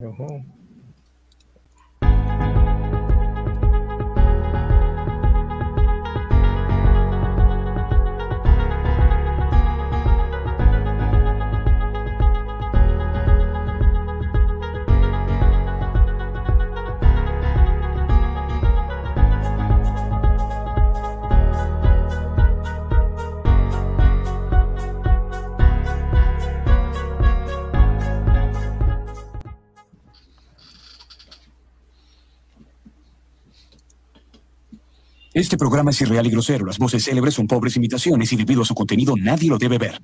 Ojo. Este programa es irreal y grosero. Las voces célebres son pobres imitaciones y debido a su contenido nadie lo debe ver.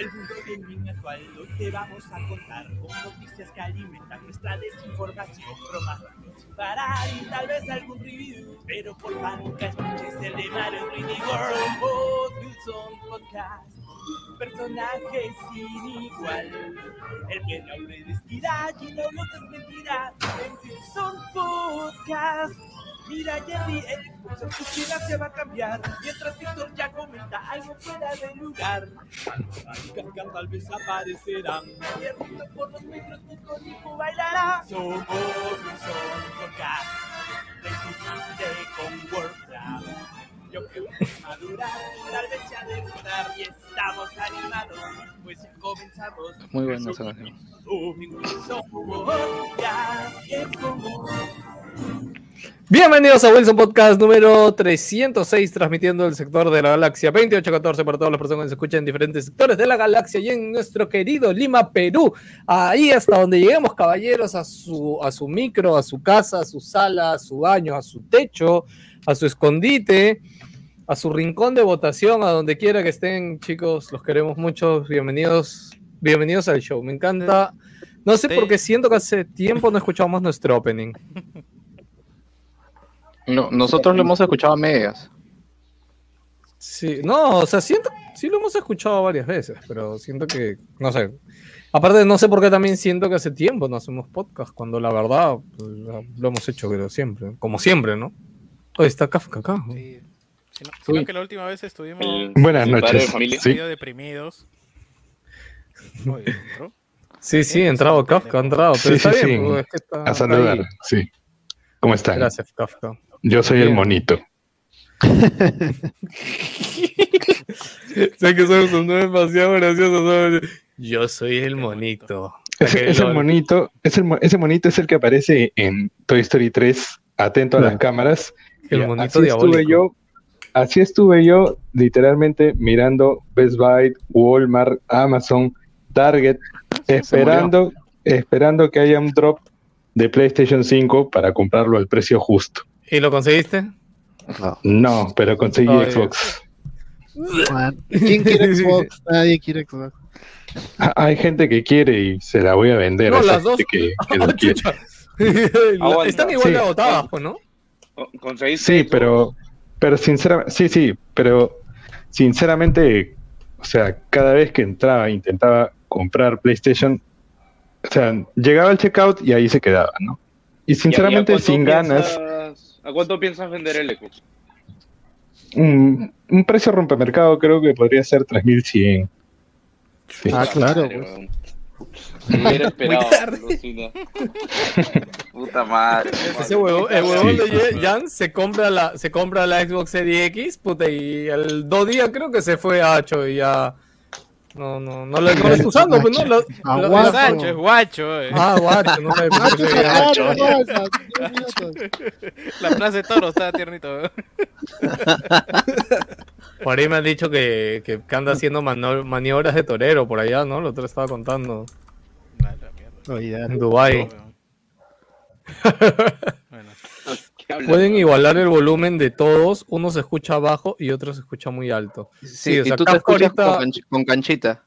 El mundo gaming actual hoy te vamos a contar con noticias que alimentan nuestra desinformación, bromas sin parar y tal vez algún review, pero porfa nunca escuches el de Mario 3D World Wilson Podcast. Personajes sin igual, el que no predestirá y no lo en Wilson Podcast. Mira Jerry, el impulso tu vida se va a cambiar. Mientras Víctor ya comenta algo fuera de lugar. Ay, tal vez aparecerán. Abierto por los micros, Nico Nico bailará. Somos un podcast Resististe con Warcraft Yo creo que madurar, tal vez ya demorar Y estamos animados, pues ya comenzamos. Muy buena esa canción. Bienvenidos a Wilson Podcast número 306, transmitiendo el sector de la galaxia 2814 para todas las personas que se escuchan en diferentes sectores de la galaxia y en nuestro querido Lima, Perú. Ahí hasta donde lleguemos, caballeros, a su, a su micro, a su casa, a su sala, a su baño, a su techo, a su escondite, a su rincón de votación, a donde quiera que estén, chicos, los queremos mucho. Bienvenidos, bienvenidos al show. Me encanta. No sé por qué siento que hace tiempo no escuchamos nuestro opening. No, nosotros lo hemos escuchado a medias. Sí, no, o sea, siento, sí lo hemos escuchado varias veces, pero siento que, no sé. Aparte, no sé por qué también siento que hace tiempo no hacemos podcast, cuando la verdad pues, lo hemos hecho, creo, siempre. Como siempre, ¿no? Oye, está Kafka acá. ¿no? Sí. Sino, sino que la última vez estuvimos El- Buenas el padre de noches. familia. Sí. deprimidos. Oye, ¿entró? Sí, sí, ha entrado sí, Kafka, ha entrado. Sí, Pero está sí, bien, sí. pues, es que está, A saludar, ahí. sí. ¿Cómo están? Gracias, Kafka. Yo soy el monito. sé que somos un nuevo demasiado gracioso. ¿no? Yo soy el monito. Ese, ese monito, ese, mo- ese monito es el que aparece en Toy Story 3, atento a las cámaras. El monito así diabólico. estuve yo, así estuve yo literalmente mirando Best Buy, Walmart, Amazon, Target, esperando, esperando que haya un drop de PlayStation 5 para comprarlo al precio justo. ¿Y lo conseguiste? No, pero conseguí. Xbox. Man, ¿Quién quiere Xbox? Nadie quiere Xbox. Ah, Hay gente que quiere y se la voy a vender No, a las dos. que, Ah, quiere. Están igual de Sí. agotadas, pues, ¿no? Sí, pero, pero sinceramente, sí, sí, pero sinceramente, o sea, cada vez que entraba, intentaba comprar PlayStation, o sea, llegaba al checkout y ahí se quedaba, ¿no? Y ¿Y a- y a sinceramente, sin ganas, piensas- ¿A cuánto piensas vender el Xbox? un, un precio rompemercado creo que podría ser 3100. Sí. Ah, claro, madre, pues. hubiera esperado. tarde. alucina. Puta madre. Ese huevón, el huevón Sí. de Jan se compra la, se compra la Xbox Series X, puta, y al dos días creo que se fue a Hacho y ya. No, no, no la no la está usando, pues no. La, Ah, la- guapo. Sancho, es guacho. eh. ah, guacho, no sé. Pensé que era Guacho. La plaza de toro está tiernito. eh. Por ahí me han dicho que, que, que anda haciendo maniobras de torero por allá, ¿no? Lo otro estaba contando. Mierda. Oye. En Dubai. Bueno, ¿Qué hablas, Pueden igualar el volumen de todos. Uno se escucha bajo y otro se escucha muy alto. Sí, o sea, y tú te escuchas ahorita- con, canch- con canchita.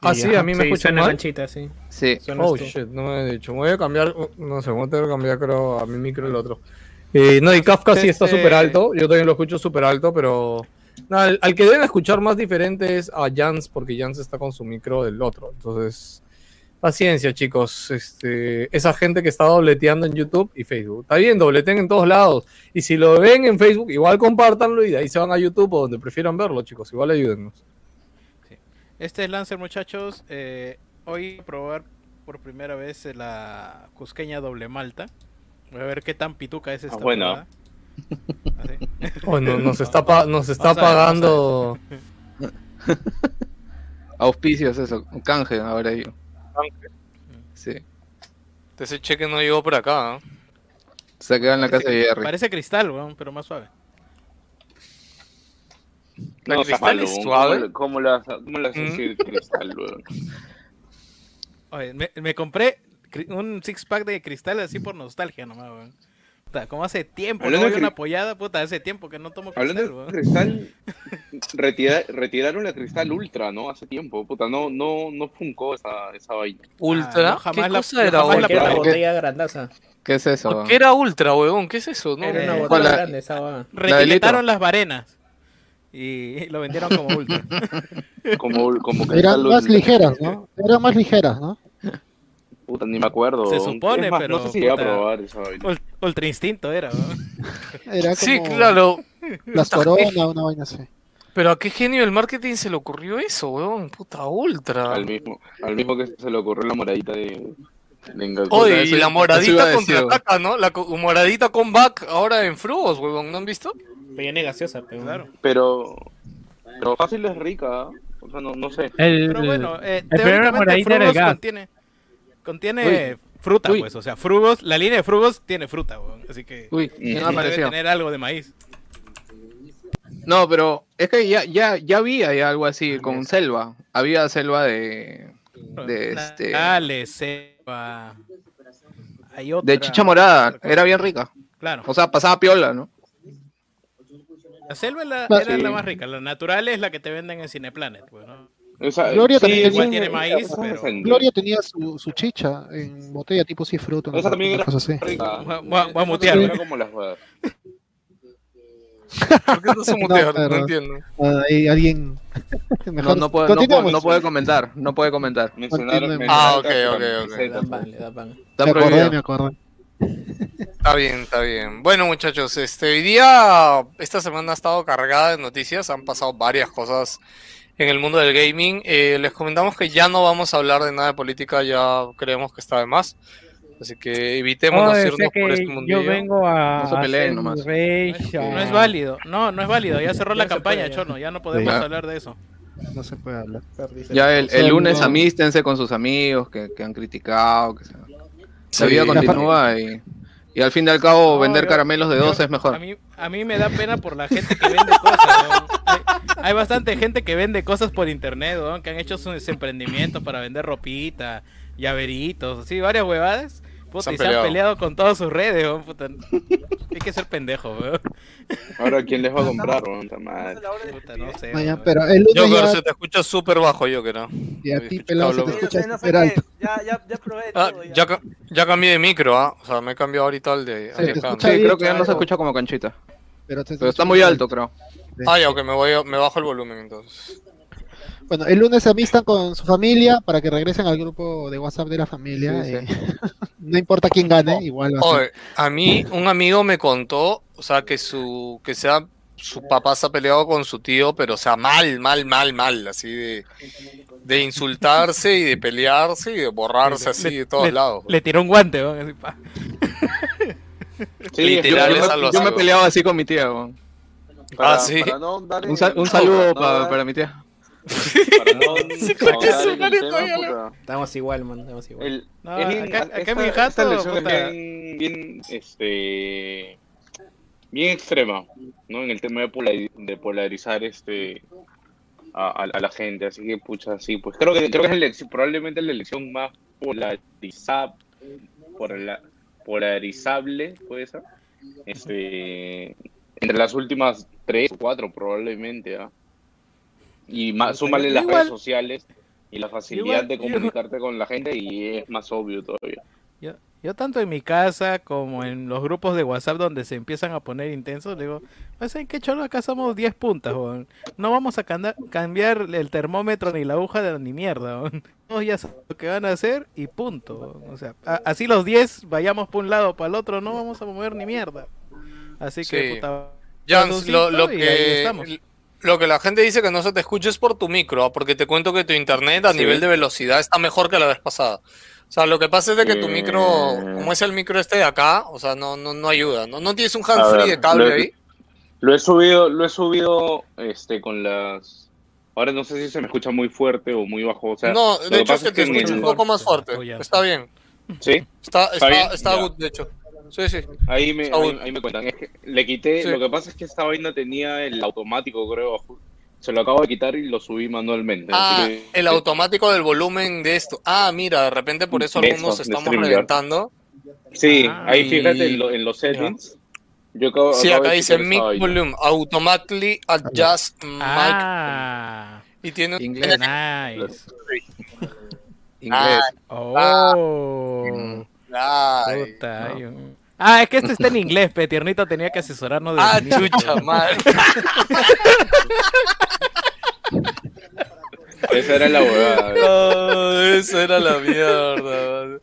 Ah, sí, a mí me escucha suena mal. manchita, sí. Sí. Oh tú. shit, no me he dicho. Me voy a cambiar, no sé, voy a tener que cambiar creo a mi micro y el otro. Eh, no, y Kafka sí está Este- súper alto, yo también lo escucho súper alto, pero no, al, al que deben escuchar más diferente es a Jans, porque Jans está con su micro del otro. Entonces, Paciencia, chicos. Este, esa gente que está dobleteando en YouTube y Facebook. Está bien, dobleteen en todos lados. Y si lo ven en Facebook, igual compártanlo y de ahí se van a YouTube o donde prefieran verlo, chicos. Igual ayúdennos. Este es Lancer, muchachos. Eh, hoy voy a probar por primera vez la cusqueña doble malta. Voy a ver qué tan pituca es esta. Ah, bueno. huevada. Así. Bueno, nos está, pa- nos está pagando. Auspicios, eso. Un canje, ahora yo. Sí. Ese cheque no llegó por acá. Se ha quedado en la casa de Jerry. Parece cristal, weón, pero más suave. La No, cristal es ¿cómo suave. ¿Cómo le vas a cómo a Mm. decir cristal, weón? Oye, me, me compré un six pack de cristal así por nostalgia nomás, weón. Puta, como hace tiempo, no Hablando a una pollada, puta, hace tiempo que no tomo cristal, Hablando de cristal, retira- retiraron la cristal ultra, ¿no? Hace tiempo, puta, no, no, no funcó esa, esa vaina. Ultra. Ah, no, jamás ¿Qué la- cosa no, era? jamás weón? la botella grandaza. ¿Qué es eso? ¿Qué era ultra, huevón? ¿Qué es eso? No, Era una no. botella ¿Cuál la- grande esa va. Retiletaron las varenas y lo vendieron como ultra. Como, como Eran más ultra. ligeras, ¿no? Eran más ligeras, ¿no? Puta, ni me acuerdo. Se weón. supone, más, pero, No sé si a probar esa vaina. Ul- ultra instinto era, weón. Era como Sí, claro. las coronas, una vaina así. Pero a qué genio del marketing se le ocurrió eso, huevón. Puta ultra. Al mismo, al mismo que se le ocurrió la moradita de. Oye, y la moradita contraataca, ¿no? La co- moradita comeback ahora en frugos, huevón. ¿No han visto? Peña gaseosa, pero. Claro. Pero, pero fácil es rica, ¿ah? o sea, no, no sé. El, Pero bueno, eh, el teóricamente moradita frugos gas. Contiene, fruta, Uy. pues, o sea, frugos, la línea de frugos tiene fruta, weón, así que Uy, ¿quién Debe tener algo de maíz. No, pero es que ya, ya, ya había ya algo así con selva. Había selva de. De este. Dale, ceba. Hay otra. De chicha morada. Era bien rica. Claro. O sea, pasaba piola, ¿no? La selva es la, Ah, era sí. la más rica. La natural es la que te venden en Cineplanet, pues, ¿no? O sea, Gloria también esa- igual tiene esa- maíz, esa pero-. Gloria tenía su, su chicha en botella tipo cifruto, Esa también era cosas así. rica. Voy a- mutear, Era ¿no? como las huevas. ¿Por qué no se mutearon? pero- No entiendo. Ahí alguien. No, Mejor no, puede, no, puede, no puede comentar. No puede comentar. Mencionaron, Ah, ok, ok, ok. Le camiseta, da pan, le da pan. Está Me acordé, me acordé. Está bien, está bien. Bueno, muchachos, este hoy día, esta semana ha estado cargada de noticias, han pasado varias cosas en el mundo del gaming. Eh, les comentamos que ya no vamos a hablar de nada de política, ya creemos que está de más. Así que evitémonos Oye, irnos sé que por este yo mundillo. vengo a, No se a peleen hacer nomás. No es válido, no, no es válido. Ya cerró Ya la campaña, puede, ya. Chono. Ya no podemos Ya. hablar de eso. No se puede hablar. Ya el, el lunes no- amístense con sus amigos que, que han criticado. Que se- Sí. la vida continúa y, y al fin y al cabo No, vender yo- caramelos de yo- dos es A mejor. mí, a mí me da pena por la gente que vende cosas. Hay, hay bastante gente que vende cosas por internet, que han hecho sus emprendimientos para vender ropita, llaveritos, así, varias huevadas. Puta, Se han y se han peleado. con todas sus redes, weón, puta. Hay que ser pendejo, weón. Ahora, ¿quién les va a comprar? weón? Puta no sé. Ya, weón. pero el Yo, lunes pero ya, se te escucha súper bajo, yo creo. y a me ti, escucho pelado, se hablo- te Sí, escucha no súper alto. Ya, ya, ya probé Ah, todo. ya, ca- ya cambié de micro, ¿ah? O sea, me he cambiado ahorita al de, Sí. Sí, creo que ya no se escucha como canchita. Pero, te Pero está muy alto, creo. Ah, ya, ok, me, voy me bajo el volumen entonces. Bueno, el lunes se amistan con su familia para que regresen al grupo de WhatsApp de la familia. Sí, eh, no importa quién gane, igual va a ser. Oye, a mí un amigo me contó, o sea, que su que sea su papá se ha peleado con su tío, pero o sea, mal, mal, mal, mal, así de de insultarse y de pelearse y de borrarse así de todos le, lados. Le tiró un guante, pa. Sí, Literal, es yo- algo Yo me así. peleaba así con mi tía. para- Ah, sí. para no dar Un, sal- un no, saludo no para mi tía. Estamos igual, man, estamos igual. el- No, es acá- acá esta- mi puta. bien, bien, este, bien extrema, ¿no? En el tema de, de polarizar este a, a- a la gente, así que pucha, sí, pues creo que creo que es la elección- probablemente la elección más polarizable, polarizable, puede ser, este, entre las últimas tres o cuatro probablemente, ¿ah? Y más, súmale las Igual- redes sociales y la facilidad igual- de comunicarte con la gente y es más obvio todavía. Yo, Yo tanto en mi casa como en los grupos de WhatsApp donde se empiezan a poner intensos, digo, pues en qué cholo acá somos 10 puntas. No vamos a cambiar el termómetro ni la aguja de ni mierda. Todos ya saben lo que van a hacer y punto. O sea, así los 10 vayamos por un lado para el otro, no vamos a mover ni mierda. Así que, Sí. puta, Jans, lo, lo y ahí que, estamos. Lo que la gente dice que no se te escucha es por tu micro, ¿ah? porque te cuento que tu internet a Sí. nivel de velocidad está mejor que la vez pasada. O sea, lo que pasa es de que tu Eh. micro, como es el micro este de acá, o sea, no, no, no ayuda. ¿no? ¿No tienes un A hands free ver, de cable lo- ahí? Lo he subido, lo he subido este con las. Ahora no sé si se me escucha muy fuerte o muy bajo. O sea, no, de hecho es que te escucho un poco más fuerte. Oh. Está bien. Sí, Está, ¿Está está, está good, de hecho. Sí, sí. ahí me, ahí, ahí me cuentan. Es que le quité. Sí. Lo que pasa es que esta vaina tenía el automático, creo. Se lo acabo de quitar y lo subí manualmente. Ah, que- el automático del volumen de esto. Ah, mira, de repente por eso algunos esto, de estamos reventando. Sí, Ah, ahí y- fíjate en, lo- en los settings. Yo acabo, Sí, acabo acá dice mic volume, automatically adjust mic. Ah, Y tiene Inglés. nice. Inglés. Oh. Ay, Puta, hay un- Ah, es que este está en inglés, pe. Tiernito tenía que asesorarnos de Ah, chucha, madre. Esa era la huevada. Ah, esa era la mierda.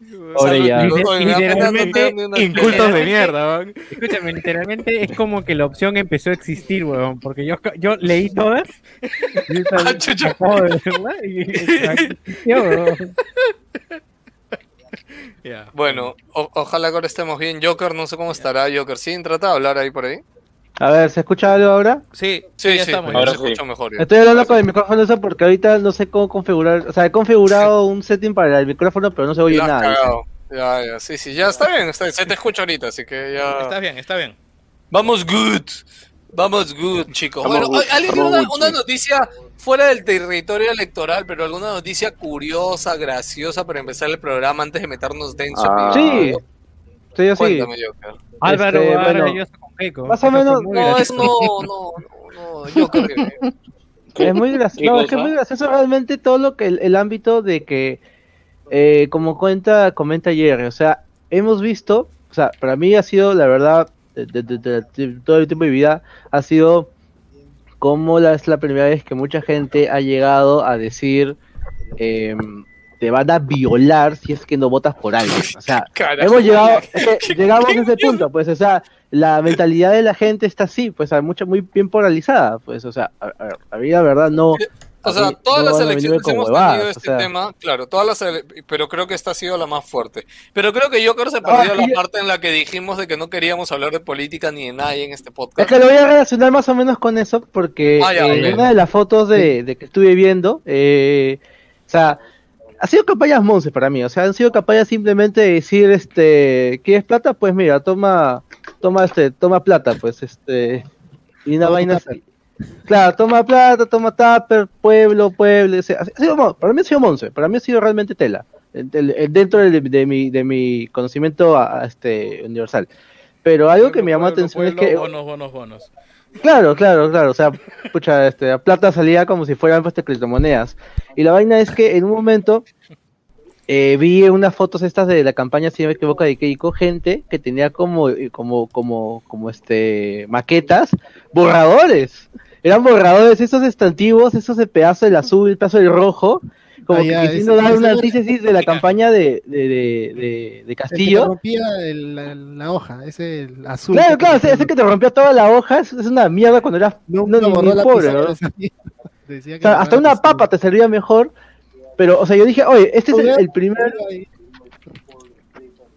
Ya. Literalmente, Incultos de mierda, weón. Escúchame, literalmente es como que la opción empezó a existir, weón, porque yo, yo leí todas. Y esta- Ah, chucha. acabo de verla y- Yo, weón. Ya. Bueno, o- ojalá que ahora estemos bien. Joker, no sé cómo estará Joker. ¿Sí? ¿Trata de hablar ahí por ahí? A ver, ¿se escucha algo ahora? Sí, Sí, ya sí, estamos. ahora se sí. escucha mejor. ya. Estoy hablando con el micrófono eso porque ahorita no sé cómo configurar. O sea, he configurado un setting para el micrófono, pero no se oye nada. cagado. Ya, ya, sí, sí, ya está bien, está bien. Se te escucha ahorita, así que ya. Está bien, está bien. Vamos good. Vamos good, chicos. Vamos bueno, good, ¿alguien tiene una, una sí. noticia fuera del territorio electoral, pero alguna noticia curiosa, graciosa para empezar el programa antes de meternos denso? Ah. Sí, sí, yo sí. Álvaro Este, bueno, ayuda con Keiko. más o menos- No, es no, no, no, no, Joker. que- Es muy ¿Qué gracioso. No, es que es cosa? muy gracioso realmente todo lo que el, el ámbito de que, eh, como cuenta, comenta Jerry, o sea, hemos visto, o sea, para mí ha sido, la verdad, de, de- de- de- de todo el tiempo de mi vida, ha sido como la, es la primera vez que mucha gente ha llegado a decir, em, te van a violar si es que no votas por alguien. O sea, Carajo. hemos llegado, es que llegamos a ese punto, pues, o sea, la mentalidad de la gente está así, pues, a mucha, muy bien polarizada, pues, o sea, a, a- a mí la verdad no. O sea, todas no las elecciones hemos tenido o este sea. tema, claro, todas las pero creo que esta ha sido la más fuerte. Pero creo que Joker se perdió Ah, la y- parte en la que dijimos de que no queríamos hablar de política ni de nadie en este Es podcast. que lo voy a relacionar más o menos con eso, porque Ah, ya, eh, una de las fotos de, de que estuve viendo, eh, o sea, ha sido campañas monces para mí, o sea, han sido campañas simplemente de decir, este, ¿quieres plata? Pues mira, toma, toma este, toma plata, pues, este, y una vaina así. Claro, toma plata, toma tupper, pueblo, pueblo, o sea, ha sido mon- para mí ha sido monce, para mí ha sido realmente tela, el- el- el- dentro de, de mi, de mi conocimiento a- a este universal. Pero algo que me llamó la Pueblo, atención es que Bonos, bonos, bonos. Claro, claro, claro. O sea, pucha, este, la plata salía como si fueran pues, criptomonedas. Y la vaina es que en un momento eh, vi unas fotos estas de la campaña, si no me equivoco, de Keiko, gente que tenía como, como, como, como este, maquetas, borradores. Eran borradores, esos estantivos, esos de pedazo del azul, el pedazo del rojo, como Ah, que ya, quisiendo dar una antítesis de la campaña de, de, de, de- de El que Castillo. te rompía el- la, la hoja, ese el azul. Claro, claro, ese, ese que te rompió toda la hoja es, es una mierda cuando eras No, no, no ni- ni pobre, ¿no? O sea, hasta una papa te servía mejor, pero, o sea, yo dije, oye, este es el, el primer,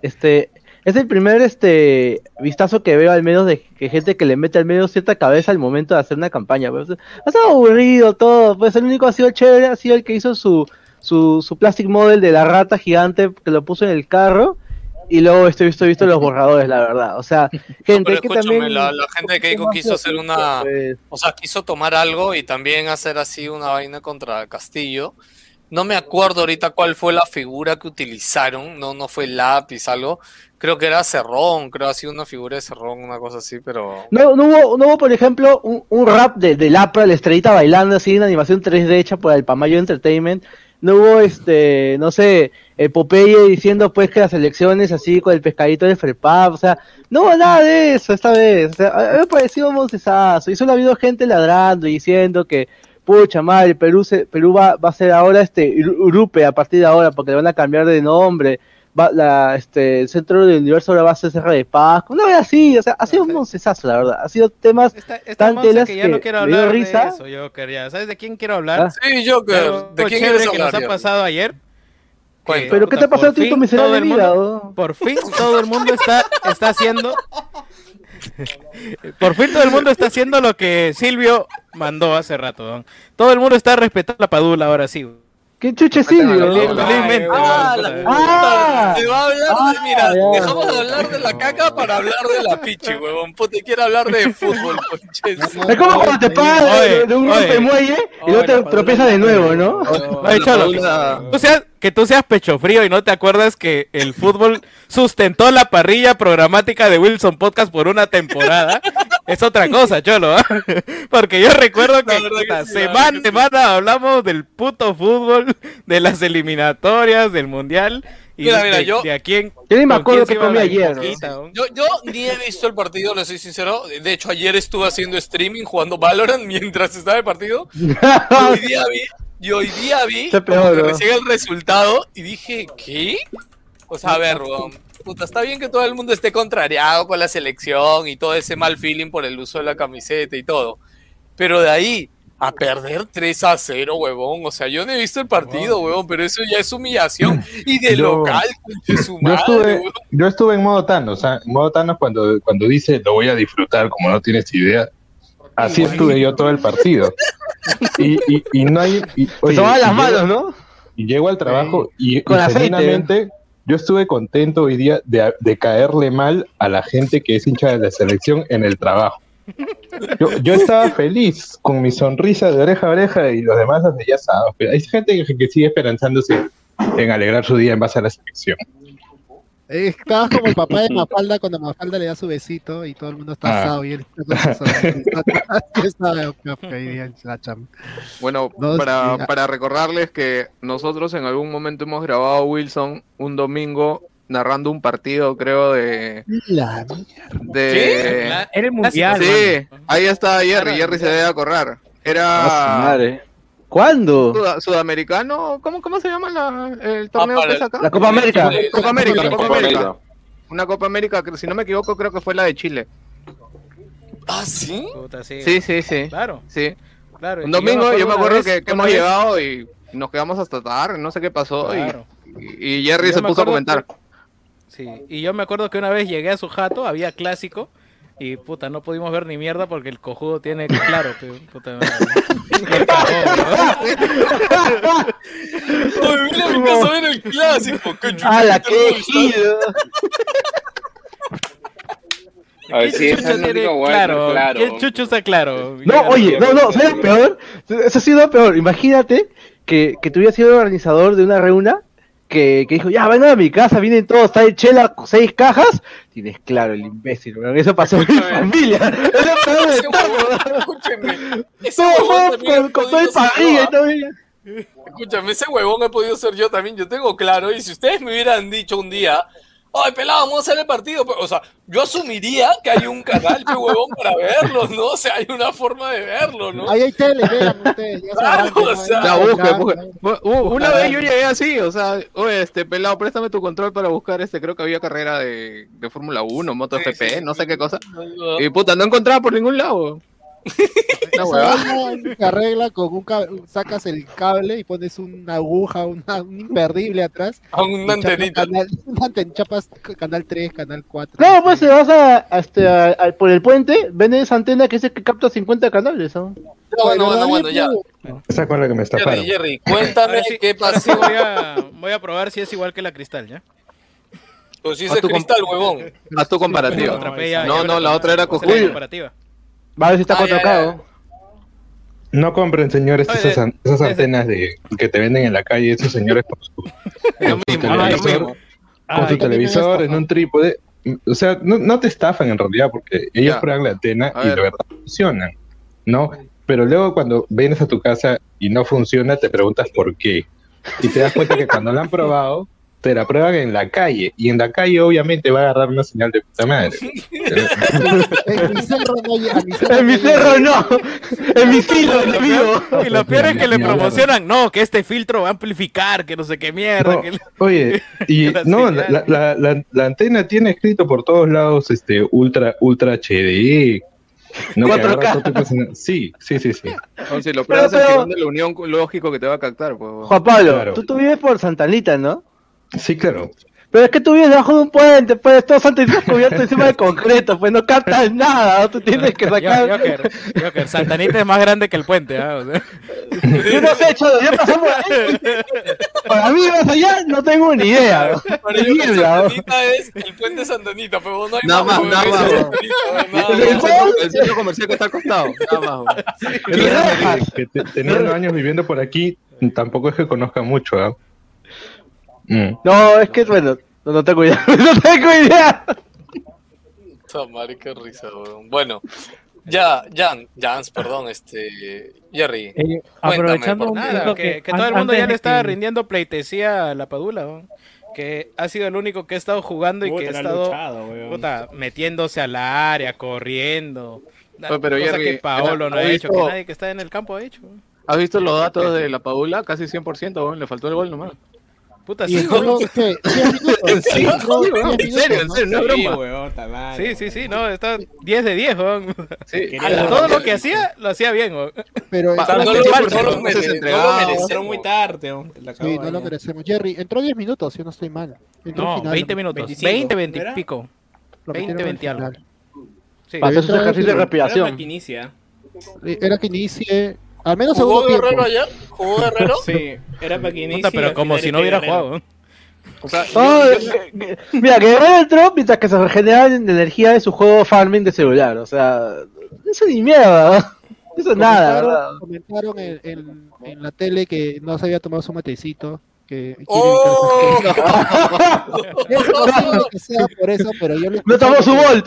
este, es el primer, este, vistazo que veo al menos de que gente que le mete al menos cierta cabeza al momento de hacer una campaña, pues, ha estado aburrido todo, pues el único que ha sido chévere ha sido el que hizo su, su, su plastic model de la rata gigante que lo puso en el carro, y luego estoy visto, visto los borradores, la verdad, o sea, gente que también... la, la gente de Keiko quiso hacer una, Pues, o sea, quiso tomar algo y también hacer así una vaina contra Castillo. No me acuerdo ahorita cuál fue la figura que utilizaron, no, no fue lápiz, algo. Creo que era Cerrón, creo así una figura de Cerrón, una cosa así, pero... No, no hubo, no hubo, por ejemplo, un, rap de, de Lapra, la estrellita bailando así, una animación 3D hecha por el Pamayo Entertainment, no hubo este, no sé, el Popeye diciendo pues que las elecciones así con el pescadito de Frepap, o sea, no hubo nada de eso esta vez, o sea, a mí me pareció un moncesazo, y solo ha habido gente ladrando y diciendo que pucha madre, Perú se, Perú va, va a ser ahora este Uru- Urupe a partir de ahora porque le van a cambiar de nombre, va, la, este, el centro del universo ahora va a ser Cerro de Paz, una vez así, o sea, ha sido un moncesazo la verdad, ha sido temas Esta tan monza telas que ya no quiero hablar de risa. eso, yo quería. ¿Sabes de quién quiero hablar? Ah. Sí, Joker. ¿De quién quieres que nos hablar, ha pasado ayer? Pero ¿qué te ha pasado a ti, fin, miserable vida? mundo-? Por fin todo el mundo está, está haciendo. Por fin todo el mundo está haciendo lo que Silvio mandó hace rato. don. Todo el mundo está respetando la padula ahora sí. ¿Qué chuche Silvio? Felizmente, Ah, don, la puta. Ah. Te va a hablar de, Ah, mira, ya. dejamos de hablar de la caca para hablar de la pichi, huevón. Puta, quiere hablar de fútbol. Es como cuando te paras de, Oye, de un rompemuelle y luego te tropiezas de nuevo, ¿no? Oye, Cholo, tú seas, que tú seas pecho frío y no te acuerdas que el fútbol sustentó la parrilla programática de Wilson Podcast por una temporada. es otra cosa, Cholo. ¿ah? Porque yo recuerdo que, verdad que puta, sí, semana verdad a semana hablamos del puto fútbol, de las eliminatorias, del mundial. Y Mira, mira, de- yo- de a quién. Yo ni me acuerdo iba comí ayer, ¿no? Yo, yo ni he visto el partido, le soy sincero. De hecho, ayer estuve haciendo streaming jugando Valorant mientras estaba el partido. Y hoy día vi, y hoy día vi peor, que ¿no? recién el resultado y dije, ¿qué? O sea, a ver, weón, puta, está bien que todo el mundo esté contrariado con la selección y todo ese mal feeling por el uso de la camiseta y todo. Pero de ahí a perder 3 a 0, huevón. O sea, yo no he visto el partido, huevón, pero eso ya es humillación. Y de Yo- local, de su Yo madre, estuve, huevón. yo estuve en modo Thanos, o sea, en modo Thanos cuando, cuando dice lo voy a disfrutar como no tienes idea. Así estuve yo todo el partido. Y, y, y no hay. Y, oye, tomaban las manos, llego- ¿no? Y llego al trabajo y, Con y aceite. genuinamente yo estuve contento hoy día de, caerle mal a la gente que es hincha de la selección en el trabajo. Yo, yo estaba feliz con mi sonrisa de oreja a oreja y los demás ya. Pero hay gente que sigue esperanzándose en alegrar su día en base a la selección. Eh, Estabas como el papá de Mafalda cuando Mafalda le da su besito y todo el mundo está Ah. asado y él está. Bueno, No, para, sí, ah. para recordarles que nosotros en algún momento hemos grabado Wilson un domingo narrando un partido, creo, de... La de... La- Era el mundial. Sí, mano. ahí está Jerry, Jerry se debe acordar. Ah, Era madre. ¿Cuándo? suda- sudamericano, ¿cómo, ¿cómo se llama la- el torneo que acá? La Copa América. Copa América, La Copa Copa América. América. Una Copa América, que si no me equivoco, creo que fue la de Chile. ¿Ah, sí? Puta, sí. Sí, sí, sí. Claro, Sí. claro. Un domingo yo me acuerdo vez- que, hemos vez- llegado y nos quedamos hasta tarde, no sé qué pasó. y- Claro. Y, y Jerry Yo se puso a comentar. Sí, y yo me acuerdo que una vez llegué a su jato, había clásico, y puta, no pudimos ver ni mierda porque el cojudo tiene claro, puta madre. Mira mi casa ver el clásico. qué ¡Hala, qué qué tal, ejido! A ver si ¿Quién esa chucha es claro? claro. ¿Quién chucho está claro? No, oye, no, no, ¿sabes lo peor? Eso ha sido peor. Imagínate que, que tú hubieras sido organizador de una reunión que, que dijo, ya, vengan a mi casa, vienen todos, trae chela, seis cajas. Tienes claro, el imbécil, eso pasó en mi familia. Es lo peor de todo. escúcheme. Todo con, todo el parrilla y ¿ah? todo. Escúchame, ese huevón he podido ser yo también, yo tengo claro, y si ustedes me hubieran dicho un día, ay, pelado, vamos a hacer el partido, o sea, yo asumiría que hay un canal, pe huevón, para verlo, ¿no? O sea, hay una forma de verlo, ¿no? Ahí hay tele, vean ustedes. Ya Claro, que o sea, u- Una vez yo llegué así, o sea, oye, este pelado, préstame tu control para buscar este, creo que había carrera de, de Fórmula 1, MotoGP, no sé qué cosa. Y puta, no encontraba por ningún lado. Huevada. vaina se arregla con un cable, sacas el cable y pones una aguja, una, un imperdible atrás. A chapas antenita. Canal, chapas canal 3, canal 4. No, pues te vas a, a este, a- a- por el puente, ven esa antena que dice que capta 50 canales. ¿no? Bueno, bueno, bueno, ya. Esa con la que me estafaron. Jerry, Jerry, cuéntame si- qué pasó. voy a, voy a probar si es igual que la cristal, ¿ya? Pues si tu cristal, huevón. Haz tu comparativa. No, no, la otra era comparativa. Va a ver si está Ah, ya, 4K. ya. ¿no? No compren, señores, Oye, esas, esas antenas de, que te venden en la calle, esos señores con su, con televisor, con Ay, su en un trípode. O sea, no, no te estafan en realidad porque ellos Ya. prueban la antena A y ver. de verdad funcionan, ¿no? Pero luego cuando vienes a tu casa y no funciona, te preguntas por qué. y te das cuenta que cuando la han probado, te la prueban en la calle. Y en la calle, obviamente, va a agarrar una señal de puta madre. En mi cerro no En mi no cerro no. En mi lo amigo. peor- Y lo peor es que le promocionan, no, que este filtro va a amplificar, que no sé qué mierda. No, que le- Oye, y no, la, la, la, la antena tiene escrito por todos lados este ultra ultra HD. No, que 4K. agarra todo tipo de señal. Sí, sí, sí, sí. No, si lo Pero- pruebas pero- de la Unión, lógico que te va a captar, pues. Juan Pablo, Claro. tú, tú vives por Santa Anita, ¿no? Sí, claro. Pero es que tú vives debajo de un puente, pues todo Santa Anita cubierto encima de concreto, pues no captas nada, ¿no? tú tienes que Yo- sacar... Joker, Joker, Santanita es más grande que el puente, ¿ah? O sea, Yo no sé, Cholo, ya pasamos ahí. Para mí más allá no tengo ni idea. ¿no? Para Es yo. Santanita es el puente Santanita, pero no hay Nada más, nada más, nada El, más. centro, el centro comercial que está al costado. Nada más, teniendo años viviendo por aquí, tampoco es que conozca mucho, ¿ah? Mm. No, es que bueno, no, no tengo idea. No tengo idea. Madre, qué risa, weón. Bueno, ya, Jan, Jans, perdón, este, Jerry. Eh, Cuéntame, aprovechando por un favor. nada, que, todo el mundo ya le está que- rindiendo pleitesía a la Padula, weón. que ha sido el único que ha estado jugando y que ha la estado luchado, weón. puta, metiéndose al área, corriendo. Oye, pero cosa Jerry, que Paolo no ¿has ha hecho, que visto- nadie que está en el campo ha hecho. ¿Has visto los datos de la Padula? Casi 100%, weón. Le faltó el gol nomás. Puta, Y. 10 minutos. Sí, Entró sí, 10 weón, en serio, en ¿no? serio, no es Sí, broma. weón. Sí, sí, sí, no, está 10 de 10, weón. Sí. Todo lo que hacía, lo hacía bien, weón. Pero O sea, entró- no lo, falso, no lo ¿no? mere- Se no entregaba, lo Entraron merecemos. muy tarde, weón. Sí, no lo merecemos. Jerry, entró 10 minutos, si no estoy mal. No, final, 20 lo- minutos. 25, 20, 20 ¿era? y pico. lo 20, metieron al 20 algo. Sí. Para hacer sus ejercicios de respiración. para que inicia. Era que inicie, al menos ¿Jugó segundo Guerrero tiempo. ayer? ¿Jugó Guerrero? Sí, era para que inicie. Puta, y pero como si no hubiera Guerrero. jugado. O sea, No, yo- eh, que- mira, que Guerrero entró mientras que se regenera energía de su juego farming de celular. O sea, eso ni mierda. ¿no? Eso nada. ¿verdad? Comentaron, comentaron en, en- en la tele que no se había tomado su matecito. Que ¡Oh! evitar esas cosas. Es posible que sea por eso, pero yo le No tomó su volt.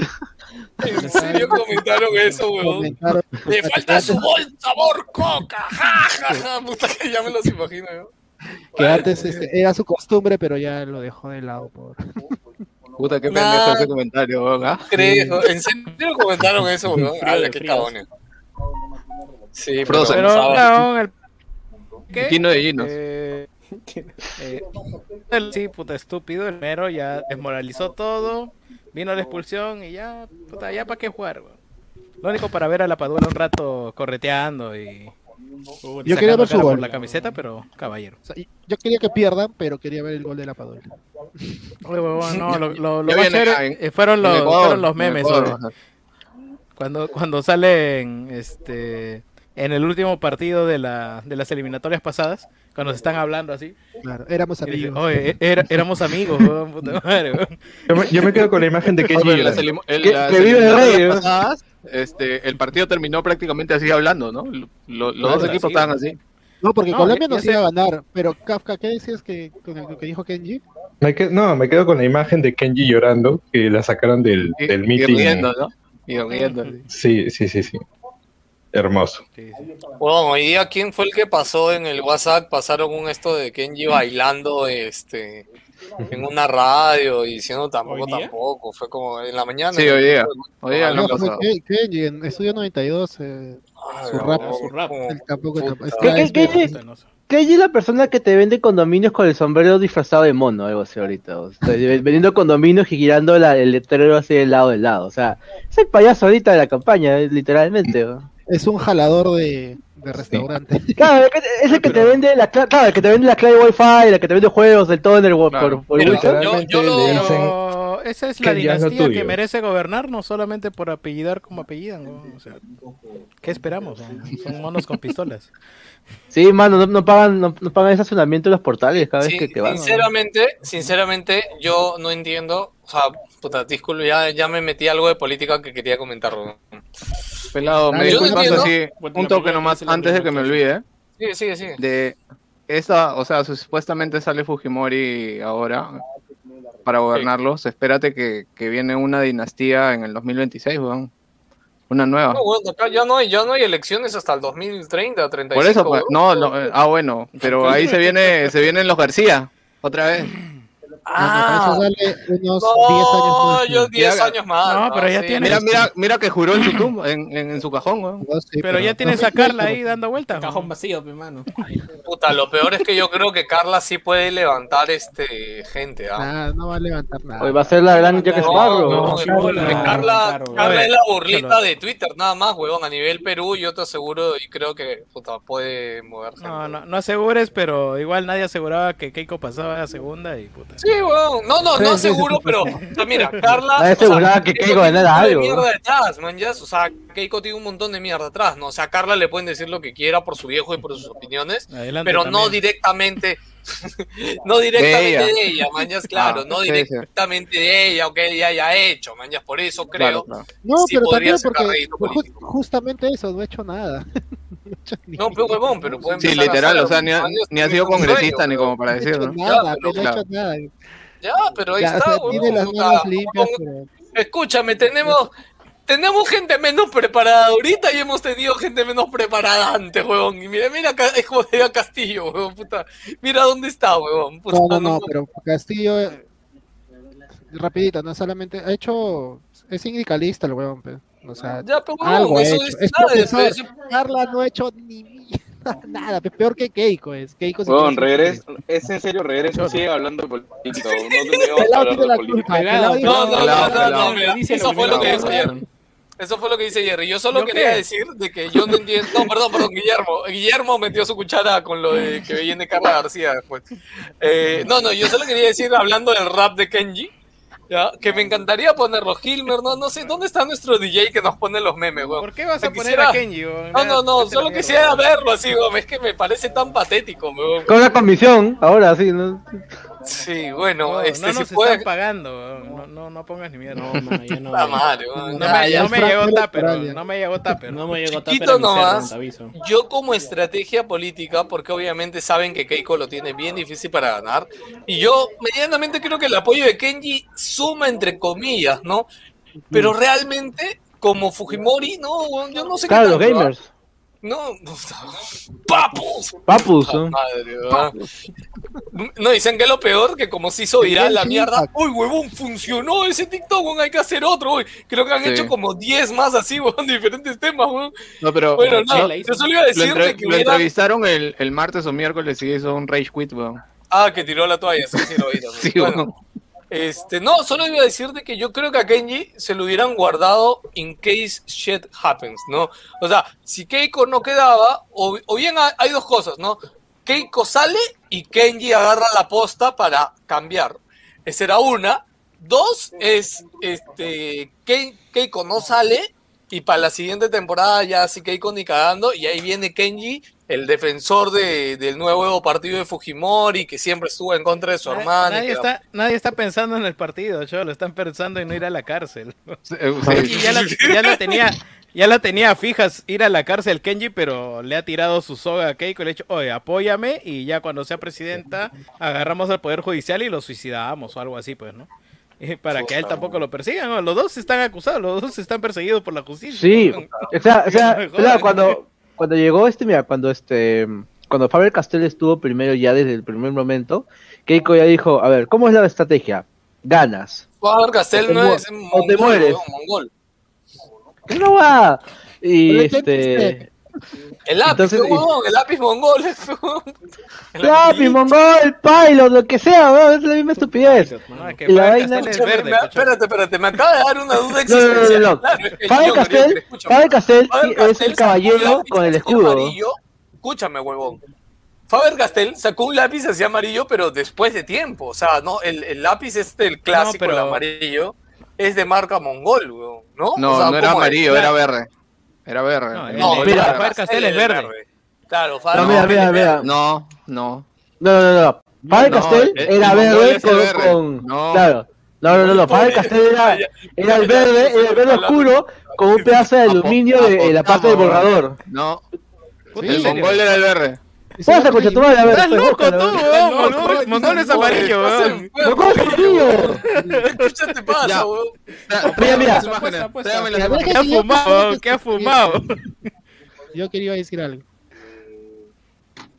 ¿En serio comentaron eso, weón? Comentaron- Le falta su bol sabor coca, ja, ja, ja. Puta que ya me los imagino, yo. que antes este, era su costumbre, pero ya lo dejó de lado. Por... Puta, qué Nah. pendejo ese comentario, weón. ¿ah? Creo, ¿En serio comentaron eso, weón? Frío Ala, de qué fríos. cagones. Sí, pero. Pero, no, el... ¿Qué? Quino de Ginos. Eh, eh, el- sí, puta, estúpido, el mero ya desmoralizó todo, vino la expulsión y ya, puta, ya para qué jugar. Lo único para ver a la Padula un rato correteando y Yo quería ver su por gol. la camiseta, pero caballero. O sea, y- yo quería que pierdan, pero quería ver el gol de la Padula. No, lo, lo, lo acá en- fueron los, Ecuador, fueron los memes, Ecuador. Cuando, cuando salen este en el último partido de, la, de las eliminatorias pasadas, cuando se están hablando así, Claro, éramos y amigos. oye, era- éramos amigos, weón, puta madre, weón". Yo me, yo me quedo con la imagen de Kenji. Oye, las el- Que- las pasadas, este, el partido terminó prácticamente así hablando, ¿no? Lo- lo- los Claro, dos equipos sí. estaban así. No, porque No, Colombia ya- nos ya iba a ganar. Pero Kafka, ¿qué decías que, con el- que dijo Kenji? Me que- no, me quedo con la imagen de Kenji llorando, que la sacaron del, Y, del y meeting. riendo, ¿no? Y riendo. Sí, sí, sí, sí. Hermoso. Sí, sí. Bueno, hoy día, ¿quién fue el que pasó en el WhatsApp? Pasaron un esto de Kenji bailando este en una radio y diciendo tampoco, tampoco. Fue como en la mañana. Sí, hoy día. Hoy día Ah, No, fue Kenji en Estudio 92. Eh, Ay, su no, rap. Su rap. tampoco. Tampoco- ¿Qué- está- qué- es qué- que- Puta, no sé. Kenji es la persona que te vende condominios con el sombrero disfrazado de mono, algo así ahorita. O sea, vendiendo condominios y girando la- el letrero así de lado de lado. O sea, es el payaso ahorita de la campaña, eh, literalmente. ¿no? Es un jalador de, de restaurante. Claro, es el que te vende la cla- claro, el que te vende la clave Wi-Fi, la que te vende juegos del todo en el por, Claro. por Mira, WeChat. yo- yo lo- le dicen Pero esa es la dinastía que merece gobernar, no solamente por apellidar como apellidan, weón. O sea, ¿qué esperamos? weón? Son monos con pistolas. Sí, mano, no, no pagan no, no pagan estacionamiento en los portales cada vez Sí, que, que van. ¿no? sinceramente, sinceramente, yo no entiendo. O sea, puta, disculpe, ya, ya me metí algo de política que quería comentar. Pelado, me disculpas así, un toque nomás antes de que me olvide, ¿eh? Sigue, sigue, sigue. de esa, o sea, su- supuestamente sale Fujimori ahora para gobernarlos. Espérate que, que viene una dinastía en el 2026, weón. Una nueva. No, bueno, acá ya no hay, ya no hay elecciones hasta el 2030, 35. Por eso, pues, no, no, eh, ah, bueno, pero ahí se viene, se vienen los García, otra vez. Ah, Eso dale unos no, 10 años más. yo 10 Mira, años más. no, pero ya sí. tiene- Mira, mira, mira que juró en su tumba, en, en, en su cajón, weón. No, sí, Pero ya tienes a Carla ahí dando vueltas. Cajón vacío, mi mano. Puta, lo peor es que yo creo que Carla sí puede levantar este gente, ¿ah? Nada, no va a levantar nada. Hoy va a ser la gran Jack No, Sparrow. No, no, Carla. Carla es la burlita de Twitter, nada más, huevón. A nivel Perú, yo te aseguro y creo que puta, puede mover gente. No, no, no asegures, pero igual nadie aseguraba que Keiko pasaba a la segunda y puta. Sí, No, no, no Sí, sí, aseguro, sí, pero, o sea, mira, Carla. Nadie o sea, aseguraba que Keiko tiene un ganara montón de algo. mierda detrás, man, ya. O sea, Keiko tiene un montón de mierda atrás, ¿no? O sea, a Carla le pueden decir lo que quiera por su viejo y por sus opiniones, Adelante pero no directamente. no directamente De de ella. es claro, Ah, no sí, sí. directamente de ella o que ella haya hecho, ya por eso creo. Claro, claro. No, sí pero también porque político. justamente eso, no he hecho nada. No he hecho ni- No, pero huevón, pero puede Sí, literal, o sea, ni ha, ni sido congresista ni como para no he hecho decirlo. nada, pero pero no he claro. hecho nada. Ya, pero ahí Ya, o está, sea, huevón, tiene las o sea, manos limpias, huevón, pero Escúchame, tenemos, tenemos gente menos preparada ahorita y hemos tenido gente menos preparada antes, huevón. Y mira, mira, es como de Castillo, huevón, puta. Mira dónde está, huevón. Puta, No, no, no, no- pero Castillo, eh, rapidito, no solamente, ha hecho, es sindicalista el huevón, pe. o sea, Ya, pero huevón, algo ha eso hecho. es Es nada, profesor, eso- Carla no ha hecho ni mierda, nada, pe, peor que Keiko es, Keiko quiere regreso, es en serio, regreso sigue hablando de política, weón, no tenemos que Pelado hablar tiene de política. No, no, no, no, no, no a dijo hacer. Jerry. Eso fue lo que dice Jerry. Yo solo ¿Yo quería qué? decir de que yo no entiendo. No, perdón, perdón, Guillermo. Guillermo metió su cuchara con lo de que viene Carla García después. Eh, no, no, yo solo quería decir, hablando del rap de Kenji, ¿ya? que me encantaría ponerlo. Hilmer, no, no sé, ¿dónde está nuestro DJ que nos pone los memes, weón? ¿Por qué vas a poner quisiera- a Kenji? weón? No, no, no, solo quisiera verlo así, weón. Es que me parece tan patético, weón. Con la comisión, ahora sí, ¿no? Sí, bueno, No, este, no si nos puede. están pagando, no, no, no pongas ni mierda. No, mano, ya no. Madre, weón. No Ya, me, no llegó Tupper, no me llegó Tupper. No me llegó nomás. Yo como estrategia política, porque obviamente saben que Keiko lo tiene bien difícil para ganar, y yo medianamente creo que el apoyo de Kenji suma entre comillas, ¿no? Pero realmente, como Fujimori, no, yo no sé Claro, qué los tanto, ¿ah? gamers. No, papus. Papus, ¿no? madre. No, dicen que lo peor, que como se hizo viral la mierda, uy, huevón, funcionó ese TikTok, weón, hay que hacer otro, uy. Creo que han Sí. hecho como 10 más así, weón, diferentes temas, weón. No, pero Bueno, no, yo solo iba a lo, decir entre- que lo hubiera... entrevistaron el, el martes o miércoles y hizo un rage quit, weón. Ah, que tiró la toalla, sí, sí, lo vi. Sí, Bueno, weón. Este, no, solo iba a decir de que yo creo que a Kenji se lo hubieran guardado in case shit happens, ¿no? O sea, si Keiko no quedaba, o, o bien hay, dos cosas, ¿no? Keiko sale y Kenji agarra la posta para cambiar. Esa era una. Dos es, este, Ke- Keiko no sale y para la siguiente temporada ya sí Keiko ni cagando y ahí viene Kenji, el defensor de- del nuevo partido de Fujimori que siempre estuvo en contra de su y Nadie está, nadie está pensando en el partido, cholo. Están pensando en no ir a la cárcel. Sí, eh, sí. ya la, ya la tenía, ya la tenía fijas ir a la cárcel Kenji, pero le ha tirado su soga a Keiko y le ha dicho, oye, apóyame y ya cuando sea presidenta agarramos al Poder Judicial y lo suicidamos o algo así, pues, ¿no? Eh, Para que a él tampoco lo persigan, ¿no? Los dos están acusados, los dos están perseguidos por la justicia. Sí, ¿no? o sea, o sea, cuando, cuando llegó este, mira, cuando este, cuando Faber Castell estuvo primero ya desde el primer momento, Keiko ya dijo, a ver, ¿cómo es la estrategia? Ganas. Faber Castell O te no es o te mongol, mueres. weón, mongol. ¿Qué no va? Y este, El lápiz, Entonces, huevón, el lápiz mongol. El lápiz, mongol, pilot, lo que sea, weón, es la misma estupidez. Que Y la vaina- es verde. espérate, espérate, me acaba de dar una duda No, no, no, existencial. no, Castell Faber sí es el caballero lápiz con el escudo. amarillo. Escúchame, huevón. Faber Castell sacó un lápiz así amarillo, pero después de tiempo. O sea, no, el, el lápiz este, el clásico, pero- el amarillo, es de marca mongol. ¿No? No, O sea, no era amarillo, era verde. Era verde. No, El el- mongol el- era Faber verde. Castell es verde. Claro, Faber No, mira. No, no. No, no, no, no. Faber No, Castell el- era verde con, verde. con- No. claro. No, no, no, no. Faber Castell era, era el verde, era el verde oscuro con un pedazo de aluminio de, la parte del borrador. No. El mongol era el verde. Pasa, tu madre, a ver. Estás loco tú, weón. Mongol es amarillo, weón. Mongol es amarillo. ¿Qué te pasa, weón? Mira, mira. ¿Qué ha fumado? ¿Qué ha fumado? Yo quería decir algo.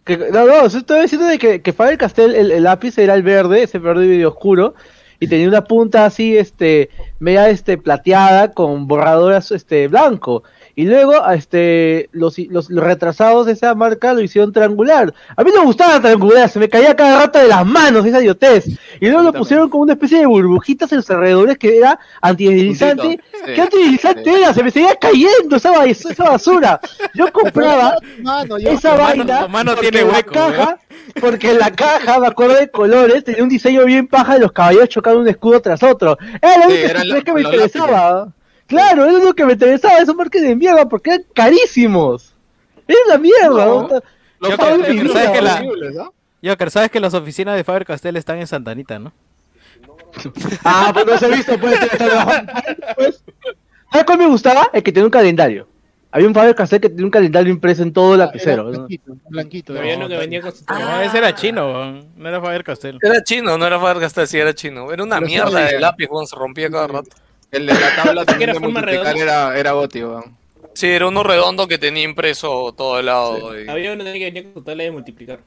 Que- no, no, estoy diciendo de que, que Faber Castell, el, el lápiz era el verde, ese verde medio oscuro, y tenía una punta así, este, media, este, plateada con borradoras, este, blanco. Y luego, este, los, los, los retrasados de esa marca lo hicieron triangular. A mí no me gustaba triangular, se me caía cada rato de las manos esa idiotez. Y luego lo pusieron con una especie de burbujitas en los alrededores que era antideslizante. Sí, ¿Qué antideslizante sí. era? Se me seguía cayendo esa, ba- esa basura. Yo compraba Mano, yo- esa vaina mano porque tiene en la caja, porque en la caja, me acuerdo de colores, tenía un diseño bien paja de los caballeros chocando un escudo tras otro. Era lo único que, la- que me interesaba. Claro, era lo que me interesaba, esos marques de mierda, porque eran carísimos. Era la mierda. No. vida, ¿sabes que la- ¿no? Joker, sabes que las oficinas de Faber Castell están en Santanita, ¿no? Ah, pues no se ha visto, pues. Pues, ¿Sabes cuál me gustaba? El que tenía un calendario. Había un Faber Castell que tenía un calendario impreso en todo el lapicero. Era ¿no? Blanquito, blanquito. Había uno que venía con su ese era chino, no era Faber Castell. Era chino, no era Faber Castell, sí era chino. Era una Pero mierda de lápiz, se rompía cada rato. El de la tabla también era de forma multiplicar redonda? era, era Goti, weón. Sí, era uno redondo que tenía impreso todo el lado. y- Había uno que venía con su tabla de multiplicar.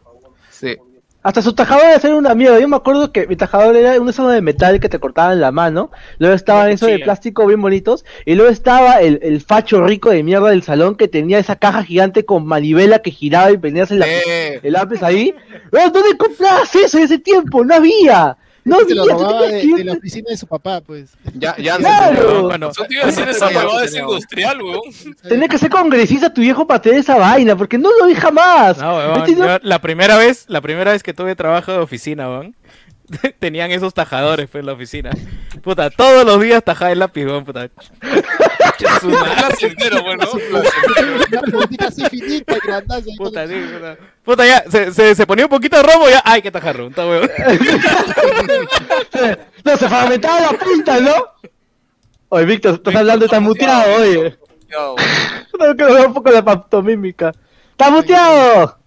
Sí. Hasta su tajador era una mierda. Yo me acuerdo que mi tajador era un esos de metal que te cortaban la mano. Luego estaban Una esos de cuchilla. plástico bien bonitos. Y luego estaba el, el facho rico de mierda del salón que tenía esa caja gigante con manivela que giraba y venías el lápiz, Eh, el lápiz ahí. Weón, ¿Dónde comprabas eso en ese tiempo? No había. No Se lo robaba de, de la oficina de su papá, pues. ya, ya Claro. Bueno, te iba a decir esa huevada es industrial, weón. Tenía que ser congresista tu viejo para tener esa vaina, porque no lo vi jamás. No, weón, Este la primera vez, la primera vez que tuve trabajo de oficina, weón, tenían esos tajadores pues, en la oficina. Puta, todos los días tajaba el lápiz, weón, puta. Su ¿no? Ahí puta, sí, puta. Puta, ya, se, se, se ponía un poquito de robo, ya, ay, que tajarro, está weón. No, se fragmentaba la punta, ¿no? Oye, Víctor, estás hablando, estás muteado, oye. Tengo que ver un poco la pantomímica. ¡Está muteado!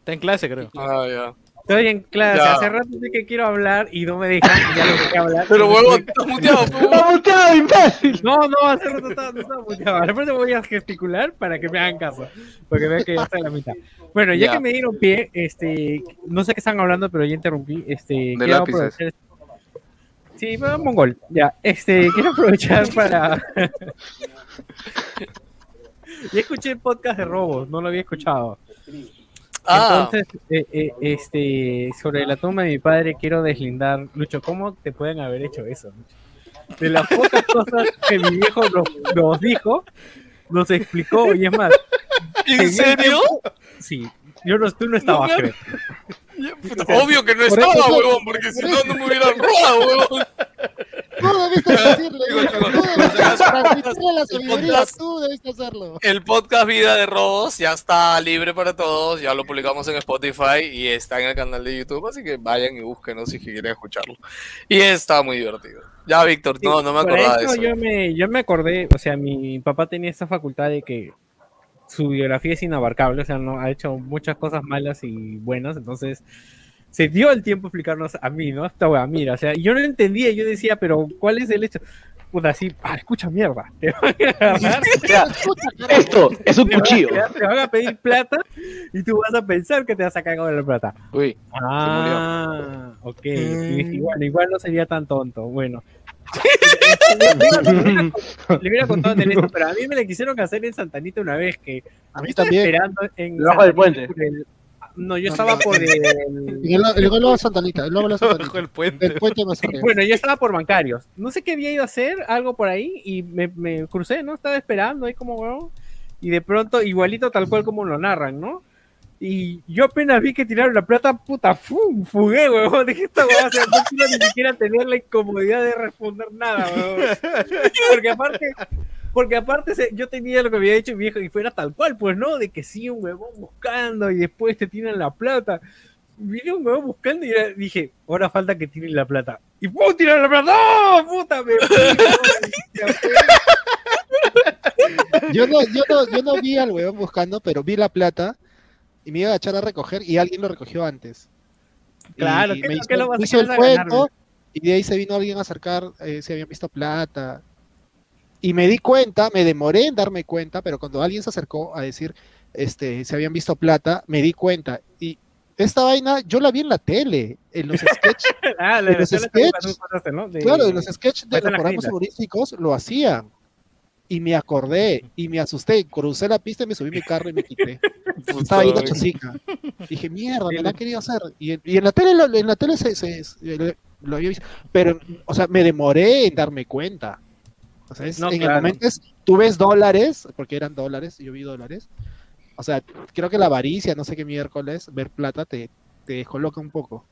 Está en clase, creo. Ah, ya. Estoy en clase, Ya. hace rato sé que quiero hablar y no me dejan, ya lo dejé hablar. Pero, huevón, estás muteado, tú. ¡Está muteado, imbécil! No, no, hace rato estaba, no estaba muteado. Ahora próximo voy a gesticular para que me hagan caso. Porque vean que ya está en la mitad. Bueno, ya, Ya. que me dieron pie, este, no sé qué están hablando, pero ya interrumpí. Este, quiero lápices. aprovechar. Sí, pero mongol. Ya, este, quiero aprovechar para. ya escuché el podcast de robos, no lo había escuchado. Ah, Entonces, eh, eh, este, sobre la tumba de mi padre quiero deslindar, Lucho, ¿cómo te pueden haber hecho eso? Lucho? De las pocas cosas que mi viejo nos, nos dijo, nos explicó, y es más, ¿en serio? tiempo- Sí, yo no, tú no estabas, No, creo. Puta, Obvio que no estaba, huevón, porque si no, no me hubieran robado, huevón. Tú debiste decirle. Tú debiste transmitirle la el sabiduría. podcast- Tú debiste hacerlo. El podcast Vida de Robos ya está libre para todos, ya lo publicamos en Spotify y está en el canal de YouTube, así que vayan y búsquenos si quieren escucharlo. Y está muy divertido. Ya, Víctor, no, no me acordaba de eso eso. Yo me, yo me acordé, o sea, mi papá tenía esa facultad de que su biografía es inabarcable, o sea, no ha hecho muchas cosas malas y buenas, entonces se dio el tiempo a explicarnos a mí, ¿no? Esta wea, mira, o sea, yo no entendía, yo decía, pero ¿cuál es el hecho? Puta, así, ah, escucha mierda, te van a agarrar, esto es un cuchillo. te van a pedir plata y tú vas a pensar que te vas a cagar con la plata. Uy, Ah, ok. Y Mm. dije, igual, igual no sería tan tonto. Bueno. le, hubiera, contado en esto, pero a mí me la quisieron hacer en Santanita una vez que A mí estaba también. esperando en Debajo del Santanita puente. por el- No, yo estaba por el. Gol de Santanita. De Bajo Santanita. el puente. El puente más arriba. Bueno, yo estaba por bancarios. No sé qué había ido a hacer, algo por ahí, y me, me crucé, ¿no? Estaba esperando ahí como huevón. Y de pronto, igualito tal cual como lo narran, ¿no? Y yo apenas vi que tiraron la plata, puta, ¡fum! fugué, huevón. Dije, esta huevada, o sea, no quiero ni siquiera tener la incomodidad de responder nada, huevón. Porque aparte, porque aparte se- yo tenía lo que había dicho mi viejo y fuera tal cual, pues, ¿no? De que sí, un huevón buscando y después te tiran la plata. Vine un huevón buscando y dije, ahora falta que tiren la plata. Y ¡pum! tiran la plata. ¡No! ¡Puta! Me. Yo no, yo, no, yo no vi al huevón buscando, pero vi la plata. y me iba a agachar a recoger y alguien lo recogió antes. Claro, y ¿qué- me qué hizo, lo vas a el y de ahí se vino alguien a acercar eh, si habían visto plata. Y me di cuenta, me demoré en darme cuenta, pero cuando alguien se acercó a decir este, si habían visto plata, me di cuenta. Y esta vaina yo la vi en la tele, en los sketches. Ah, en los sketches. ¿no? De- Claro, en los sketches de los la programas humorísticos lo hacían. Y me acordé y me asusté. Crucé la pista y me subí mi carro y me quité. Estaba ahí la chosica. Dije, mierda, me la han querido hacer. Y, en- y en la tele, en la tele se, se- se- lo había visto. Pero, o sea, me demoré en darme cuenta. O sea, es- No, en claro. el momento es, tú ves dólares, porque eran dólares, yo vi dólares. O sea, creo que la avaricia, no sé qué miércoles, ver plata te, te descoloca un poco.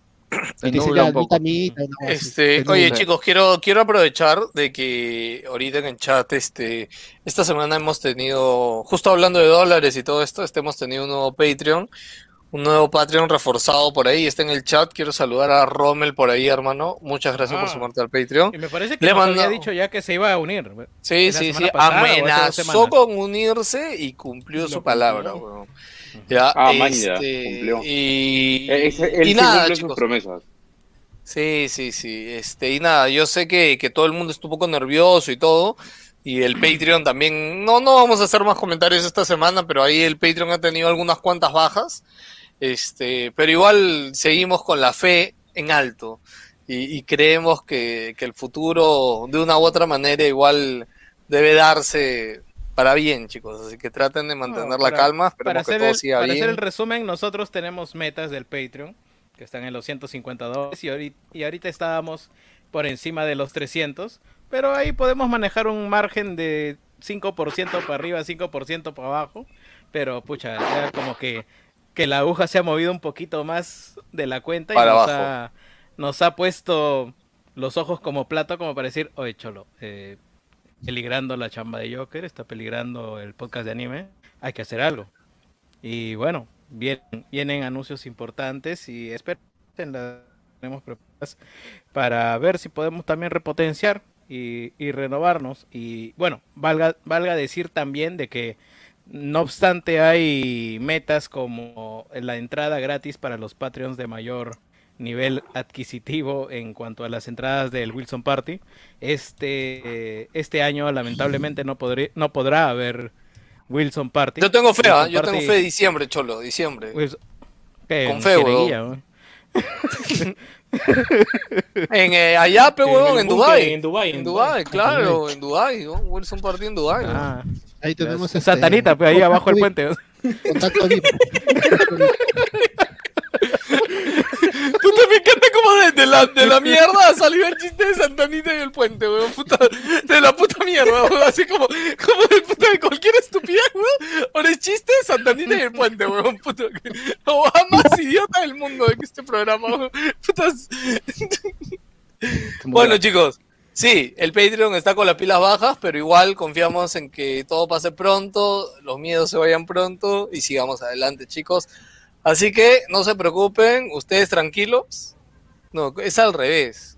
Te Y te dice, nubla ya, un poco. mitad, mitad, no, Este, te oye chicos, quiero, quiero aprovechar de que ahorita en el chat, este, esta semana hemos tenido, justo hablando de dólares y todo esto, este, hemos tenido un nuevo Patreon, un nuevo Patreon reforzado por ahí, está en el chat, quiero saludar a Rommel por ahí, hermano, muchas gracias por Ah. sumarte al Patreon. Y me parece que Le había dicho ya que se iba a unir. Sí, sí, sí, pasada amenazó con unirse y cumplió su palabra, weón. Ya, Ah, man, ya, este, cumplió. y, Eh, ese- él y nada, cumple sus promesas. Sí, sí, sí. Este, y nada, yo sé que, que todo el mundo está un poco nervioso y todo. Y el Patreon también. No, no vamos a hacer más comentarios esta semana, pero ahí el Patreon ha tenido algunas cuantas bajas. Este, pero igual seguimos con la fe en alto. Y, y creemos que, que el futuro, de una u otra manera, igual debe darse para bien, chicos. Así que traten de mantener No, la para- calma. Para Esperemos que hacer, todo el, siga para bien. hacer el resumen, nosotros tenemos metas del Patreon, que están en los 152, y ahorita, y ahorita estábamos por encima de los 300, pero ahí podemos manejar un margen de 5% para arriba, 5% para abajo, pero pucha, ya como que, que la aguja se ha movido un poquito más de la cuenta y nos ha, nos ha puesto los ojos como plato como para decir, oye Cholo, eh, peligrando la chamba de Joker, está peligrando el podcast de anime, hay que hacer algo. Y bueno, vienen, vienen anuncios importantes y espero que las tenemos preparadas para ver si podemos también repotenciar y, y renovarnos. Y bueno, valga, valga decir también de que no obstante hay metas como la entrada gratis para los Patreons de mayor nivel adquisitivo en cuanto a las entradas del Wilson Party. Este, eh, este año lamentablemente no, podré, no podrá haber Wilson Party. Yo tengo fe, ¿ah? Yo tengo Party- fe de diciembre, cholo, diciembre. Wilson- ¿qué? Con ¿En fe, weón. En eh, allá, pe, En en Dubai. en Dubái, En Dubai, Dubái. claro, en Dubai, ¿no? Wilson partió en Dubai. ¿no? Ah, Ahí tenemos es este, Satanita, pues ahí abajo el puente. Contacto VIP. Puta, me encanta como de, de la, de la mierda salió el chiste de Santanita y el puente, weón. Puta, de la puta mierda, weón. Así como, como de, puta, de cualquier estupidez, weón. Ahora el chiste de Santanita y el puente, weón. Puta, que- o más idiota del mundo en este programa, weón. Putas. Bueno, chicos, sí, el Patreon está con las pilas bajas, pero igual confiamos en que todo pase pronto, los miedos se vayan pronto y sigamos adelante, chicos. Así que no se preocupen, ustedes tranquilos. No, es al revés.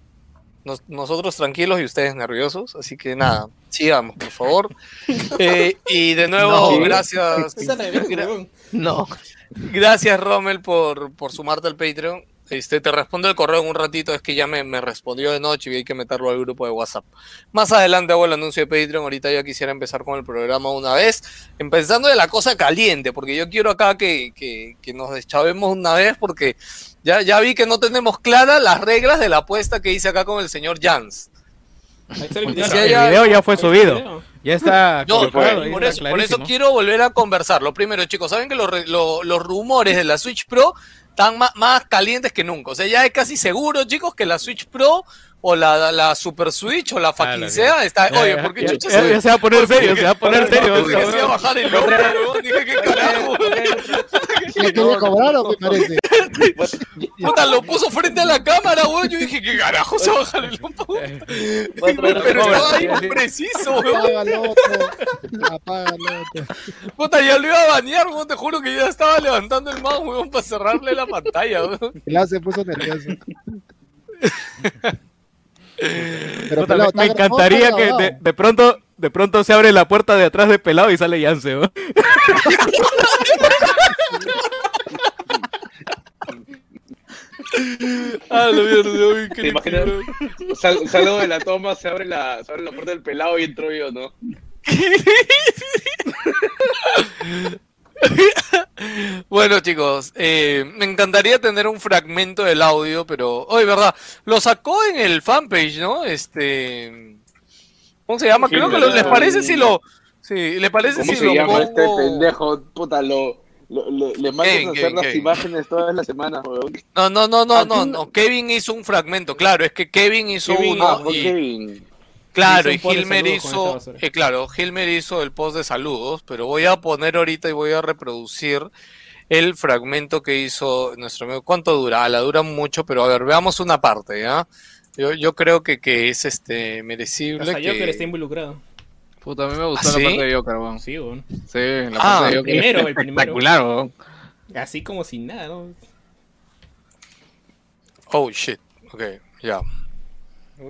Nos- nosotros tranquilos y ustedes nerviosos. Así que nada, sigamos, por favor. Eh, y de nuevo, No. gracias. Es al revés, weón. No. Gracias, Rommel, por, por sumarte al Patreon. Este, te respondo el correo en un ratito, es que ya me, me respondió de noche y hay que meterlo al grupo de WhatsApp. Más adelante hago el anuncio de Patreon, ahorita ya quisiera empezar con el programa una vez, empezando de la cosa caliente, porque yo quiero acá que, que, que nos deschavemos una vez, porque ya, ya vi que no tenemos claras las reglas de la apuesta que hice acá con el señor Jans. Ahí está el video. si El haya- video ya fue subido. Ya está No, por está eso, por eso clarísimo. quiero volver a conversar. Lo primero, chicos, saben que los, re- lo- los rumores de la Switch Pro están ma- más, calientes que nunca. O sea, ya es casi seguro, chicos, que la Switch Pro o la, la Super Switch o la Ah, fucking la sea que- está. Ya, Oye, ya, ¿por qué ya, chucha ya, se- ya se va a poner serio, se va a poner serio. se iba a bajar el weón. Dije, ¿qué carajo? ¿Le quería cobrar o me parece? Puta, lo puso frente a la cámara, weón. Yo dije, ¿qué carajo se va a bajar el loco? Pero estaba ahí preciso, weón. Apágalo. Puta, ya lo iba a banear, weón. Te juro que ya estaba levantando el mouse, weón, para cerrarle la pantalla, weón. El se puso nervioso. Me, encantaría que de, pronto de pronto se abre la puerta de atrás de pelado y sale Yance. ¿no? ah, salgo de la toma, se abre la, abre la puerta del pelado y entro yo, ¿no? Bueno, chicos, eh, me encantaría tener un fragmento del audio, pero hoy, verdad, lo sacó en el fanpage, ¿no? Este, ¿cómo se llama? Sí, Creo que lo- les parece si lo, sí, le parece ¿Cómo si se lo llama este pongo? pendejo? Puta, lo, lo- lo- le mandas Kevin, a hacer Kevin, las Kevin. imágenes todas las semanas. No, no, no, no, no, no. Kevin hizo un fragmento, claro, es que Kevin hizo uno ah, y Kevin. Claro, y Hizo Hilmer hizo, eh, claro, Hilmer hizo el post de saludos, pero voy a poner ahorita y voy a reproducir el fragmento que hizo nuestro amigo. ¿Cuánto dura? Ah, La dura mucho, pero a ver, veamos una parte, ¿ya? Yo, yo creo que, que es este merecible Hasta que... Joker está involucrado. Puta, a mí me gustó ¿Ah, la sí? parte de Joker, weón. Sí, weón. Sí, la Ah, parte de El Joker. primero, el primero. espectacular, weón. Así como sin nada, ¿no? Oh, shit. Ok, ya.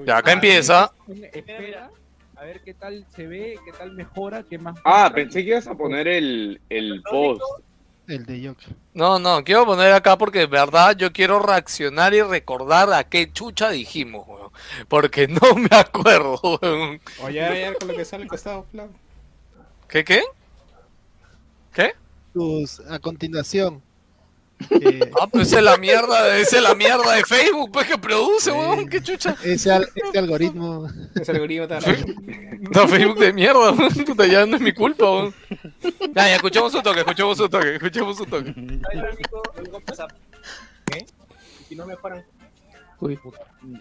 Ya, acá empieza. Espera, a ver qué tal se ve, qué tal mejora, qué más. Ah, pensé que ibas a poner el, el post. El de Joker. No, no, quiero poner acá porque de verdad yo quiero reaccionar y recordar a qué chucha dijimos, weón. Porque no me acuerdo, weón. O ya, ya, con lo que sale al costado, claro. ¿Qué, qué? ¿Qué? Tus, a continuación. Eh, Ah, pues esa es la mierda, esa es la mierda de Facebook, pues que produce, weón, qué chucha. ese, al- ese algoritmo. Ese algoritmo está raro. No, Facebook de mierda, weón. Puta, ya no es mi culpa, weón. Ya, ya, escuchemos un toque, escuchemos un toque, escuchemos un toque. Si no mejoran. Uy.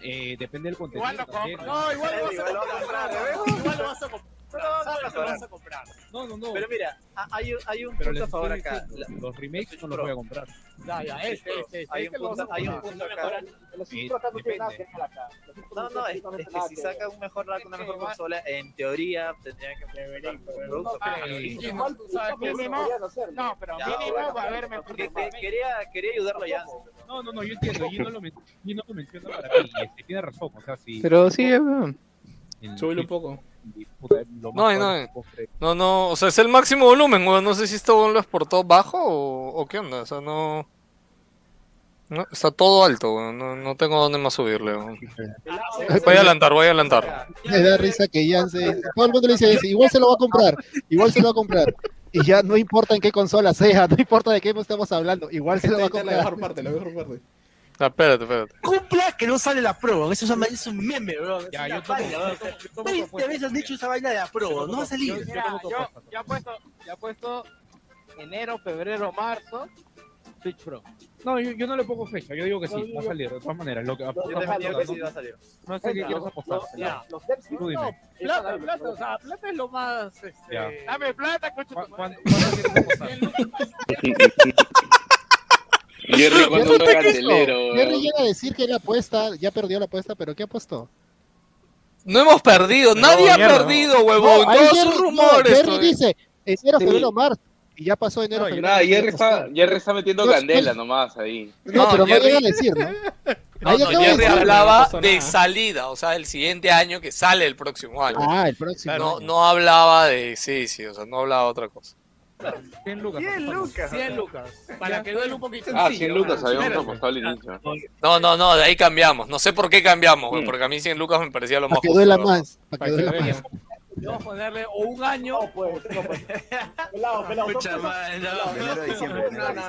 Eh, depende del contenido. también. No, igual lo vas a comprar. Igual lo vas a comprar. Sabes que lo vas a comprar. No, no, no. Pero mira, ha- hay, un- hay un Pero punto les a favor acá. Los remakes no los voy a comprar. Ya, ya, este, este, este. Hay un punto, hay un punto acá. Eh, No, no, es, es que si sacan un mejor, una mejor consola, en teoría tendrían que mejorar el producto. pero- No, pero Ya, mínimo bueno, va a haber mejor que- que- Quería, quería ayudarlo a Jansen. No, no, no, yo entiendo. Yo no lo, men- yo no lo menciono para mí. Este, tiene razón. O sea, si. Pero sí, Súbele un poco. Lo No, más no, no. No, o sea, es el máximo volumen, weón. No sé si esto lo exportó bajo o, o qué onda, o sea, no... no está todo alto, weón. No, no tengo dónde más subirle, weón. Voy a adelantar, voy a adelantar. Me da risa que ya se. Todo el mundo le dice, "Ese, igual se lo va a comprar, igual se lo va a comprar. Y ya no importa en qué consola sea, no importa de qué estamos hablando, igual se lo va a la comprar. mejor parte, la mejor parte. Ah, espérate, espérate. Cumpla que no sale la pro, eso es un, es un meme, bro. Ya, yo tomo- yo tomo 20 propuesta. veces han dicho esa vaina de la pro, no va a salir. Yo- yo Mira, yo- ya he puesto, he puesto enero, febrero, marzo, Switch Pro. No, yo, yo no le pongo fecha, yo digo que sí, va a salir, de todas maneras. Lo que, Yo digo que sí va a salir. No sé qué quieres apostar. Ya. Tú dime. Plata, plata, o sea, plata es lo más. Este, Ya. Dame plata, coche. ¿Cu- cuán- ¿Cuánto quieres apostar? Jerry cuando Jerry, no ¿qué candelero, hizo? weón. Jerry llega a decir que la apuesta, ya perdió la apuesta, pero ¿qué apostó? No hemos perdido, nadie ha perdido, huevón. No, Todos Jerry- son no, rumores. Jerry todavía. dice enero, Sí. febrero, marzo. Y ya pasó enero, No, y febrero. nada, Jerry está, pasó. Jerry está metiendo No, candela no. nomás ahí. No, No, pero Jerry- no llega a decir, ¿no? No, no, de Jerry hablaba no de salida, o sea, el siguiente año que sale el próximo año. Ah, el próximo. no, año. no hablaba de, sí, sí, o sea, no hablaba de otra cosa. 100 lucas. 100 lucas. 100 lucas. Para que duele un poquito. Ah, 100 lucas habíamos apostado al inicio. No, no, no, de ahí cambiamos. No sé por qué cambiamos, güey, Mm. porque a mí 100 lucas me parecía lo más Para que duela más. Para que duela más. Vamos a ponerle o un año. No, pues, no, pues. Pelado, pelado. No.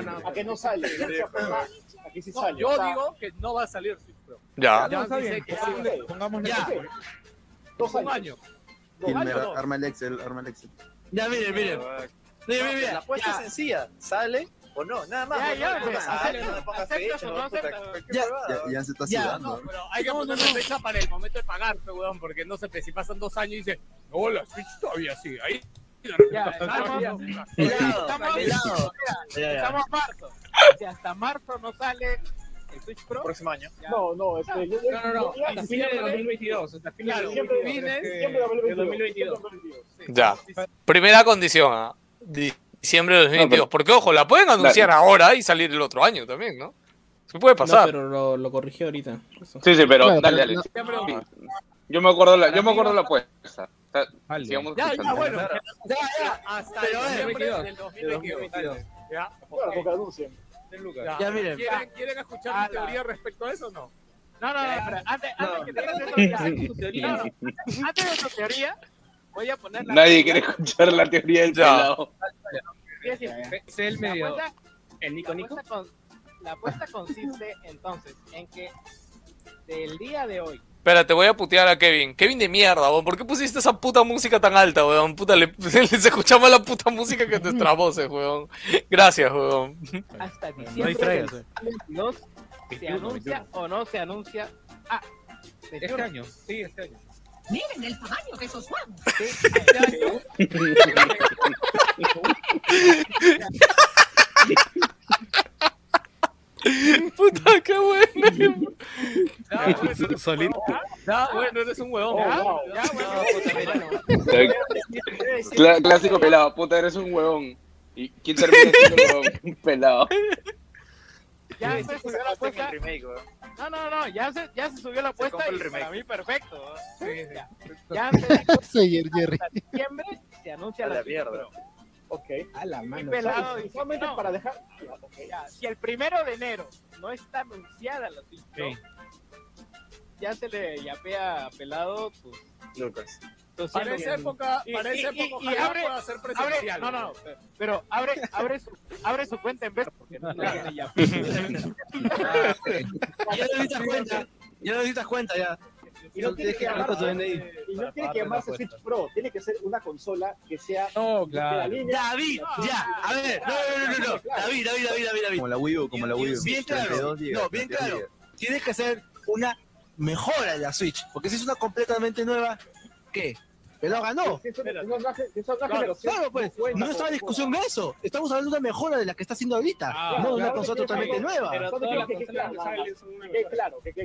No. ¿A que no sale? Aquí sí sale. Yo digo que no va a salir Switch Pro. Ya. Ya está dice bien, que pongámosle- sale. pongámosle- Ya. Dos años. Dos Gilmer, años. no. arma el Excel, arma el Excel. Ya, miren, miren. Miren, miren. La apuesta es Ya. sencilla, ¿sale o no? Nada más. Ya, no, ya, no, pues, no, sale, acepta, no no, no Ya. Ya, ya se está Ya, sudando. No, pero hay que poner una fecha para el momento de pagar, pe, weón, porque no sé, si pasan dos años y dice, no, la Switch todavía sigue ahí. Ya, estamos- Ya. Estamos-. Ya, ya. Marzo. Si hasta marzo no sale el Switch Pro, Próximo año. No, no, este, No, no, no. ya, Hasta fines de 2022. Hasta fines de Claro, siempre, 2022. siempre, este, siempre de 2022. 2022. Sí. Ya. Primera condición, ah, diciembre de 2022. No, pero- Porque, ojo, la pueden anunciar ahora y salir el otro año también, ¿no? Se puede No, pasar. pero lo, lo corrigió ahorita. Eso. Sí, sí, pero Claro, dale, dale. no-. Yo me acuerdo la, yo me acuerdo la apuesta. Vale. sigamos Ya, ya, bueno. Ya, ya. Hasta Pero, el eh, diciembre 22, del 2022. Ya. Claro. Ya, Ya, miren. ¿Quieren, ¿Quieren escuchar A mi la- teoría respecto a eso o no? No, no, no, espera, antes, antes que ya. No, no, antes de tu teoría, voy a poner la Nadie quiere escuchar la teoría del pelado. Es decir, Sé el la medio. apuesta- El Nico la Nico. apuesta con- La apuesta consiste entonces en que del día de hoy Espera, te voy a putear a Kevin. Kevin de mierda, weón. ¿Por qué pusiste esa puta música tan alta, weón? Puta, le, les escuchamos la puta música que nuestras voces, weón. Gracias, weón. hasta No diciembre distraigas, del eh. 2022 se 21, anuncia 21. o no se anuncia. Ah, Este año, sí, este año. Miren el tamaño de esos huevos. Este año Puta, qué bueno. Ya, Solito. ya, bueno, eres un huevón. Clásico pelado, puta, eres un huevón. ¿Y quién termina siendo el huevón? Un pelado. ya se subió la apuesta. remake, weón. No, no, no, ya se, ya se subió la apuesta y remake. para mí perfecto. Ya, ya se dijo, Jerry. hasta diciembre se anuncia A la la mierda. Ok. A la Y mano. pelado dice Solamente no. para dejar. Ya, ok. Ya, si el primero de enero no está anunciada la Switch Pro, ya se le yapea pelado tus Lucas. tus Para 100 esa época, Y- para y- esa y- época, y abre- pueda ser abre, presencial. no, no, no, pero- abre, abre su, abre su cuenta en vez porque no la tiene ya. Ya no necesitas cuenta. Ya no necesitas cuenta, ya. Y no no tiene que llamarse Switch Pro, tiene que ser una consola que sea No, de claro. la línea. David, ya, a ver, no, no, no, no, no, David, David, David, David, David. Como la Wii U, como la Wii U. Bien claro, 32 gigas, no, bien 32 claro. Tienes que hacer una mejora de la Switch, porque si es una completamente nueva, ¿qué? Pero ganó. Eso- no eso Claro, claro, pues, no está en discusión de eso. Estamos hablando de una mejora de la que está haciendo ahorita, Ah, no de una claro, consola totalmente claro, nueva. claro, que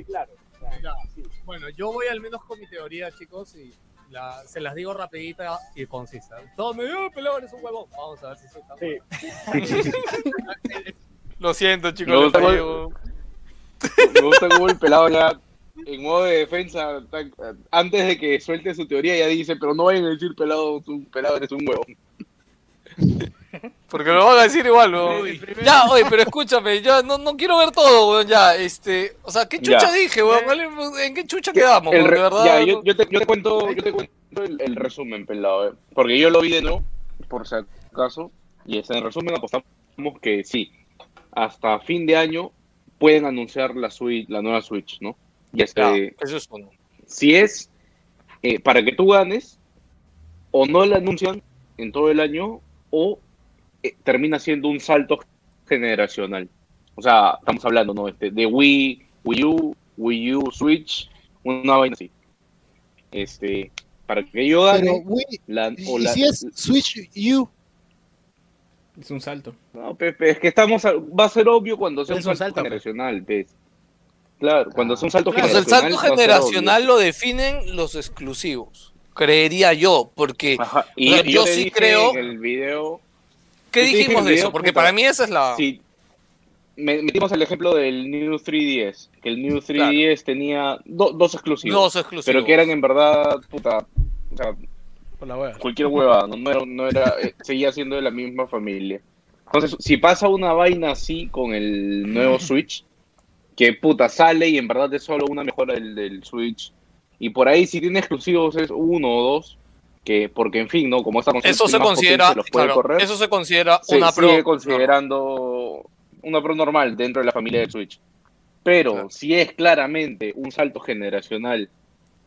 claro, claro. Bueno, yo voy al menos con mi teoría, chicos, y la- se las digo rapidita y concisa. Todos me dicen, pelado, eres un huevón. Vamos a ver si soy tan Sí. Lo siento, Me chicos. me gusta cómo el pelado ya en modo de defensa, antes de que suelte su teoría, ya dice, pero no vayan a decir pelado, tú, pelado eres un huevón. Porque lo van a decir igual, weón. Ya, oye, pero escúchame, yo no, no quiero ver todo, weón, ya, este, o sea, ¿qué chucha Ya. dije, weón? ¿Cuál es- ¿En qué chucha quedamos, El weón? re- De verdad. ya, yo, yo te, yo te cuento, yo te cuento el, el resumen, pelado, eh, porque yo lo vi de nuevo, por si acaso, y es en el resumen apostamos que sí, hasta fin de año pueden anunciar la Switch, la nueva Switch, ¿no? Este, eso es uno. si es eh, para que tú ganes, o no la anuncian en todo el año, o eh, termina siendo un salto generacional. O sea, estamos hablando, ¿no? Este, de Wii, Wii U, Wii U, Switch, una vaina así. Este, para que yo gane, Pero, Wii, la, o ¿y la- si es Switch U? Es un salto. No, Pepe, es que estamos, a- va a ser obvio cuando sea un Es un salto, salto, generacional, ¿ves? Claro, cuando sea un salto Pues el salto generacional lo definen los exclusivos, creería yo, porque Y o sea, yo, sí creo... en el video. ¿Qué dijimos de eso? Porque puta, para mí esa es la... Sí, me- metimos el ejemplo del New 3DS, que el New 3DS tenía do- dos exclusivos. Dos exclusivos. Pero que eran en verdad, puta, o sea, Por la hueva. cualquier hueva, no, no era, no era eh, seguía siendo de la misma familia. Entonces, si pasa una vaina así con el nuevo Switch, que puta sale y en verdad es solo una mejora del, del Switch, y por ahí si tiene exclusivos es uno o dos, que porque en fin, ¿no? Como esta Eso se considera, claro, correr, eso se considera se una sigue pro. considerando una pro normal dentro de la familia de Switch. Pero si es claramente un salto generacional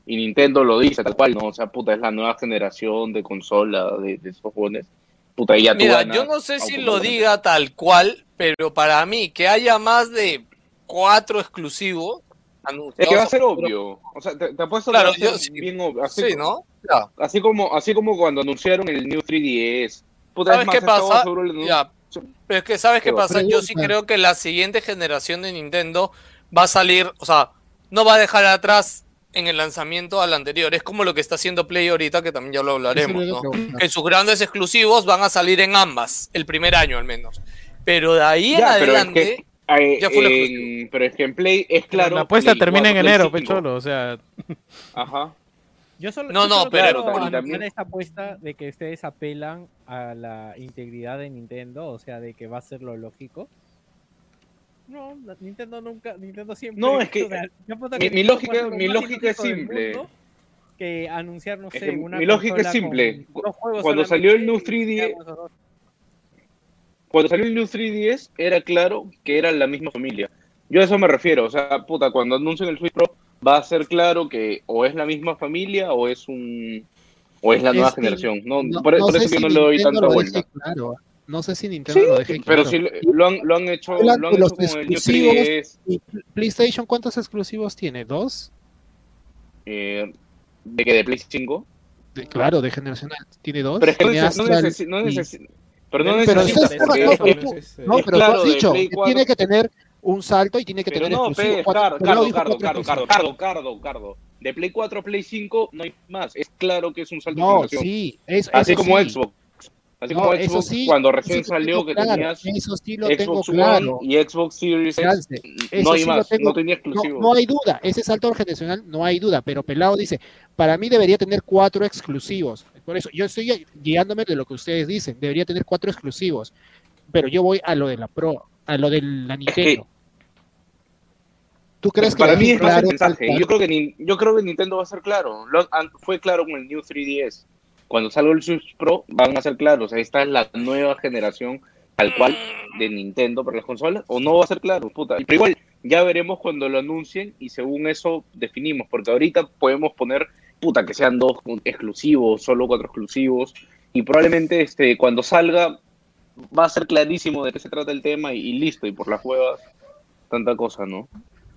y Nintendo lo dice tal cual, ¿no? O sea, puta, es la nueva generación de consola de, de esos jóvenes. Puta, ya tú Mira, ganas yo no sé si lo diga tal cual, pero para mí que haya más de cuatro exclusivos anunciados. Es que va a ser obvio. O sea, te, te apuesto Claro, que va a yo ser sí. bien obvio. Así, Sí, ¿no? Así como, así como cuando anunciaron el New 3DS. Puta, es ¿Sabes más, qué pasa? seguro el- Ya. Pero es que, ¿sabes qué pasa? Yo sí creo que la siguiente generación de Nintendo va a salir, o sea, no va a dejar atrás en el lanzamiento al anterior. Es como lo que está haciendo Play ahorita, que también ya lo hablaremos, ¿no? Que sus grandes exclusivos van a salir en ambas, el primer año al menos. Pero de ahí en Ya, pero es adelante, que, eh, ya fue lo en- pero es que en Play es claro. la apuesta Play termina en 4, Play enero, 5. pecholo, o sea. Ajá. Yo solo, No, yo no, solo pero- quiero también- esta apuesta de que ustedes apelan a la integridad de Nintendo, o sea, de que va a ser lo lógico. No, Nintendo nunca, Nintendo siempre. No, es que o sea, mi- que mi Nintendo lógica- mi lógica es simple. mundo Que anunciar, no Es sé, que una mi lógica es simple. Cuando salió el New y 3D, seamos esos dos. Cuando salió el New 3DS era claro que era la misma familia. Yo a eso me refiero, o sea, puta, cuando anuncien el Switch Pro va a ser claro que o es la misma familia o es un o es la nueva generación. No, no- por, no por sé eso si no le doy Nintendo tanta vuelta. claro. No sé si Nintendo Sí, lo deje pero claro. sí lo, lo han, lo han hecho, lo han los hecho con el New exclusivos 3DS, y PlayStation, ¿cuántos exclusivos tiene? ¿Dos? eh, de que de Play 5. De- claro, de generacional. ¿Tiene dos? Pero es que no, neces- no no pero no Pero es tú- No, pero tú claro, has de dicho que 4. tiene que tener un salto y tiene que Pero tener no, exclusivo. pe, Cuatro- Cardo, Cardo, Cardo, Cardo, Cardo. Cardo, Cardo. De Play 4 a Play 5 no hay más. Es claro que es un salto de No, generación. sí, es- Así como sí. Xbox. Así No, como Xbox, sí, cuando recién salió tengo que claro, tenías eso sí lo tengo Xbox claro. One y Xbox Series X, no hay sí más, tengo- no tenía exclusivos. no hay duda, ese salto generacional no hay duda, pero Pelado dice, para mí debería tener cuatro exclusivos. Por eso, yo estoy guiándome de lo que ustedes dicen, debería tener cuatro exclusivos, pero yo voy a lo de la Pro, a lo de la Nintendo. ¿Tú crees que para mí es más claro el mensaje. tal- Yo creo que ni- yo creo que Nintendo va a ser claro. Lo- fue claro con el New 3DS. Cuando salga el Switch Pro van a ser claros. Esta es la nueva generación tal cual de Nintendo para las consolas. O no va a ser claro, puta. Pero igual ya veremos cuando lo anuncien y según eso definimos. Porque ahorita podemos poner puta que sean dos exclusivos, solo cuatro exclusivos. Y probablemente este cuando salga va a ser clarísimo de qué se trata el tema y, y listo. Y por las huevas, tanta cosa, ¿no?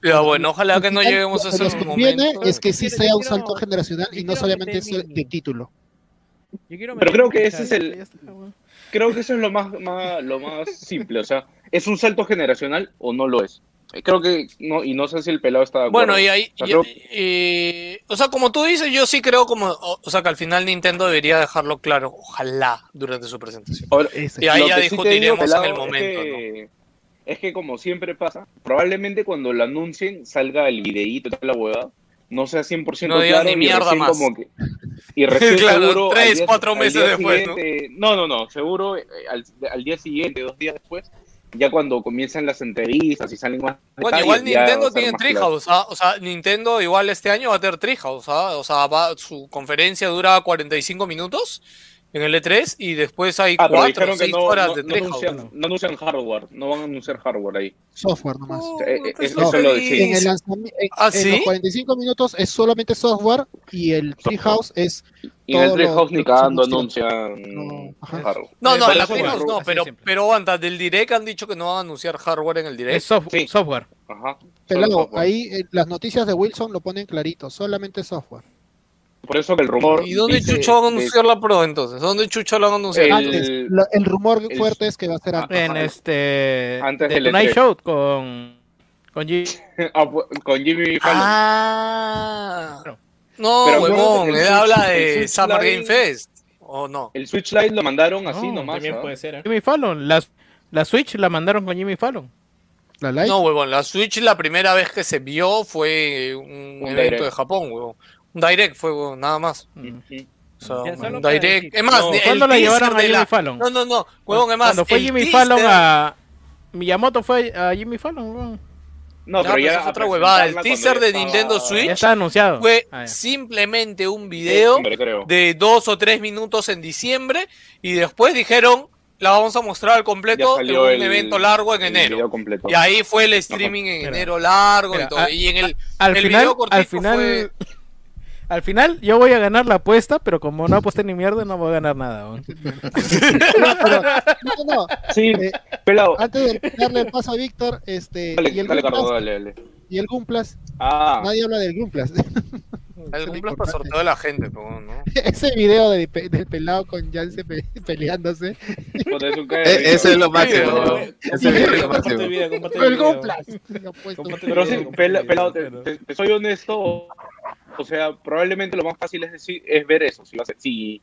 Ya, bueno, ojalá que no lleguemos a lo que ese nos conviene es que sí sea un salto generacional y no solamente de título. Yo quiero Pero creo que ese es el-. Creo que eso es lo más, más- lo más simple, o sea, ¿es un salto generacional o no lo es? Eh, Creo que no, y no sé si el pelado está de acuerdo. Bueno, y ahí, O sea, y- creo- y- o sea, como tú dices, yo sí creo como, o, o sea, que al final Nintendo debería dejarlo claro, ojalá, durante su presentación. Ahora, y ahí lo ya sí digo, discutiremos pelado, en el momento, es ¿no? que, es que como siempre pasa, probablemente cuando lo anuncien salga el videíto y toda la huevada, no sea 100% No claro ni mierda más. como que y recién Claro, seguro tres, día- cuatro meses después, ¿no? ¿no? no, no, seguro eh, al, al día siguiente, dos días después, ya cuando comienzan las entrevistas y salen más Bueno, detalles, igual Nintendo tiene más claro. Treehouse, ¿ah? o sea, Nintendo igual este año va a tener Treehouse, ¿ah? o sea, va- su conferencia dura 45 minutos en el E3 y después hay Ah, 4 o dijeron que 6 no, horas no- de no anuncian, no anuncian hardware, no van a anunciar hardware ahí. Software nomás. Eh, eh, pues, eso No, lo en, el en- ¿Ah, en sí? los 45 minutos es solamente software y el Treehouse es Y en el Treehouse ni cagando anuncian hardware. No, no, la eso, Treehouse no, pero, pero aguanta, del Direct han dicho que no van a anunciar hardware en el Direct. Es soft- software. Ajá. Pelado, solo software. ahí eh, las noticias de Wilson lo ponen clarito, solamente software. Por eso que el rumor. ¿Y dónde dice Chucho van a de- anunciar la Pro entonces? ¿Dónde Chucho la van a anunciar? El- Antes, lo- el rumor el- fuerte es que va a ser antes. En este. Antes de del Tonight E3. Show con. Con G. Ah, con Jimmy Fallon. Ah. No, Pero huevón, el él Switch- habla el de Summer Game Fest. ¿O no? El Switch Lite lo mandaron así No, nomás. También ¿ah? puede ser. ¿eh? Jimmy Fallon. La, la Switch la mandaron con Jimmy Fallon. ¿La Lite? No, huevón, la Switch la primera vez que se vio fue un, Un evento direct. de Japón, huevón. Un direct fue, nada más. Ujú. O sea, Ya, un solo para direct. Es más, No, el ¿Cuándo la llevaron a Jimmy la- Fallon? No, no, no, huevón, es más. Cuando fue Jimmy teaser- Fallon a. Miyamoto fue a Jimmy Fallon, weón. No, pero pero ya. eso es a otra huevada. El teaser de Nintendo Switch Ya está anunciado. fue Ah, simplemente un video de dos o tres minutos en diciembre y después dijeron la vamos a mostrar al completo en un el- evento largo en enero. Y ahí fue el streaming en Mira, enero largo mira, y todo. a- y en el, Al el final, video al final, fue- al final yo voy a ganar la apuesta, pero como no aposté ni mierda, no voy a ganar nada. weón. No, pero- no, no, Sí, eh, pelado. antes de darle el paso a Víctor, este, Dale, y el dale, Gumplas, dale, dale. y el Gumplas, Ah, nadie habla del Gumplas. el cumpleaños para sorteo de la gente, pero no. Ese video de- del pelado con Janse pe- peleándose. E-. Ese es lo máximo. Ese video es lo máximo. el. Gumplas. Pero sí, pelado, te, te- te soy honesto. O sea, probablemente lo más fácil es decir, es ver eso. Si, si,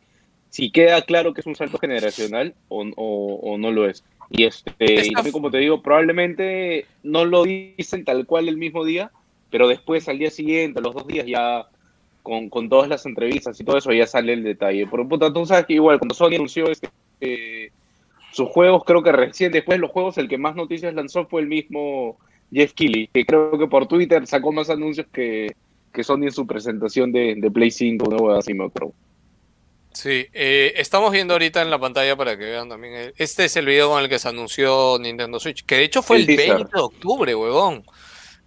si queda claro que es un salto generacional o, o, o no lo es. Y este, y también como te digo, probablemente no lo dicen tal cual el mismo día, pero después al día siguiente, a los dos días ya con, con todas las entrevistas y todo eso ya sale el detalle. Por puta, tú sabes que igual cuando Sony anunció este eh, sus juegos, creo que recién después de los juegos, el que más noticias lanzó fue el mismo Jeff Keighley, que creo que por Twitter sacó más anuncios que, que Sony en su presentación de, de Play 5, una hueá así me acuerdo. Sí, eh, estamos viendo ahorita en la pantalla para que vean también. eh, Este es el video con el que se anunció Nintendo Switch, que de hecho fue el, El teaser. 20 de octubre, huevón.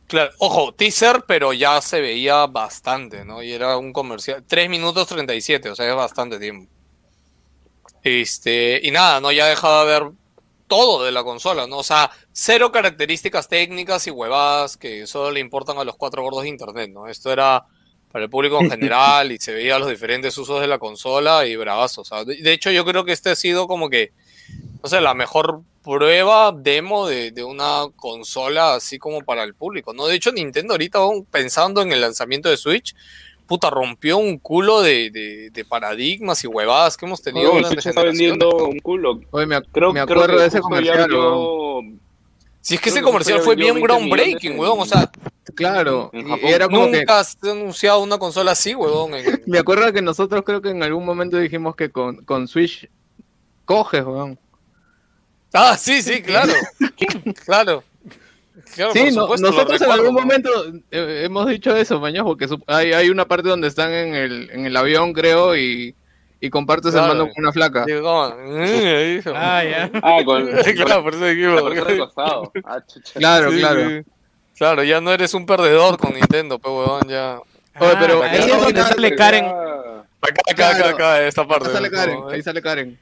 Claro, ojo, teaser, pero ya se veía bastante, ¿no? Y era un comercial, 3 minutos 37, o sea, es bastante tiempo. Este, y nada, ¿no? Ya dejaba de ver todo de la consola, ¿no? O sea, cero características técnicas y huevadas que solo le importan a los cuatro gordos de internet, ¿no? Esto era para el público en general y se veía los diferentes usos de la consola y bravazo. O sea, de, hecho, yo creo que este ha sido como que, no sé, la mejor prueba, demo de, de una consola así como para el público, ¿no? De hecho, Nintendo ahorita, aún pensando en el lanzamiento de Switch, puta, rompió un culo de, de- de paradigmas y huevadas que hemos tenido No, el Switch está vendiendo un culo. Oye, me, ac- Creo, me creo acuerdo que de ese comercial, Si es que creo ese que comercial fue bien 20 millones groundbreaking, en- weón. O sea, Claro, y era como que nunca se ha anunciado una consola así, weón. en- me acuerdo que nosotros creo que en algún momento dijimos que con, con Switch coges, weón. Ah, sí, sí, claro. claro. Claro, Sí, no- supuesto, nosotros en algún momento eh, hemos dicho eso, mañana, porque su- hay, hay una parte donde están en el, en el avión, creo, y, y compartes Claro. el mando con una flaca. Digo, "Eh", Ah, ya. Ah, con, claro, por eso costado. Ah, chucha. Claro, Sí, claro. sí. Claro, ya no eres un perdedor con Nintendo, pero weón, ya. Oye, pero Ah, ahí es donde sale Karen. Acá, acá, acá, Claro. acá, esta parte. Ahí sale. Karen, ahí sale Karen.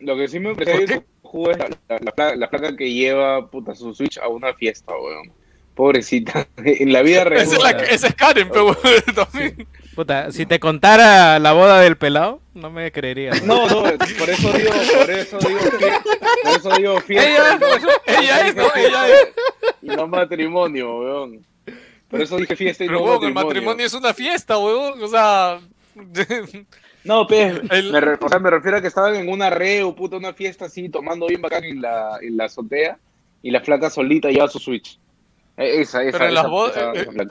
Lo que sí me parece es la, la, la placa, la placa que lleva puta, su Switch a una fiesta, weón. Pobrecita. En la vida real. Esa es, la, esa es Karen, pero también. Puta, si te contara la boda del pelado, no me creerías. No, no, por eso digo, por eso digo, fie- por eso digo fiesta. Ella, y no- ella es, ¿no? Ella es. Y no matrimonio, weón. Por eso dije fiesta y Pero no weón, el matrimonio. matrimonio es una fiesta, weón. O sea. No, pues, El- me, re- o sea, me refiero a que estaban en una reo, puta, una fiesta así, tomando bien bacán en la, en la azotea, y la flaca solita lleva su Switch. Eh, Esa, esa, Pero en las bodas- esa- eh.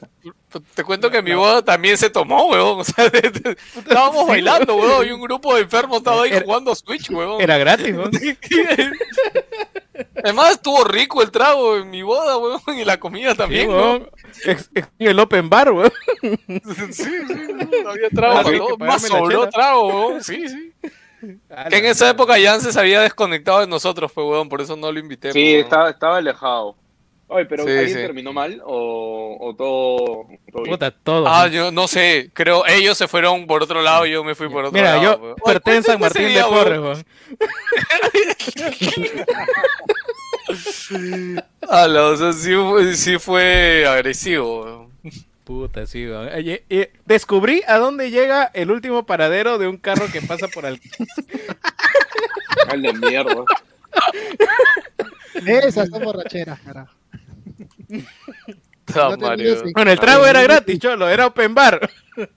Te cuento que en mi boda también se tomó, weón. O sea, de- de- estábamos bailando, weón. Y un grupo de enfermos estaba ahí Era- jugando Switch, weón. Era gratis, ¿no? Además, estuvo rico el trago en mi boda, weón. Y la comida también, Sí, ¿no? Ex- ex- el open bar, weón. Sí, sí, no había trago, Ah, para más sobró trago, weón. Sí, sí. Ah, Que en esa época Jan se había desconectado de nosotros, fue weón, por eso no lo invité. Sí, weón. estaba, estaba alejado. Oye, pero Sí, ¿alguien sí. terminó mal o, o todo, todo bien? Puta, todo. Ah, yo no sé, creo, ellos se fueron por otro lado y yo me fui por otro Mira, lado. yo weón. pertenezco a Oye, Martín de Porres. Ala, o sea, sí, fue- sí fue agresivo. Puta, sí, weón. Oye, y descubrí a dónde llega el último paradero de un carro que pasa por al... Al de mierda. Esas son borracheras, carajo. No Bueno, el trago era gratis, cholo, era open bar.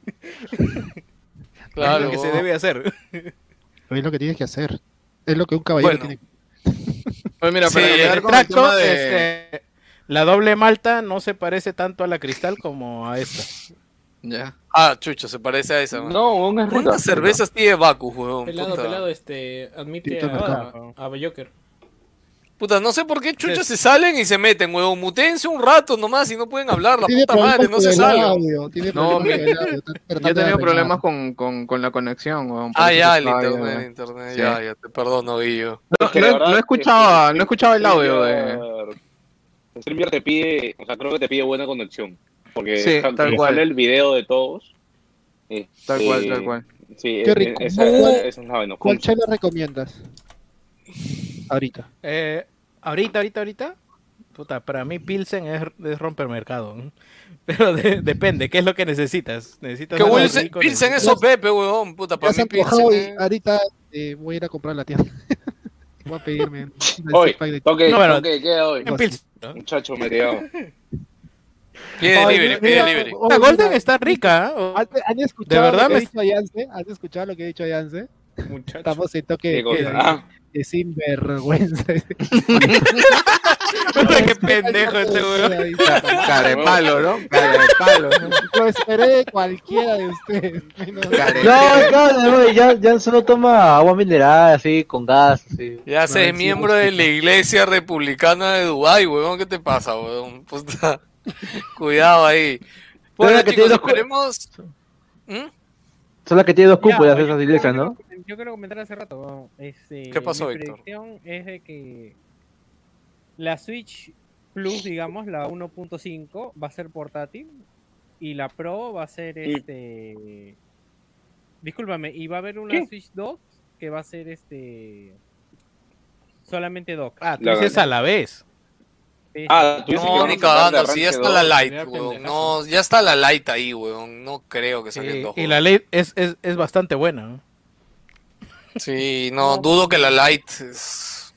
Claro. Es lo que se debe hacer. Es lo que tienes que hacer. Es lo que un caballero Bueno. tiene Oye, mira, Sí, para el llegar El tracto, de... este, la doble malta no se parece tanto a la cristal como a esta. Ya. Ah, chucho, se parece a esa. man. No, un. ¿Cuántas cervezas tiene Bacus, weón? Pelado, Puta. pelado, este, admite a, Mercado. a Joker. Puta, no sé por qué chuchos se salen y se meten, weón. Mutense un rato nomás y no pueden hablar, la puta madre, no se el tiene No, el está Yo he tenido problemas con, con, con la conexión, weón. por Ah, ya, el internet, ya- el internet, Sí. ya, ya, te perdono, Guillo. No, no- no es escuchaba, que- no escuchaba el audio de... StreamYard- StreamYard te pide, o sea, creo que te pide buena conexión. Porque Sí, tal te cual. sale el video de todos. Tal Este, cual, tal cual. Sí, Qué rico. esa, ¿Cuál- esa- esa es la vaina. ¿Cuál chela recomiendas? Ahorita. Eh, ahorita, ahorita, ahorita. Puta, para mí Pilsen es, es romper mercado. ¿no? Pero de- depende, ¿qué es lo que necesitas? ¿Necesitas Que Wilson, rico? Pilsen ¿Necesitas- eso, Pepe, weón. Puta, para mí Pilsen. y es- ahorita eh, voy a ir a comprar la tienda. voy a pedirme Hoy, de- toque, No, bueno, toque, ¿qué hoy? En Pilsen. ¿no? Muchacho, me tirado. Pide mira, pide oh, La Golden mira, está rica. ¿eh? ¿Han, escuchado De verdad lo que me- ha dicho Yance? ¿Has escuchado lo que ha dicho Yance? Estamos en toque ¿Qué de queda, Ah. De sinvergüenza. Qué pendejo este weón. Cara de palo, ¿no? Cara de palo. Lo esperé de cualquiera de ustedes. No, no, ya, ya solo toma agua mineral, así, con gas, así. Ya se es miembro de la iglesia republicana de Dubái, weón. ¿Qué te pasa, weón? Puta. Cuidado ahí. Bueno, chicos, esperemos. Son las que tiene dos Ya, cúpulas esas iglesias, ¿no? Yo quiero comentar hace rato. Este, ¿Qué pasó, mi Víctor? predicción es de que la Switch Plus, digamos, la 1.5, va a ser portátil y la Pro va a ser este. Discúlpame, y va a haber una ¿Qué? Switch 2 que va a ser este. Solamente dock. Ah, tú dices a la vez. Ah, tú No, ni cagando, de si ya está la light, weón. No, ya está la light ahí, weón. No creo que saquen dos. Y la ley es, es, es bastante buena. ¿no? Sí, no, dudo que la light. es-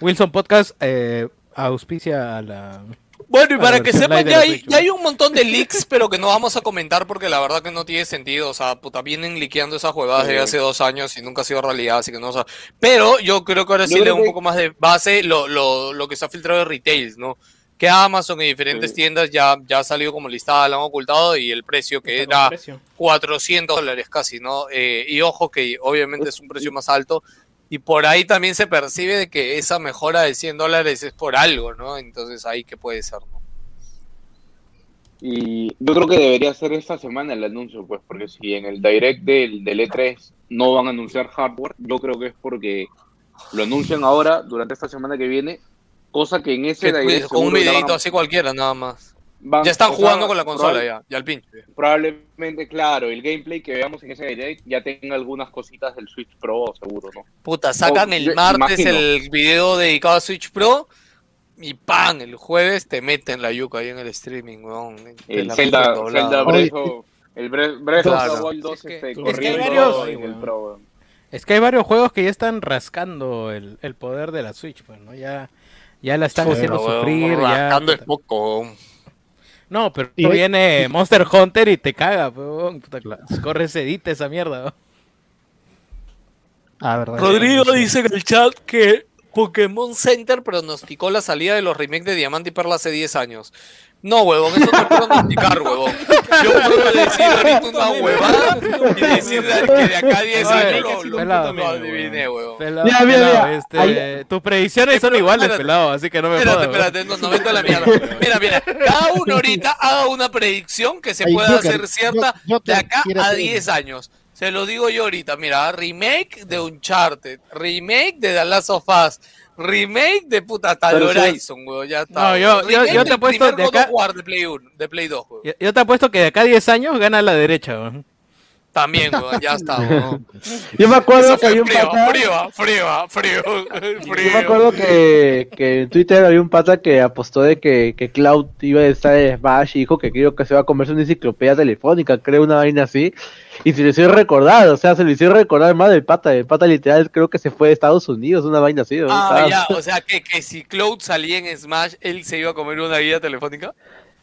Wilson Podcast eh, auspicia a la. Bueno, y para que sepan, de ya hay, ya hay un montón de leaks, pero que no vamos a comentar porque la verdad que no tiene sentido. O sea, puta, vienen liqueando esas jugadas Sí. desde hace dos años y nunca ha sido realidad, así que no. o sea, pero yo creo que ahora sí le da un que- poco más de base lo, lo, lo que se ha filtrado de retails, ¿no? Que Amazon y diferentes Sí. tiendas ya, ya ha salido como listada, la han ocultado y el precio que Está era precio. 400 dólares casi, ¿no? Eh, y ojo que obviamente es un precio más alto. Y por ahí también se percibe de que esa mejora de 100 dólares es por algo, ¿no? Entonces ahí que puede ser, ¿no? Y yo creo que debería ser esta semana el anuncio, pues, porque si en el direct del, del E3 no van a anunciar hardware, yo creo que es porque lo anuncian ahora, durante esta semana que viene, cosa que en ese direct con un videito a- así cualquiera, nada más. Van- ya están sea, jugando con la consola ya, ya al pinche. Probablemente, claro, el gameplay que veamos en ese direct ya tenga algunas cositas del Switch Pro, seguro, ¿no? Puta, sacan O- el martes imagino. el video dedicado a Switch Pro y ¡pam! El jueves te meten la yuca ahí en el streaming, weón. El Zelda. Zelda Breath of- el Breath, Breath of Claro. the Wild 2 este, es que hay corriendo varios- en el Pro, weón. Es que hay varios juegos que ya están rascando el, el poder de la Switch, pues, ¿no? Ya, ya la están haciendo weón, sufrir. Ya, rascando es poco. No, pero Y- viene Monster Hunter y te caga, weón. Puta, corre sedita esa mierda. weón. Ah, verdad. Rodrigo dice en el chat que Pokémon Center pronosticó la salida de los remakes de Diamante y Perla hace 10 años. No, huevón, eso no es pronosticar, huevón. Yo puedo decir ahorita una huevada y decir que de acá a 10 años lo, lo, Pelado. lo adiviné, huevón. Pelado, Mira, mira, pelado, mira, este, ahí- tus predicciones son pero iguales, espérate. pelado, así que no me Espérate, jodas. espérate, no, no vete a la mierda. Mira, mira, cada uno ahorita haga una predicción que se pueda hacer cierta de acá a una. 10 años. Se lo digo yo ahorita, mira, remake de Uncharted, remake de The Last of Us, remake de puta hasta sí. Horizon, weón, ya está. No, yo- yo- yo te apuesto de acá- de Play 1, de Play 2, weón. Yo, yo te apuesto que de acá a 10 años gana la derecha. weón. También, weón, ya está, weón. Yo me acuerdo Eso que había un frío, pata. frío, frío, frío, Yo me acuerdo que, que en Twitter había un pata que apostó de que, que Cloud iba a estar en Smash y dijo que creo que se va a comerse una enciclopedia telefónica, creo una vaina así. Y se lo hicieron recordar, o sea, se lo hicieron recordar más del pata. El pata literal creo que se fue de Estados Unidos, una vaina así. ¿no? Ah, ya, o sea que, que si Cloud salía en Smash, él se iba a comer una guía telefónica.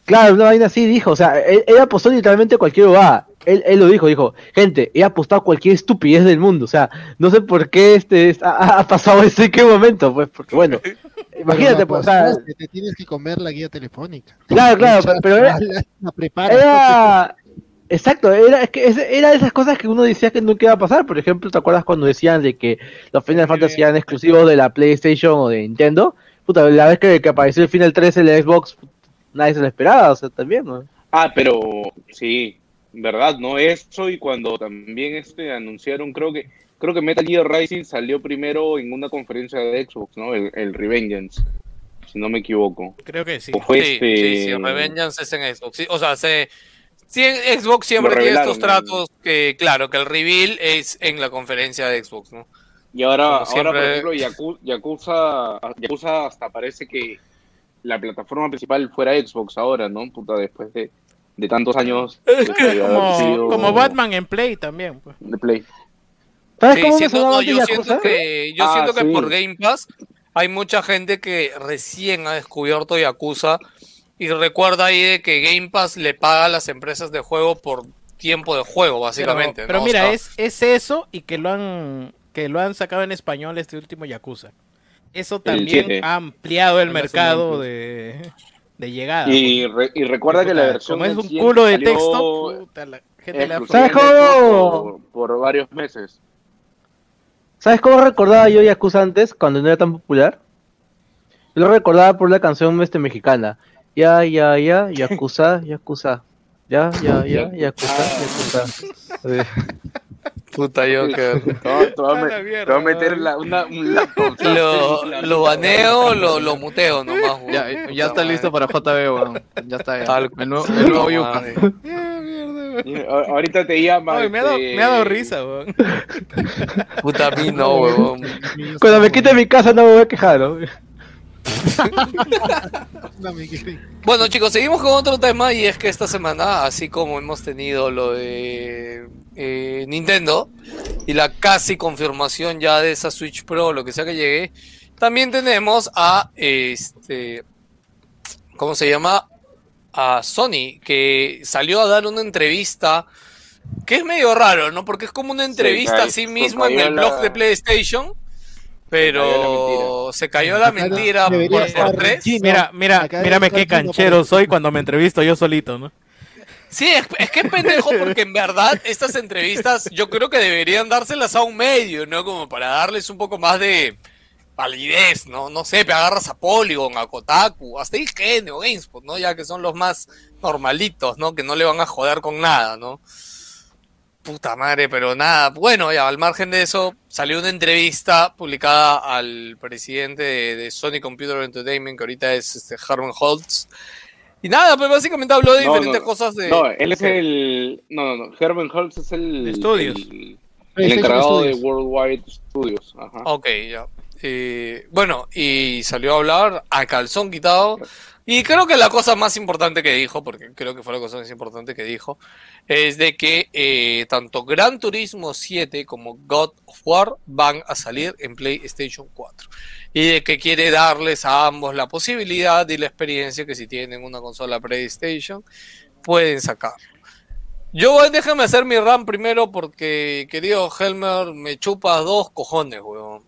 Claro, una vaina así dijo, o sea, él, él apostó literalmente cualquier bobada. Él, él lo dijo, dijo, gente, he apostado cualquier estupidez del mundo, o sea, no sé por qué este es- ha, ha pasado esto en qué momento, pues, porque bueno, imagínate, pues, o sea, te tienes que comer la guía telefónica. claro, claro, pero era, la era, exacto, era, es que era de esas cosas que uno decía que nunca iba a pasar, por ejemplo, ¿te acuerdas cuando decían de que los Final Fantasy eran exclusivos de la PlayStation o de Nintendo? Puta, la vez que, que apareció el Final 13 en la Xbox, nadie se lo esperaba, o sea, también, ¿no? Ah, pero sí, verdad, ¿no? Eso y cuando también este anunciaron, creo que creo que Metal Gear Rising salió primero en una conferencia de Xbox, ¿no? El, el Revengeance, si no me equivoco. Creo que sí. Sí, este... sí, sí, Revengeance es en Xbox. sí, o sea, se, sí, en Xbox siempre tiene estos tratos que, claro, que el reveal es en la conferencia de Xbox, ¿no? Y ahora, ahora por ejemplo, Yaku- Yakuza, Yakuza hasta parece que la plataforma principal fuera Xbox ahora, ¿no? Puta, después de, de tantos años Es que como, sido como Batman en Play también. pues. de Play. ¿Sabes Sí, cómo siento, no, yo Yakuza? siento que, yo Ah, siento que sí. por Game Pass hay mucha gente que recién ha descubierto Yakuza y recuerda ahí de que Game Pass le paga a las empresas de juego por tiempo de juego, básicamente. Pero, pero ¿no? O mira, sea, es, es eso y que lo han que lo han sacado en español este último Yakuza. Eso también ha ampliado el mercado de, de llegada. Y, re- y recuerda que la versión. como es un 100 culo de texto, puta, la gente le. Por, por varios meses. ¿Sabes cómo recordaba yo Yakuza antes, cuando no era tan popular? Yo lo recordaba por la canción este, mexicana. Ya, ya, ya, Yakuza, Yakuza. Ya, ya, ya, Yakuza, Yakuza. Puta Joker. Te voy- te voy a me- te voy a meter la- una- un laptop. Lo, lo baneo, lo, lo muteo nomás. weón. Ya, ya Puta está listo para JB, weón. Ya está. Ya. El nuevo, el nuevo Yuka. madre. Y a- Ahorita te llama. Ay, me, ha dado, este, me ha dado risa, weón. Puta, a mí no, huevón. Cuando me quite mi casa no me voy a quejar, ¿no? Bueno chicos, seguimos con otro tema y es que esta semana, así como hemos tenido lo de eh, Nintendo y la casi confirmación ya de esa Switch Pro, lo que sea que llegue, también tenemos a este, ¿cómo se llama? A Sony, que salió a dar una entrevista que es medio raro, ¿no? Porque es como una entrevista cayó- a sí mismo en cayó el la- blog de PlayStation, pero se cayó la mentira por, por tres. Gino. Mira, mira, mírame qué canchero soy cuando me entrevisto yo solito, ¿no? Sí, es, es que es pendejo porque en verdad estas entrevistas yo creo que deberían dárselas a un medio, ¿no? Como para darles un poco más de validez, ¿no? No sé, te agarras a Polygon, a Kotaku, hasta IGN o GameSpot, ¿no? Ya que son los más normalitos, ¿no? Que no le van a joder con nada, ¿no? Puta madre, pero nada. Bueno, ya al margen de eso, salió una entrevista publicada al presidente de, de Sony Computer Entertainment, que ahorita es este, Herman Holtz. Y nada, pues básicamente habló de No, diferentes no, cosas de... No, él es ¿Qué? el. No, no, no. Herman Holtz es el. De estudios. El, encargado de. Worldwide Studios. Ajá. Ok, ya. Eh, bueno, y salió a hablar a calzón quitado. Y creo que la cosa más importante que dijo, porque creo que fue la cosa más importante que dijo, es de que eh, tanto Gran Turismo 7 como God of War van a salir en PlayStation 4. Y de que quiere darles a ambos la posibilidad y la experiencia que si tienen una consola PlayStation, pueden sacar. Yo déjame hacer mi RAM primero porque, querido Helmer, me chupas dos cojones, weón.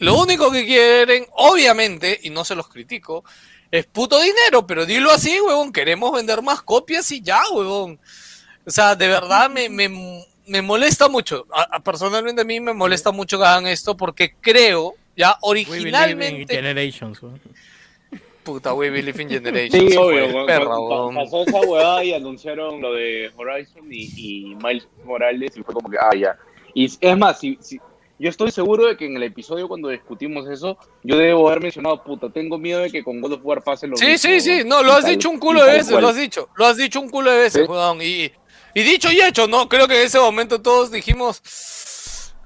Lo único que quieren, obviamente, y no se los critico, es puto dinero, pero dilo así, huevón, queremos vender más copias y ya, huevón. O sea, de verdad me, me, me molesta mucho. A- a- personalmente a mí me molesta mucho que hagan esto porque creo, ya We believe in originalmente... Generations, weón. Puta, we believe in Generations. Sí, obvio. perra, cuando pasó esa huevada y anunciaron lo de Horizon y, y Miles Morales y fue como que, ah, ya. Y es más, si, si- yo estoy seguro de que en el episodio cuando discutimos eso, yo debo haber mencionado, puta, tengo miedo de que con God of War pase lo Sí, mismo. sí, sí, no, lo has tal- dicho un culo de veces, cual. lo has dicho, lo has dicho un culo de veces, Sí. weón, y, y dicho y hecho, ¿no? Creo que en ese momento todos dijimos,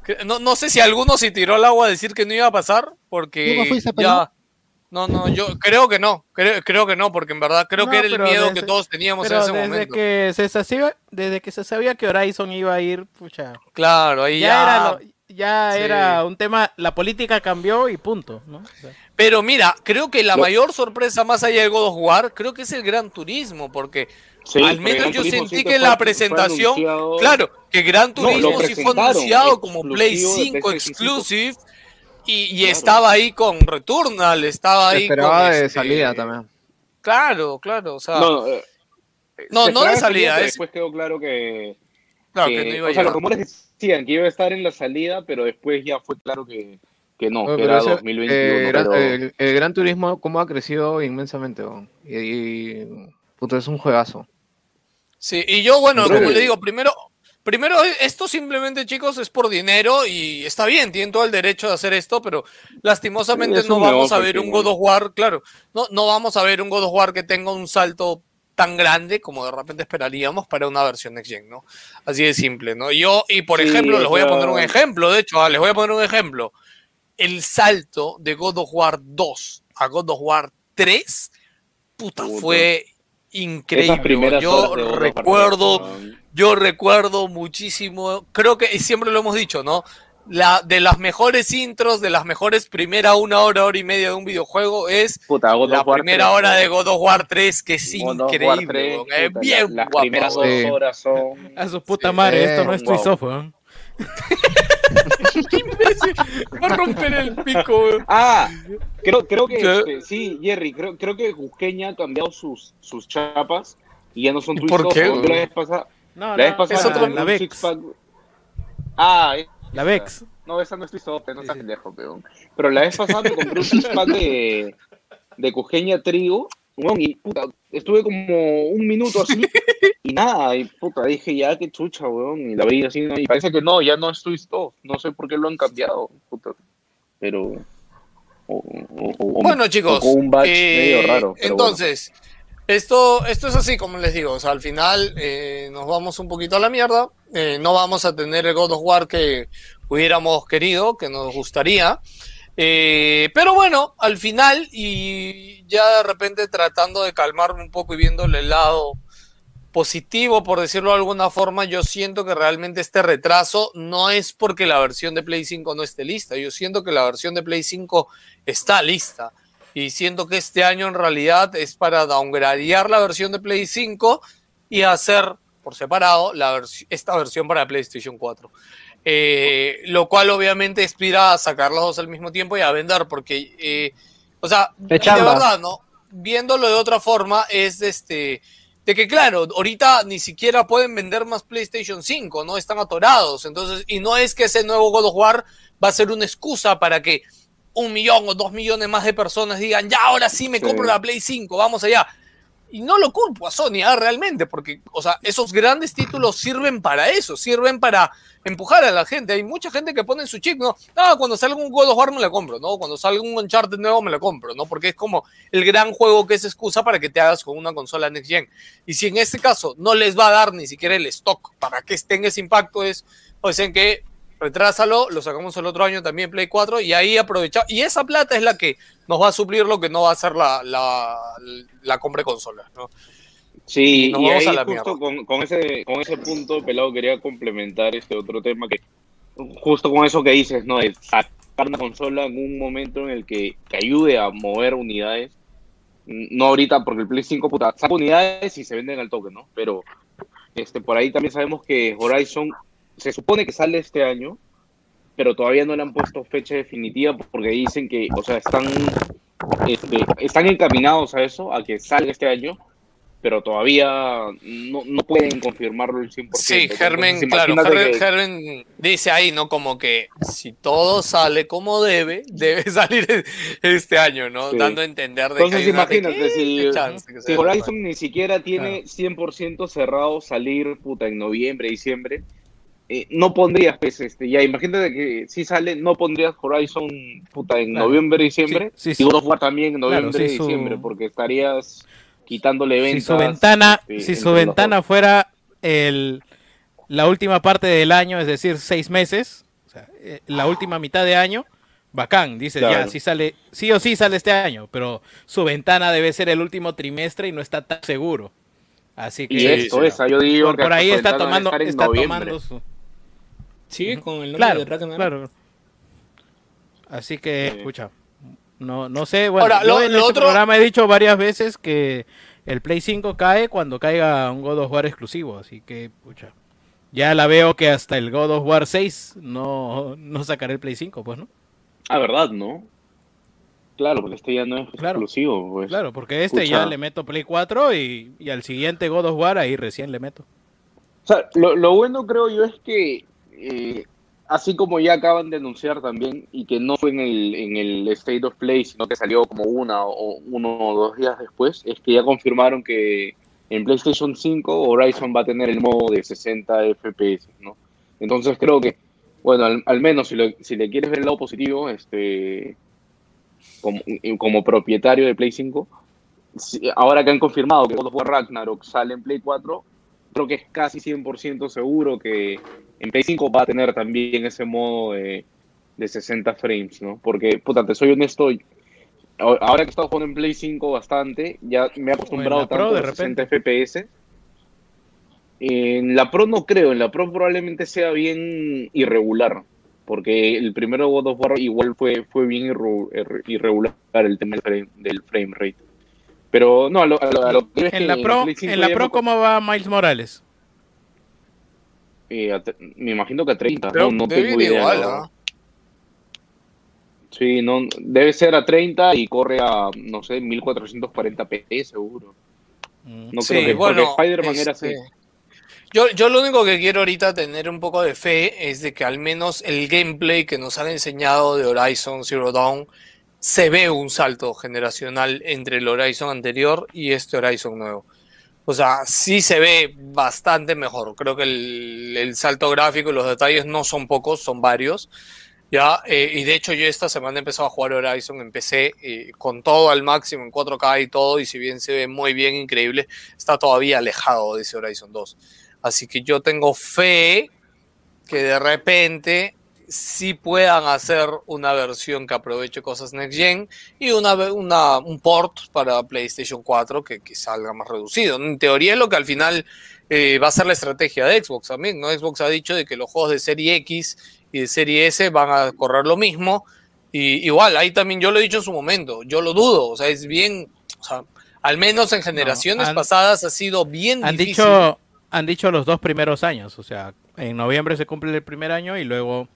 que- no, no sé si alguno se tiró al agua a decir que no iba a pasar, ¿Tú porque no fuiste ya, no, no, yo creo que no, creo, creo que no, porque en verdad creo No, que era el miedo desde- que todos teníamos en ese desde momento. que se sabía, desde que se sabía que Horizon iba a ir, pucha, Claro, ahí ya, ya... era, lo- ya Sí. era un tema, la política cambió y punto, ¿no? O sea, Pero mira, creo que la mayor sorpresa más allá de God of War, creo que es el Gran Turismo, porque Sí, al menos yo Turismo sentí que en la presentación, anunciado- claro, que Gran No, Turismo sí fue anunciado como Play exclusivo de 5 PlayStation 5. exclusive y, y estaba ahí con Returnal, estaba ahí esperaba con de este, salida también. Claro, claro, o sea, No, eh, No, no de salida, es- Después quedó claro que. claro que no iba a o sea, los llegar. rumores decían que iba a estar en la salida, pero después ya fue claro que, que no, que era ese- 2021. eh, gran- pero- el, el Gran Turismo, cómo ha crecido inmensamente, y, y puto, es un juegazo. Sí, y yo, bueno, como le digo, primero, primero, esto simplemente, chicos, es por dinero y está bien, tienen todo el derecho de hacer esto, pero lastimosamente no vamos a ver un God of War, claro, no, no vamos a ver un God of War que tenga un salto tan grande como de repente esperaríamos para una versión Next Gen, ¿no? Así de simple, ¿no? Yo, y por Sí, ejemplo, les voy a poner un ejemplo, de hecho, ah, les voy a poner un ejemplo. El salto de God of War 2 a God of War 3, puta, Puta. fue increíble. Yo recuerdo, yo recuerdo muchísimo, creo que y siempre lo hemos dicho, ¿no? La, de las mejores intros, de las mejores primera una hora, hora y media de un videojuego es Puta, la War primera 3, hora de God of War 3, que es God increíble. 3, weón, es puta, bien la- las guapo, primeras dos horas son... A su puta madre, esto no es wow. Weón. Va a romper el pico, weón. Ah, creo, creo que este, sí, Jerry, creo, creo que Jusqueña ha cambiado sus, sus chapas y ya no son ¿Y twist por qué, la vez pasada, No, la vez no, pasada es otro- la Vex. Ah, es- La Vex. No, esa no es twist off, no seas pendejo, peón. Pero la vez pasada me compré un six pack de, de Cujeña Trigo, weón, y puta, estuve como un minuto así y nada, y puta, dije ya qué chucha, weón, y la veía así, y parece que no, ya no es twist off, no sé por qué lo han cambiado, puta, pero... o- o- o- Bueno, chicos, un batch eh, medio raro. entonces, esto, esto es así, como les digo, al final eh, nos vamos un poquito a la mierda, eh, no vamos a tener el God of War que hubiéramos querido, que nos gustaría, eh, pero bueno, al final, y ya de repente tratando de calmarme un poco y viéndole el lado positivo, por decirlo de alguna forma, yo siento que realmente este retraso no es porque la versión de Play 5 no esté lista, yo siento que la versión de Play 5 está lista y siento que este año en realidad es para downgradear la versión de Play 5 y hacer por separado la vers- esta versión para PlayStation 4. Eh, lo cual obviamente aspira a sacar los dos al mismo tiempo y a vender, porque, eh, o sea, De de verdad, ¿no? Viéndolo de otra forma, es este, de que claro, ahorita ni siquiera pueden vender más PlayStation 5, ¿no? Están atorados, entonces, y no es que ese nuevo God of War va a ser una excusa para que un millón o dos millones más de personas digan, ya ahora sí me Sí. compro la Play 5, vamos allá. Y no lo culpo a Sony ah, realmente, porque, o sea, esos grandes títulos sirven para eso, sirven para empujar a la gente. Hay mucha gente que pone en su chip, ¿no? Ah, cuando salga un God of War me la compro, ¿no? Cuando salga un Uncharted nuevo me la compro, ¿no? Porque es como el gran juego que es excusa para que te hagas con una consola Next Gen. Y si en este caso no les va a dar ni siquiera el stock para que tenga ese impacto, es, pues en que retrásalo, lo sacamos el otro año también Play 4 y ahí aprovechamos. Y esa plata es la que nos va a suplir lo que no va a ser la, la, la compra de consolas, ¿no? Sí, Y nos y vamos ahí a la justo con, con ese, con ese punto, Pelado, quería complementar este otro tema que, justo con eso que dices, ¿no? De sacar una consola en un momento en el que, que ayude a mover unidades. No ahorita, porque el Play 5, puta, saca unidades y se venden al toque, ¿no? Pero este, por ahí también sabemos que Horizon se supone que sale este año, pero todavía no le han puesto fecha definitiva porque dicen que, o sea, están, este, están encaminados a eso, a que salga este año, pero todavía no, no pueden confirmarlo el 100%. Sí, Entonces, Germen, claro, que- Germen dice ahí, ¿no? Como que si todo sale como debe, debe salir este año, ¿no? Sí. Dando a entender de que Entonces una imagínate, si, pequeña chance que si Horizon ni siquiera tiene 100% cerrado salir puta en noviembre, diciembre, eh, no pondrías pues, este, ya imagínate que si sale, no pondrías Horizon puta en Claro. noviembre, diciembre, Sí, sí, y God of War también en Claro, noviembre, sí, su- diciembre, porque estarías quitándole Si ventas. su ventana, este, si su ventana fuera el, la última parte del año, es decir, seis meses, o sea, eh, la última mitad de año, bacán, dices, ya, sí sale, sí o sí sale este año, pero su ventana debe ser el último trimestre y no está tan seguro. Así que Y esto, esa, yo digo por, que por hasta ahí está tomando, está noviembre. tomando su Sigue con el nombre claro, de Ragnarok. claro. Así que, escucha, no, no sé, bueno, Ahora, yo lo- en lo este otro- programa he dicho varias veces que el Play 5 cae cuando caiga un God of War exclusivo, así que, pucha, ya la veo que hasta el God of War 6 no, no sacaré el Play 5, pues, ¿no? Ah, ¿verdad, no? Claro, porque este ya no es exclusivo, pues. Claro, porque este ya le meto Play 4 y, y al siguiente God of War ahí recién le meto. O sea, lo, lo bueno creo yo es que, eh, así como ya acaban de anunciar también, y que no fue en el, en el State of Play, sino que salió como una o uno o dos días después, es que ya confirmaron que en PlayStation 5 Horizon va a tener el modo de 60 FPS, ¿no? Entonces creo que, bueno, al, menos si, lo- si le quieres ver el lado positivo, este, como, como propietario de Play 5, si- ahora que han confirmado que God of War Ragnarok sale en Play 4, creo que es casi 100% seguro que en Play 5 va a tener también ese modo de, de 60 frames, ¿no? Porque, puta, te soy honesto, ahora que he estado jugando en Play 5 bastante, ya me he acostumbrado tanto a los 60 FPS. En la Pro no creo, en la Pro probablemente sea bien irregular. Porque el primero God of War igual fue, fue bien irregular el tema del frame, del frame rate. Pero no, a lo, a lo- a lo que es En que la Pro, Play 5 en la Pro ¿cómo va Miles Morales? eh, me imagino que a 30. Creo no, no tengo idea. igual, la ¿ah? Sí, no, debe ser a 30 y corre a, no sé, 1440p seguro. No Sí, creo que bueno, Spider-Man era así. este, Yo, yo lo único que quiero ahorita tener un poco de fe es de que al menos el gameplay que nos han enseñado de Horizon Zero Dawn se ve un salto generacional entre el Horizon anterior y este Horizon nuevo. O sea, sí se ve bastante mejor. Creo que el, el salto gráfico y los detalles no son pocos, son varios. Ya, eh, y de hecho yo esta semana he empezado a jugar Horizon, empecé eh, con todo al máximo en 4K y todo, y si bien se ve muy bien, increíble, está todavía alejado de ese Horizon 2. Así que yo tengo fe que de repente sí puedan hacer una versión que aproveche cosas Next Gen y una, una, un port para PlayStation 4 que, que salga más reducido. En teoría es lo que al final eh, va a ser la estrategia de Xbox también, ¿no? Xbox ha dicho de que los juegos de serie X y de serie S van a correr lo mismo. Y igual, ahí también yo lo he dicho en su momento, yo lo dudo, o sea, es bien, o sea, al menos en generaciones han- pasadas ha sido bien Han difícil. dicho, han dicho los dos primeros años, o sea, en noviembre se cumple el primer año y luego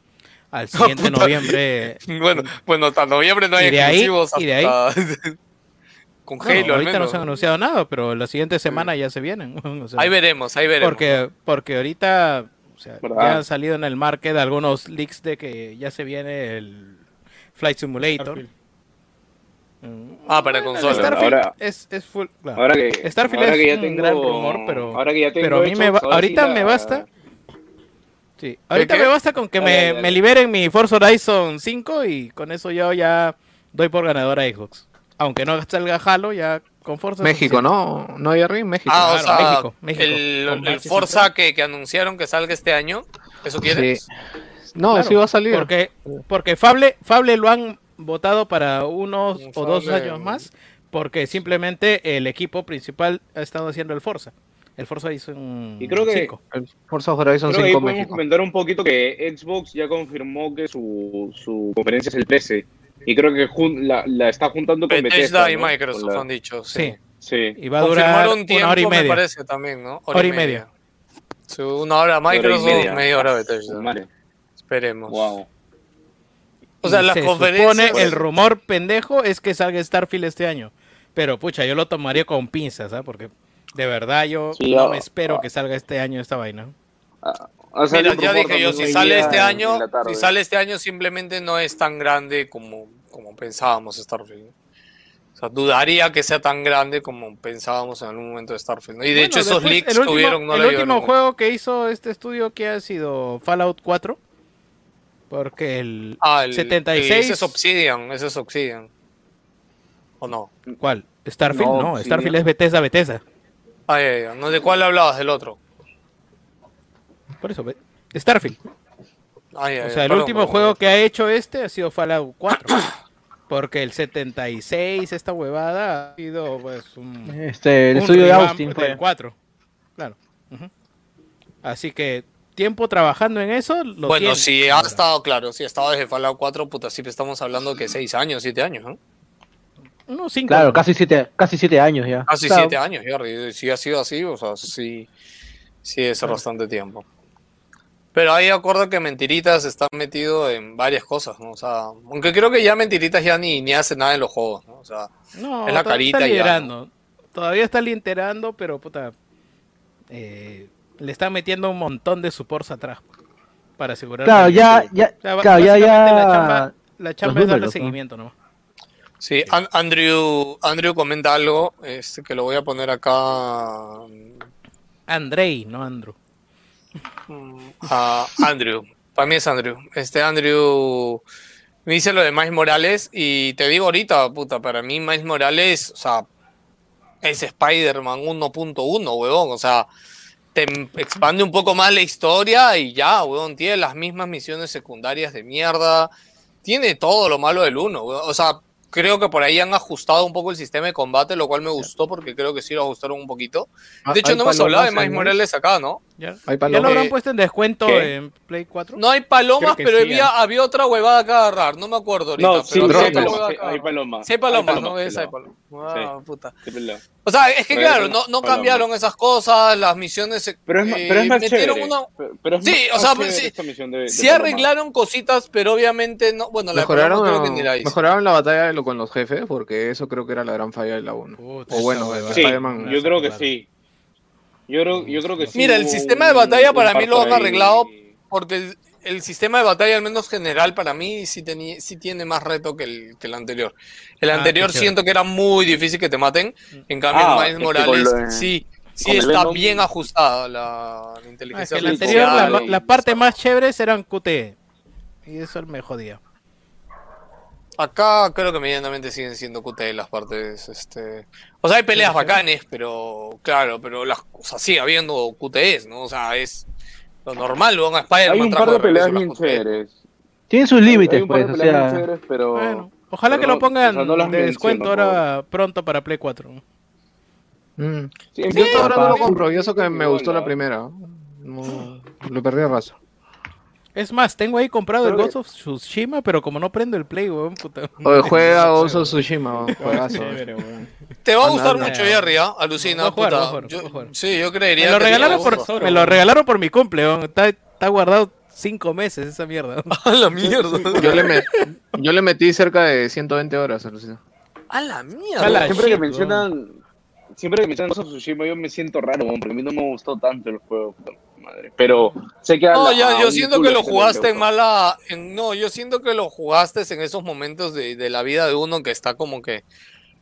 al siguiente noviembre. Bueno, bueno, hasta noviembre no hay Y de ahí- exclusivos y de ahí- hasta- Con No, Halo al ahorita no menos. se han anunciado nada, pero la siguiente semana ya se vienen. o sea, Ahí veremos, ahí veremos. Porque, porque ahorita o sea, ya han salido en el market algunos leaks de que ya se viene el Flight Simulator. Mm, Ah, para el consola. Starfield Ahora- es, es full. claro. ahora que- Starfield ahora es que ya un tengo- gran rumor, pero, ahora que ya tengo pero a mí me sí ahorita la- me basta. Sí, ahorita qué? me basta con que Dale, me, dale, me liberen mi Forza Horizon 5 y con eso yo ya doy por ganador a Xbox. Aunque no salga Halo, ya con Forza. México. ¿no? ¿No hay arriba en México? Ah, o sea, México, México. el, Forza que, que anunciaron que salga este año, ¿eso quieres? Sí. No, Claro, sí va a salir. Porque, porque Fable, Fable lo han votado para unos o dos años más, porque simplemente el equipo principal ha estado haciendo el Forza. El Forza hizo un Y creo que- 5. El Forza Horizon Creo que ahí 5 podemos México. comentar un poquito que Xbox ya confirmó que su, su conferencia es el 13. Y creo que jun- la, la está juntando con Bethesda Bethesda. y ¿no? Microsoft Con la- han dicho, sí. Sí. Sí. Y va a durar una hora y me media. parece también, ¿no? Hora y media. Sí, una hora Microsoft, media. media, hora Ah, Bethesda. madre. Esperemos. Wow. O sea, Y las se supone, el rumor pendejo es que salga Starfield este año. Pero pucha, yo lo tomaría con pinzas, ¿ah? Porque de verdad yo Sí, no ah, me espero ah. que salga este año esta vaina. Salido Mira, ya dije yo, si sale este año, si sale este año simplemente no es tan grande como, como pensábamos Starfield. O sea, dudaría que sea tan grande como pensábamos en algún momento de Starfield. ¿no? Y de Bueno, hecho esos leaks último, tuvieron, no el le último juego que hizo este estudio que ha sido Fallout 4. Porque el Ah, el, 76 Ese es Obsidian, ese es Obsidian. ¿O no? ¿Cuál? Starfield, No, no. Starfield es Bethesda, Bethesda. Ah, ya, ya. ¿No, ¿De cuál hablabas? ¿Del otro? Por eso, Starfield. Ah, ya, O sea, el perdón, último perdón. juego que ha hecho este ha sido Fallout 4. Porque el 76, esta huevada, ha sido pues un... Este, el un estudio de Austin fue. 4. Claro. Ujú. Así que tiempo trabajando en eso lo Bueno, tiene. si ha estado, claro, si ha estado desde Fallout 4, puta, sí estamos hablando de que 6 años, 7 años, ¿no? Unos cinco Claro, años. casi siete, casi siete años ya. Casi Claro. 7 años, ya. y Si ha sido así, o sea, sí, sí es bastante tiempo. Pero ahí acuerdo que Mentiritas está metido en varias cosas, ¿no? O sea, aunque creo que ya Mentiritas ya ni, ni hace nada en los juegos, ¿no? O sea, No, es la todavía carita está y ya, liderando. Todavía está liderando, pero puta. eh, le están metiendo un montón de supports atrás. Para asegurar. Claro, ya, ya, O sea, ba- claro, ya, ya. La chamba, la chamba los es darle ¿no? seguimiento nomás. Sí, An- Andrew, Andrew comenta algo, este, que lo voy a poner acá. Andrei, no Andrew. a Andrew. Para mí es Andrew. Este Andrew me dice lo de Miles Morales y te digo ahorita, puta, para mí Miles Morales, o sea, es Spider-Man 1.1, huevón. O sea, te expande un poco más la historia y ya, huevón. Tiene las mismas misiones secundarias de mierda. Tiene todo lo malo del 1, huevón. O sea, creo que por ahí han ajustado un poco el sistema de combate, lo cual me gustó porque creo que sí lo ajustaron un poquito. Ah, De hecho, no hemos hablado de Miles Morales acá, ¿no? ¿Ya, Hay ¿Ya lo habrán puesto en descuento ¿Qué? en Play 4? No hay palomas, pero sí, había, había otra huevada que agarrar, no me acuerdo ahorita. No, sí, pero sí, hay palomas, hay palomas. Sí hay palomas, ¿no? Ves, hay palomas. Ah, puta. O sea, es que Pero claro, no, no cambiaron esas cosas, las misiones se- Pero es, eh, pero es más metieron chévere. una- Pero- Pero es Sí, más o sea, chévere sí, esta misión de- de Sí arreglaron cositas, pero obviamente no. Bueno, la Mejoraron, Paloma creo que ni la hice. mejoraron la batalla de lo- con los jefes, porque eso creo que era la gran falla de la 1. o bueno, de Sí, Spider-Man. yo creo que sí. Yo creo, yo creo que sí. Mira, el sistema de batalla para mí lo han arreglado porque el, el sistema de batalla, al menos general, para mí sí, tenía, sí tiene más reto que el, que el anterior. El Ah, anterior siento que era muy difícil que te maten. En cambio, Ah, Miles Morales de- sí, sí está Venom- bien ajustada la, la Ah, es inteligencia que el anterior, la, artificial. la parte más chévere eran QTE. Y eso me jodía. Acá creo que medianamente siguen siendo QT las partes, este... O sea, hay peleas Sí, sí. bacanes, pero claro, pero las o sea, sigue habiendo QTEs, ¿no? O sea, es lo normal, ¿no? A Spider-Man Hay un par de regreso peleas bien chéveres. Tienen sus límites, un par de pues, o sea. chéveres, pero... Bueno, ojalá pero que no- lo pongan o sea, no las de descuento ahora pronto para Play 4. Mm. Sí, yo hasta ahora no lo compro, y eso que me gustó la primera. No, le perdí el raso. Es más, tengo ahí comprado el Ghost of Tsushima, pero como no prendo el Play, weón, puta. Oye, juega Ghost of Tsushima, weón, juegazo. Te va a gustar mucho, Jerry, ¿ah? Alucina, jugar, puta. jugar, Yo-. Sí, yo creería Me lo que regalaron por, me lo regalaron por mi cumple, weón. Está, está guardado cinco meses esa mierda. A la mierda. Yo le, met- yo le metí cerca de 120 horas, alucina. A la mierda. A la Siempre que mencionan... Siempre que mencionan Ghost of Tsushima yo me siento raro, weón, porque a mí no me gustó tanto el juego. puta Madre. Pero sé que... No, la- ya, yo siento que lo jugaste en mala. en- no, yo siento que lo jugaste en esos momentos de, de la vida de uno que está como que.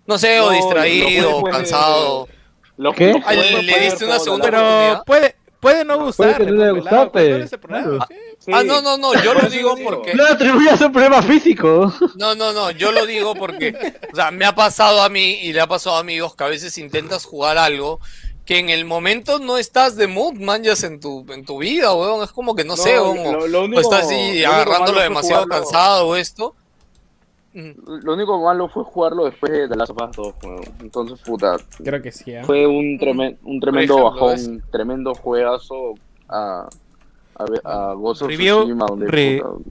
No sé, o No, lo distraído, jugué o cansado. Lo- jugué le- le diste una segunda Pero oportunidad. puede, puede no Puede gustarle. que no le pues, pelado, gustarte. ¿cuál es el problema? Claro. Sí. Sí. Ah, no, no, no, yo lo digo. porque. No atribuyas un problema físico. No, no, no, yo lo digo porque, o sea, me ha pasado a mí y le ha pasado a amigos que a veces intentas jugar algo que en el momento no estás de mood, manjas en tu, en tu vida, weón. Es como que no, No, sé, weón. o- lo- lo o único- estás lo así agarrándolo fue demasiado jugarlo- cansado o esto. Lo único malo fue jugarlo después de The Last of Us 2, weón. Entonces, puta, Creo que sí, ¿ah? fue un, tremen- un tremendo ejemplo, bajón, es- tremendo juegazo a, a, ver- a Ghost of Review- Tsushima, donde, re- puta,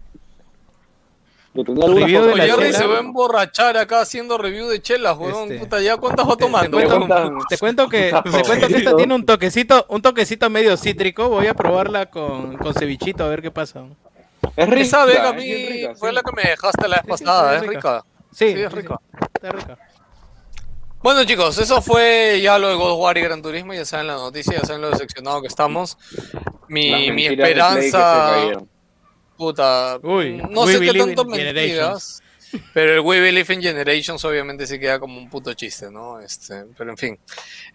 que tenía algunas cosas Jerry se va a emborrachar acá haciendo review de chelas, weón. Este. Puta, ¿ya cuántas va Te, tomando? te cuento, cuentan- te cuento que, te cuento que esta tiene un toquecito, un toquecito medio cítrico. Voy a probarla con, con cevichito a ver qué pasa. Es rica, Esa vega a mí rica, fue sí. la que me dejaste la vez Sí, pasada, sí, es rica. Sí, Sí, es rica. sí, está rica. Bueno chicos, eso fue ya lo de God War y Gran Turismo, ya saben la noticia, ya saben lo decepcionado que estamos. Mi, mi esperanza. Puta, Uy, no sé qué tanto mentiras, pero el We Believe in Generations obviamente sí queda como un puto chiste, ¿no? Este, pero en fin,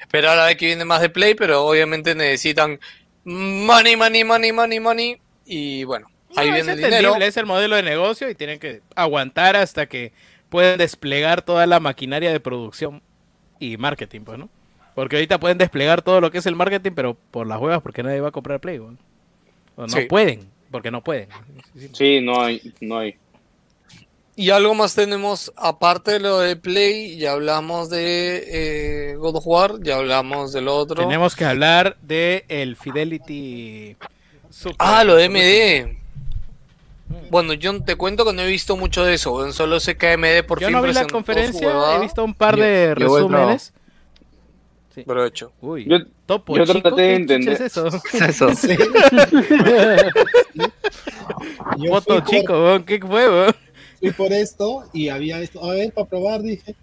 esperar a ver que viene más de Play, pero obviamente necesitan money, money, money, money, money, y bueno, ahí No, viene es el dinero. es el modelo de negocio y tienen que aguantar hasta que puedan desplegar toda la maquinaria de producción y marketing, pues, ¿no? Porque ahorita pueden desplegar todo lo que es el marketing, pero por las huevas, porque nadie va a comprar Play, weón. O no Sí. pueden, porque no pueden. Sí, no hay, no hay. Y algo más tenemos, aparte de lo de Play, ya hablamos de eh, God of War, ya hablamos del otro. Tenemos que hablar de el Fidelity Super. Ah, lo de MD. Bueno, yo te cuento que no he visto mucho de eso, solo sé que AMD por Yo fin no vi la conferencia, he visto un par de resúmenes. Provecho. Uy, Yo- topo yo chico, traté de ¿qué entender- es eso? Eso. Yo Foto fui por- chico, ¿qué fue, weón? fui por esto y había esto. A ver, para probar, dije.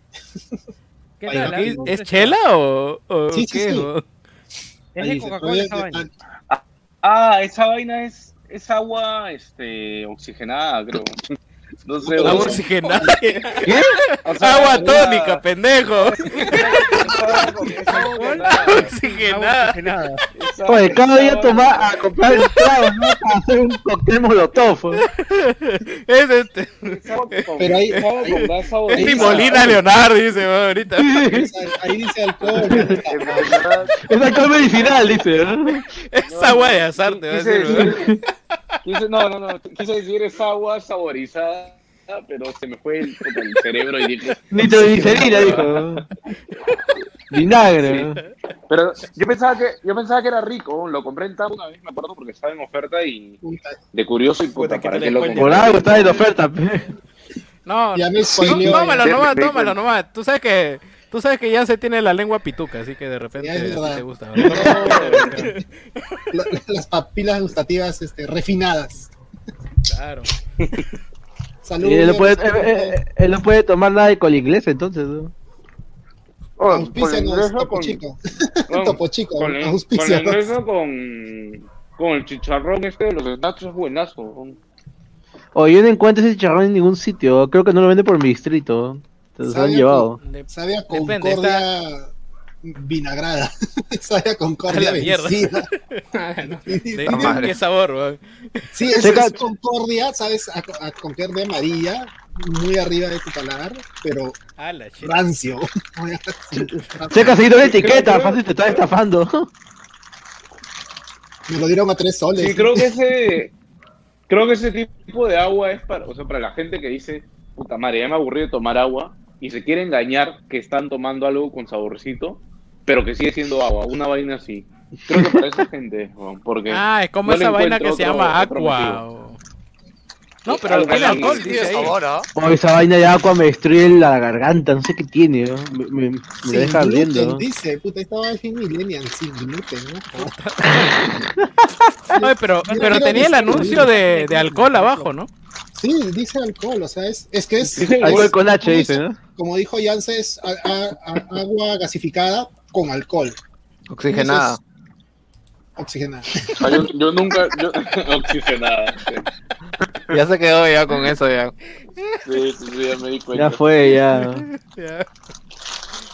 ¿Qué. ¿Es chela o, o Sí, sí, qué? sí. Es de Coca-Cola esa vaina. Ah, esa vaina es, es agua este, oxigenada, creo. No sé. Agua o oxigenada. o sea, Agua una- tónica, pendejo. Oxigenada. Oye, cada día vaina- toma a comprar el trago, ¿no? Para hacer un cóctel molotov. Es este. Pero ahí- Es. Timolina Leonardo, dice, ahorita. Ahí dice alcohol. Es alcohol medicinal, dice. ¿no? Es agua de azarte, va a decir, no, no, no, quise decir es agua saborizada, pero se me fue el, el cerebro y dije. Nitroglicerina, dijo. Vinagre. ¿no? Pero yo pensaba que yo pensaba que era rico, lo compré en Tabo una vez, me acuerdo, porque estaba en oferta y de curioso y puta, ¿para qué lo compré? Por algo está en oferta. No, Ya me sí, spoileó, tómalo nomás, tómalo nomás. Tú sabes que tú sabes que ya se tiene la lengua pituca, así que de repente te gusta. La- las papilas gustativas este, refinadas. Claro. Salud. Y él, no puede, Dios, él, no puede tomar nada de col inglés, entonces. ¿no? Oh, Auspícianos, con Topo con- Chico. con- Topo Chico, con el- con con, con el chicharrón este de los snacks es buenazo. O yo no encuentro ese chicharrón en ningún sitio. Creo que no lo vende por mi distrito. Entonces lo han llevado. con- Sabe a Depende, concordia vinagrada. Sabe a A concordia la mierda. vencida. ¿De, qué sabor, weón? Sí, es, Seca- es concordia, ¿sabes? A, a concordia amarilla, muy arriba de tu paladar, pero Ah, la shit. rancio. Checa seguido la etiqueta, fácil te está estafando. Me lo dieron a tres soles. Sí, creo que ese creo que ese tipo de agua es para, o sea, para la gente que dice, puta madre, ya me aburrí de tomar agua y se quiere engañar que están tomando algo con saborcito, pero que sigue siendo agua, una vaina así. Creo que para esa gente, porque Ah, es como no esa vaina que se otro- llama o- No, pero así. alcohol, dice es ahí. sabor, esa vaina de agua me destruye la garganta, no sé qué tiene. ¿no? Me, me- me Sin deja gluten, ardiendo. dice, puta, estaba el millennial sin gluten, ¿no? Ay, pero, pero tenía el anuncio de, de alcohol abajo, ¿no? Sí, dice alcohol, o sea, es, es que es... Alcohol es- con H, como dice, ¿no? Como dijo Yance, es a- a- a- agua gasificada con alcohol. Oxigenada. Entonces, oxigenada. Sea, yo, yo nunca yo, oxigenada. sí. Ya se quedó ya con eso ya. Sí, sí, sí, ya me di cuenta. Ya fue, ya.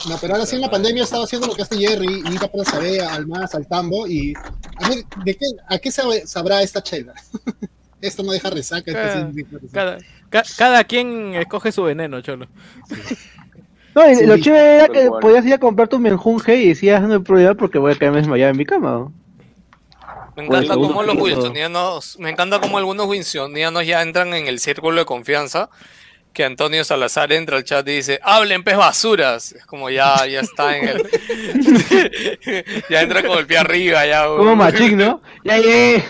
No, pero ahora sí en la pandemia estaba haciendo lo que hace Jerry, ir a Plaza B, al más, al tambo, y a ver, ¿de qué, ¿a qué sabe- sabrá esta chela? Esto no deja resaca. Cada, sí deja resaca. cada, ca- cada quien escoge su veneno, cholo. No, Sí, lo chévere era que podías ir a comprar tu menjunje y decías no hay problema porque voy a quedarme desmayado en mi cama. ¿no? Me encanta segundo cómo los piso. wilsonianos, me encanta cómo algunos wilsonianos ya entran en el círculo de confianza, que Antonio Salazar entra al chat y dice, hablen pez basuras, es como ya, ya está en el, ya entra con el pie arriba, ya. Como machín, ¿no? Ya llegué.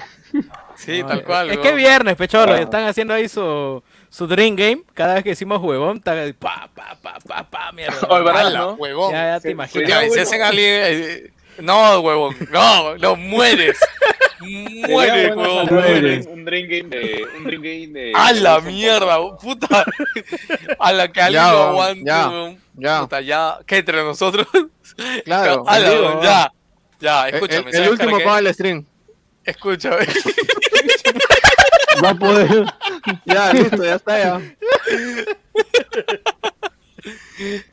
Sí, tal cual. Es que viernes, pecholo, Ah. están haciendo ahí su, su Dream Game. Cada vez que decimos huevón, está pa, pa, pa, pa, pa, mierda. Oye, ¿verdad, Ala, no? huevón. Ya, ya te imaginas. Ya, y si hacen alguien, eh, no, huevón, no, no, mueres. Mueres, huevón. mueres. Un, un drink game de. Un drink game de. A la mierda, puta. A la que alguien lo aguante, ya, ya. Puta, ya. ¿Qué entre nosotros? Claro. A la, ya. Ya, escúchame. el- el ¿sabes último paga el stream. Escúchame. Va a poder. Ya, listo, ya está ya.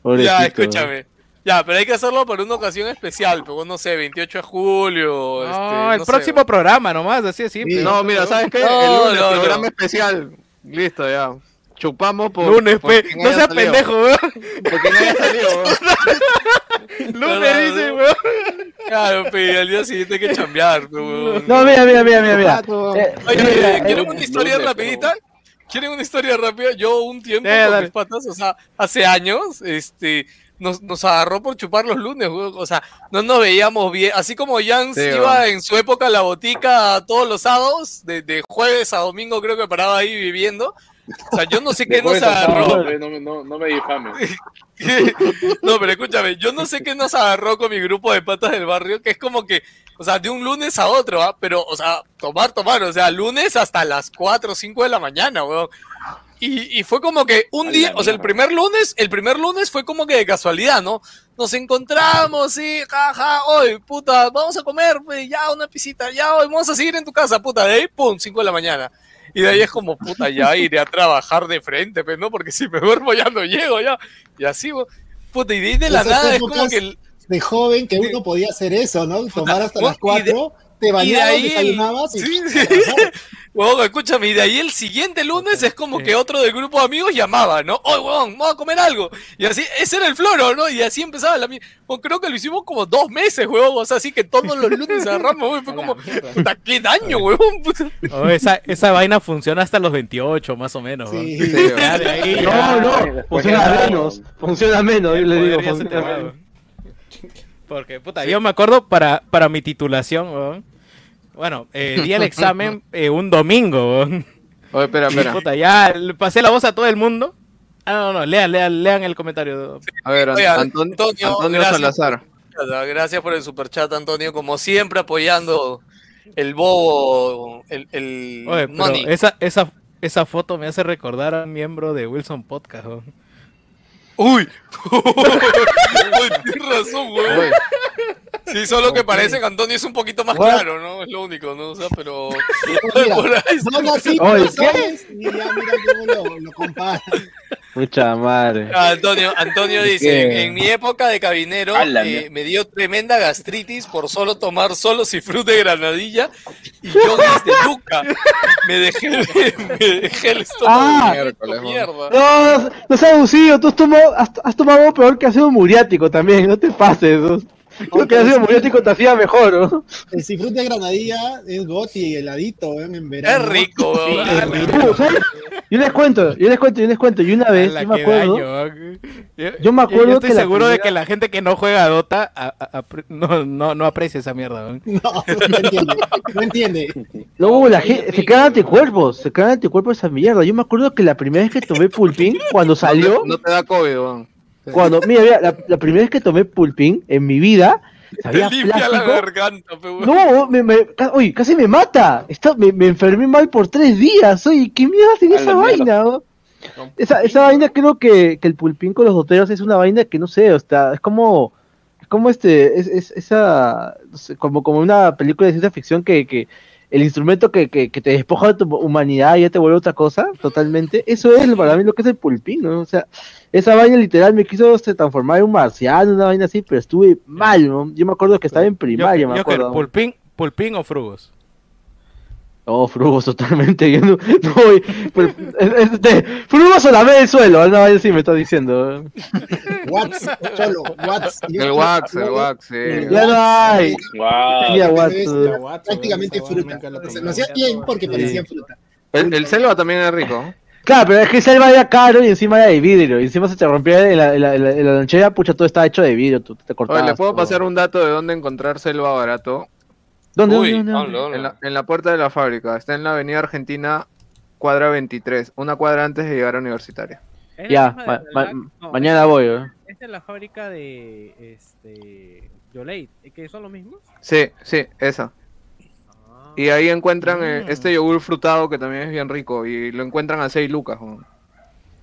Pobrecito. ya, escúchame. Ya, pero hay que hacerlo por una ocasión especial, pero no sé, 28 de julio. No, este, el no sé. próximo programa nomás, así de simple. Sí. No, mira, ¿sabes qué? No, el lunes, no, no. programa especial. Listo, ya. Chupamos por. Lunes, por No seas salido. pendejo, weón. Porque no haya salido, weón. Lunes no, dice, weón. Claro, pero al día siguiente hay que chambear, pero, weón. No, mira, mira, mira, mira. mira. Eh, Oye, mira, eh, ¿quieren eh, una historia lunes, rapidita? ¿Quieren una historia rápida? Yo un tiempo Eh, con dale. mis patas, o sea, hace años, este, nos, nos agarró por chupar los lunes, weón. o sea, no nos veíamos bien, así como Jans Sí, iba en su época a la botica todos los sábados, de, de jueves a domingo creo que paraba ahí viviendo, o sea, yo no sé qué nos agarró, eh, No, me- no, no me difames. no, pero escúchame, yo no sé qué nos agarró con mi grupo de patas del barrio, que es como que, o sea, de un lunes a otro, ¿ah? Pero, o sea, tomar, tomar, o sea, lunes hasta las 4 o 5 de la mañana, weón. Y, y fue como que un día, o sea, el primer lunes, el primer lunes fue como que de casualidad, ¿no? Nos encontramos, sí, jaja, hoy, puta, vamos a comer, pues, ya, una pisita, ya, hoy vamos a seguir en tu casa, puta, de ahí, pum, 5 de la mañana. Y de ahí es como, puta, ya iré a trabajar de frente, pues, ¿no? Porque si me duermo ya no llego, ya. Y así, puta, y de ahí de la Esas nada es como que... el- De joven que uno podía hacer eso, ¿no? Tomar hasta las 4, te bañabas, ahí- desayunabas y... Sí, sí. Huevón, escúchame, y de ahí el siguiente lunes es como que otro del grupo de amigos llamaba, ¿no? Oye, huevón, vamos a comer algo. Y así, ese era el floro, ¿no? Y así empezaba la bueno, creo que lo hicimos como dos meses, huevón. O sea, así que todos los lunes agarramos, huevón. Fue como, puta, qué daño, huevón. Oh, esa, esa vaina funciona hasta los 28, más o menos. Sí. Sí, ahí. No, no, funciona menos. Funciona menos, yo le digo. funciona menos. Porque, puta, yo me acuerdo para, para mi titulación, weón. Bueno, eh, di el examen eh, un domingo. Oye, espera, espera. puta, ya le pasé la voz a todo el mundo. Ah, no, no, lean, lean, lean el comentario. A ver, Oye, Antonio, Antonio gracias. Salazar. Gracias por el superchat, Antonio. Como siempre, apoyando el bobo, el, el Oye, pero money. esa, esa, esa foto me hace recordar a un miembro de Wilson Podcast, weón. Uy, Uy, tienes razón, güey. Sí, solo que parece que Antonio es un poquito más What? claro, ¿no? Es lo único, ¿no? O sea, pero. Mira, por ahí sí. son así, Oye, pues, ¿sabes? Y ya mira cómo lo, lo compara. Mucha madre. Ah, Antonio, Antonio dice, en, en mi época de cabinero eh, me dio tremenda gastritis por solo tomar solo cifrut de granadilla y yo desde Luca me dejé, me dejé el estómago Ah. de mierda. No, no, no seas abusivo, tú has tomado, has, has tomado algo peor que ácido muriático también, no te pases. ¿no? Creo que el ácido muriático te hacía mejor, ¿no? El cifrut de granadilla es goti, heladito, weón, en verano. Es rico. Sí, es rico. Uh. Yo les cuento, yo les cuento, yo les cuento. Y una vez, yo me acuerdo, yo, yo me acuerdo yo estoy seguro de que la gente que no juega a Dota a- a- apre- no, no, no aprecia esa mierda. No, no entiende, no entiende. no, la gente, se crean anticuerpos, se crean anticuerpos esa mierda. Yo me acuerdo que la primera vez que tomé pulpín, cuando salió, No te da COVID, weón. Cuando, mira, mira, la, la primera vez que tomé pulpín en mi vida, Te sabía limpia la garganta, pe, weón. No, me, me, uy, casi me mata. Está- me, me enfermé mal por tres días. Oye, ¿qué mierda tiene esa mierda. vaina? Esa, esa vaina creo que, que el pulpín con los doteros es una vaina que no sé, o sea, es como, es como este, es, es- esa, no sé, como, como una película de ciencia ficción que, que el instrumento que, que, que te despoja de tu humanidad y ya te vuelve otra cosa, totalmente. Eso es para mí lo que es el pulpín, ¿no? O sea, esa vaina literal me quiso este, transformar en un marciano, una vaina así, pero estuve mal, ¿no? Yo me acuerdo que estaba en primaria, me Yo- Joker, acuerdo. ¿pulpín, ¿Pulpín o frugos? No, frugos totalmente. Yo no, no, y- pero, es- este, frugos o la vez del suelo, no, sí me está diciendo. Watts, cholo, Watts. El wax, el wax, sí. Hay. Wow. Watts. prácticamente fruta. Lo hacía bien porque parecía fruta. El, el selva también es rico. Claro, pero es que selva era caro y encima era de vidrio. Y encima se te rompía en la, en la, en la, en la lonchera, pucha, todo estaba hecho de vidrio, tú te cortabas. Oye, ¿les puedo todo. pasar un dato de dónde encontrar selva barato? ¿Dónde, Uy, dónde, dónde? hablo, hablo. En la, en la puerta de la fábrica. Está en la avenida Argentina, cuadra 23. Una cuadra antes de llegar a Universitaria. ¿Es Ya, ma- ma- no, mañana voy, ¿eh? Es la fábrica de este Yolate, que son los mismos. Sí, sí, esa. Y ahí encuentran eh, este yogur frutado que también es bien rico. Y lo encuentran a 6 lucas. weón.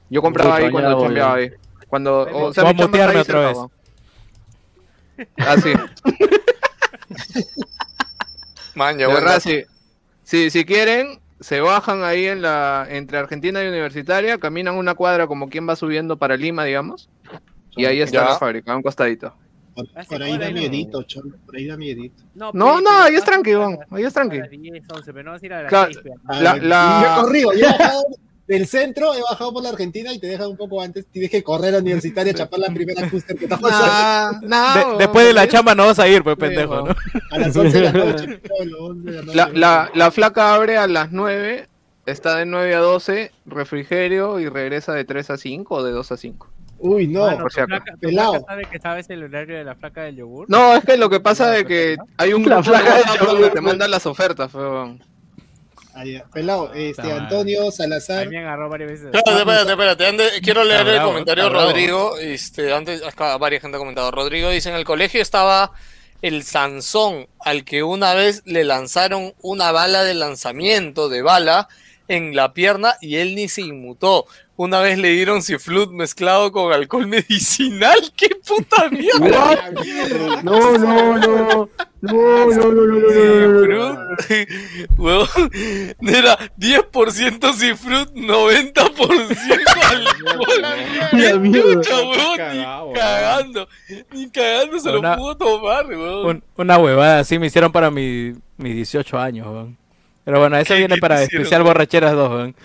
Yo compraba ahí cuando ¿eh? ahí. Cuando, o Voy sea, a mi chamba mutearme está ahí otra cerca, weón. Ah. Man, ya, verdad, sí. Sí, si quieren, se bajan ahí en la entre Argentina y Universitaria, caminan una cuadra como quien va subiendo para Lima, digamos. Y ahí está Ya. la fábrica, a un costadito. Por, Ah, por ahí da miedito, cholo. Por ahí da miedito. No, no, ahí es vas a tranqui, ir a weón, las- ahí es tranqui. a las 10, 11, pero no vas a ir a las Claro, 6, pero- La- Yo he corrido, yo he bajado del centro, he bajado por la Argentina y te dejan un poco antes. Tienes que correr a la universitaria a chapar la primera cúster que está pasando. De- después de la chamba no vas a ir, pues pendejo, ¿no? A las 11 de la noche, cholo, 11 de la noche. La, la, la flaca abre a las 9, está de 9 a 12, refrigerio y regresa de 3 a 5 o de 2 a 5. Uy, no. Mano, por si acaso. Pelado. sabe que sabes el horario de la flaca del yogur? No, es que lo que pasa es que hay un La flaca de WhatsApp donde te mandan las ofertas, weón. Ah. Pelado, este, madre. Antonio Salazar. me agarró varias veces. Espérate, espérate, espérate. Ande- quiero leer el comentario. Rodrigo. Este, antes, acá varias gente ha comentado. Rodrigo dice: En el colegio estaba el Sansón, al que una vez le lanzaron una bala de lanzamiento de bala en la pierna y él ni se inmutó. Una vez le dieron ciflut mezclado con alcohol medicinal. ¡Qué puta mierda! no, no, no. No, no, no, no, no, no, no, Era 10% cifrut, 90% alcohol. ¡Qué mierda! Ni cagando. Ni cagando se lo pudo tomar, weón. una huevada así me hicieron para mis 18 años, weón. Pero bueno, eso ¿Qué- viene para especial borracheras 2, weón.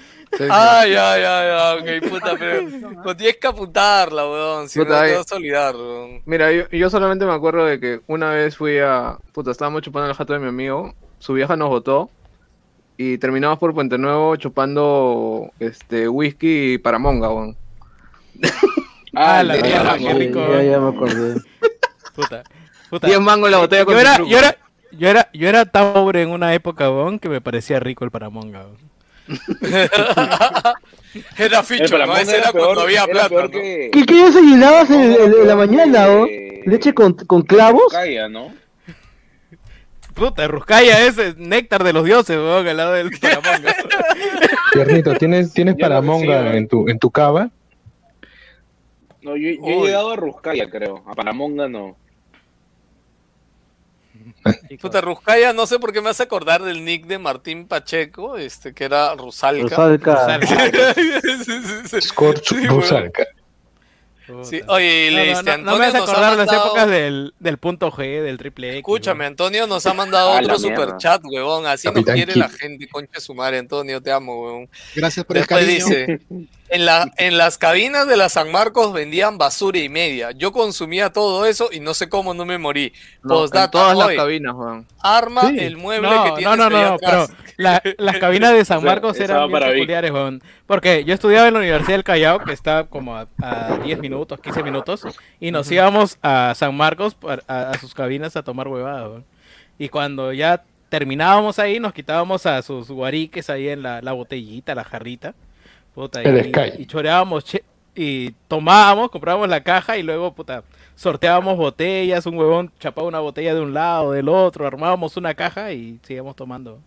Ah, ya, ya, ya, ok, puta, pero pues tienes que apuntarla, weón, si Puta, no te vas a olvidar, weón. Mira, yo, yo solamente me acuerdo de que una vez fui a. Puta, estábamos chupando el jato de mi amigo. Su vieja nos votó. Y terminamos por Puente Nuevo chupando este whisky para monga, weón. Ah, la de mierda, Rango. qué rico. Ya, ya me acordé. Puta. Puta, 10 mangos la botella con yo era, yo era, yo era, yo era tan pobre en una época, weón, que me parecía rico el paramonga. weón. Era ficho, El ¿no? Ese era era peor- cuando había plata, ¿no? que- ¿Qué, qué desayunabas en, en- en la mañana, oh? ¿Leche con, con clavos? Calla, ¿no? Puta, Ruscaya ese néctar de los dioses, weón, al lado del paramonga. Tiernito, ¿tienes, tienes Yo paramonga decía. en tu, en tu cava? No, yo, yo he llegado a Ruscaya, creo. A Panamonga no. Puta, Ruscaya, no sé por qué me hace acordar del nick de Martín Pacheco, este, que era Rusalka. Rusalka. Sí, sí, sí. Scorch Sí, Rusalka. Sí, oye, No, no, este, no, no me hace nos ha acordar las mandado- épocas del, del punto G, del triple X. Escúchame, Antonio nos ha mandado otro super chat, huevón. Así Capitán nos quiere Kid. la gente, concha de su madre, Antonio, te amo, huevón. Gracias por el Después cariño. dice, en, la, en las cabinas de la San Marcos vendían basura y media. Yo consumía todo eso y no sé cómo no me morí. No, en todas las oye, cabinas, weón. arma Sí. el mueble No, que no, tienes no, no, ahí no, pero atrás. la- las cabinas de San O sea, Marcos eran bien peculiares, weón. Porque yo estudiaba en la Universidad del Callao, que está como a, a 10 minutos, 15 minutos, y nos íbamos a San Marcos para- a, a sus cabinas a tomar huevadas, weón. Y cuando ya terminábamos ahí, nos quitábamos a sus guariques ahí en la, la botellita, la jarrita. Puta, El y, Sky. y choreábamos che- y tomábamos, comprábamos la caja y luego, puta, sorteábamos botellas, un huevón chapaba una botella de un lado, del otro, armábamos una caja y seguíamos tomando.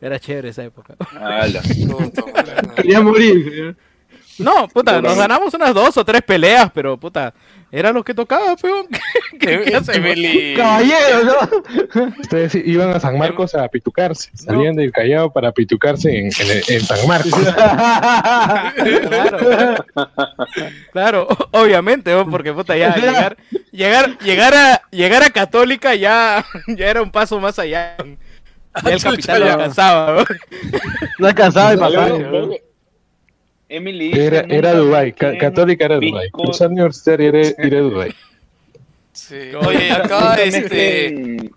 Era chévere esa época. Quería morir. No, puta, nos ganamos unas dos o tres peleas, pero puta, era lo que tocaba, peón. ¿Qué, qué hacemos? Emily, Caballero, ¿no? Ustedes iban a San Marcos a pitucarse. Salían del Callao para pitucarse en, en, en San Marcos. Claro, claro, obviamente, ¿no? porque puta, ya llegar, llegar, llegar a, llegar a Católica ya, ya era un paso más allá. Ya el capital no alcanzaba, ¿no? No alcanzaba Emily Era, era "Nunca Dubai, ca- católica era pisco". Dubai. Cruzar universitaria era, era Dubai. Sí. Oye, acá este,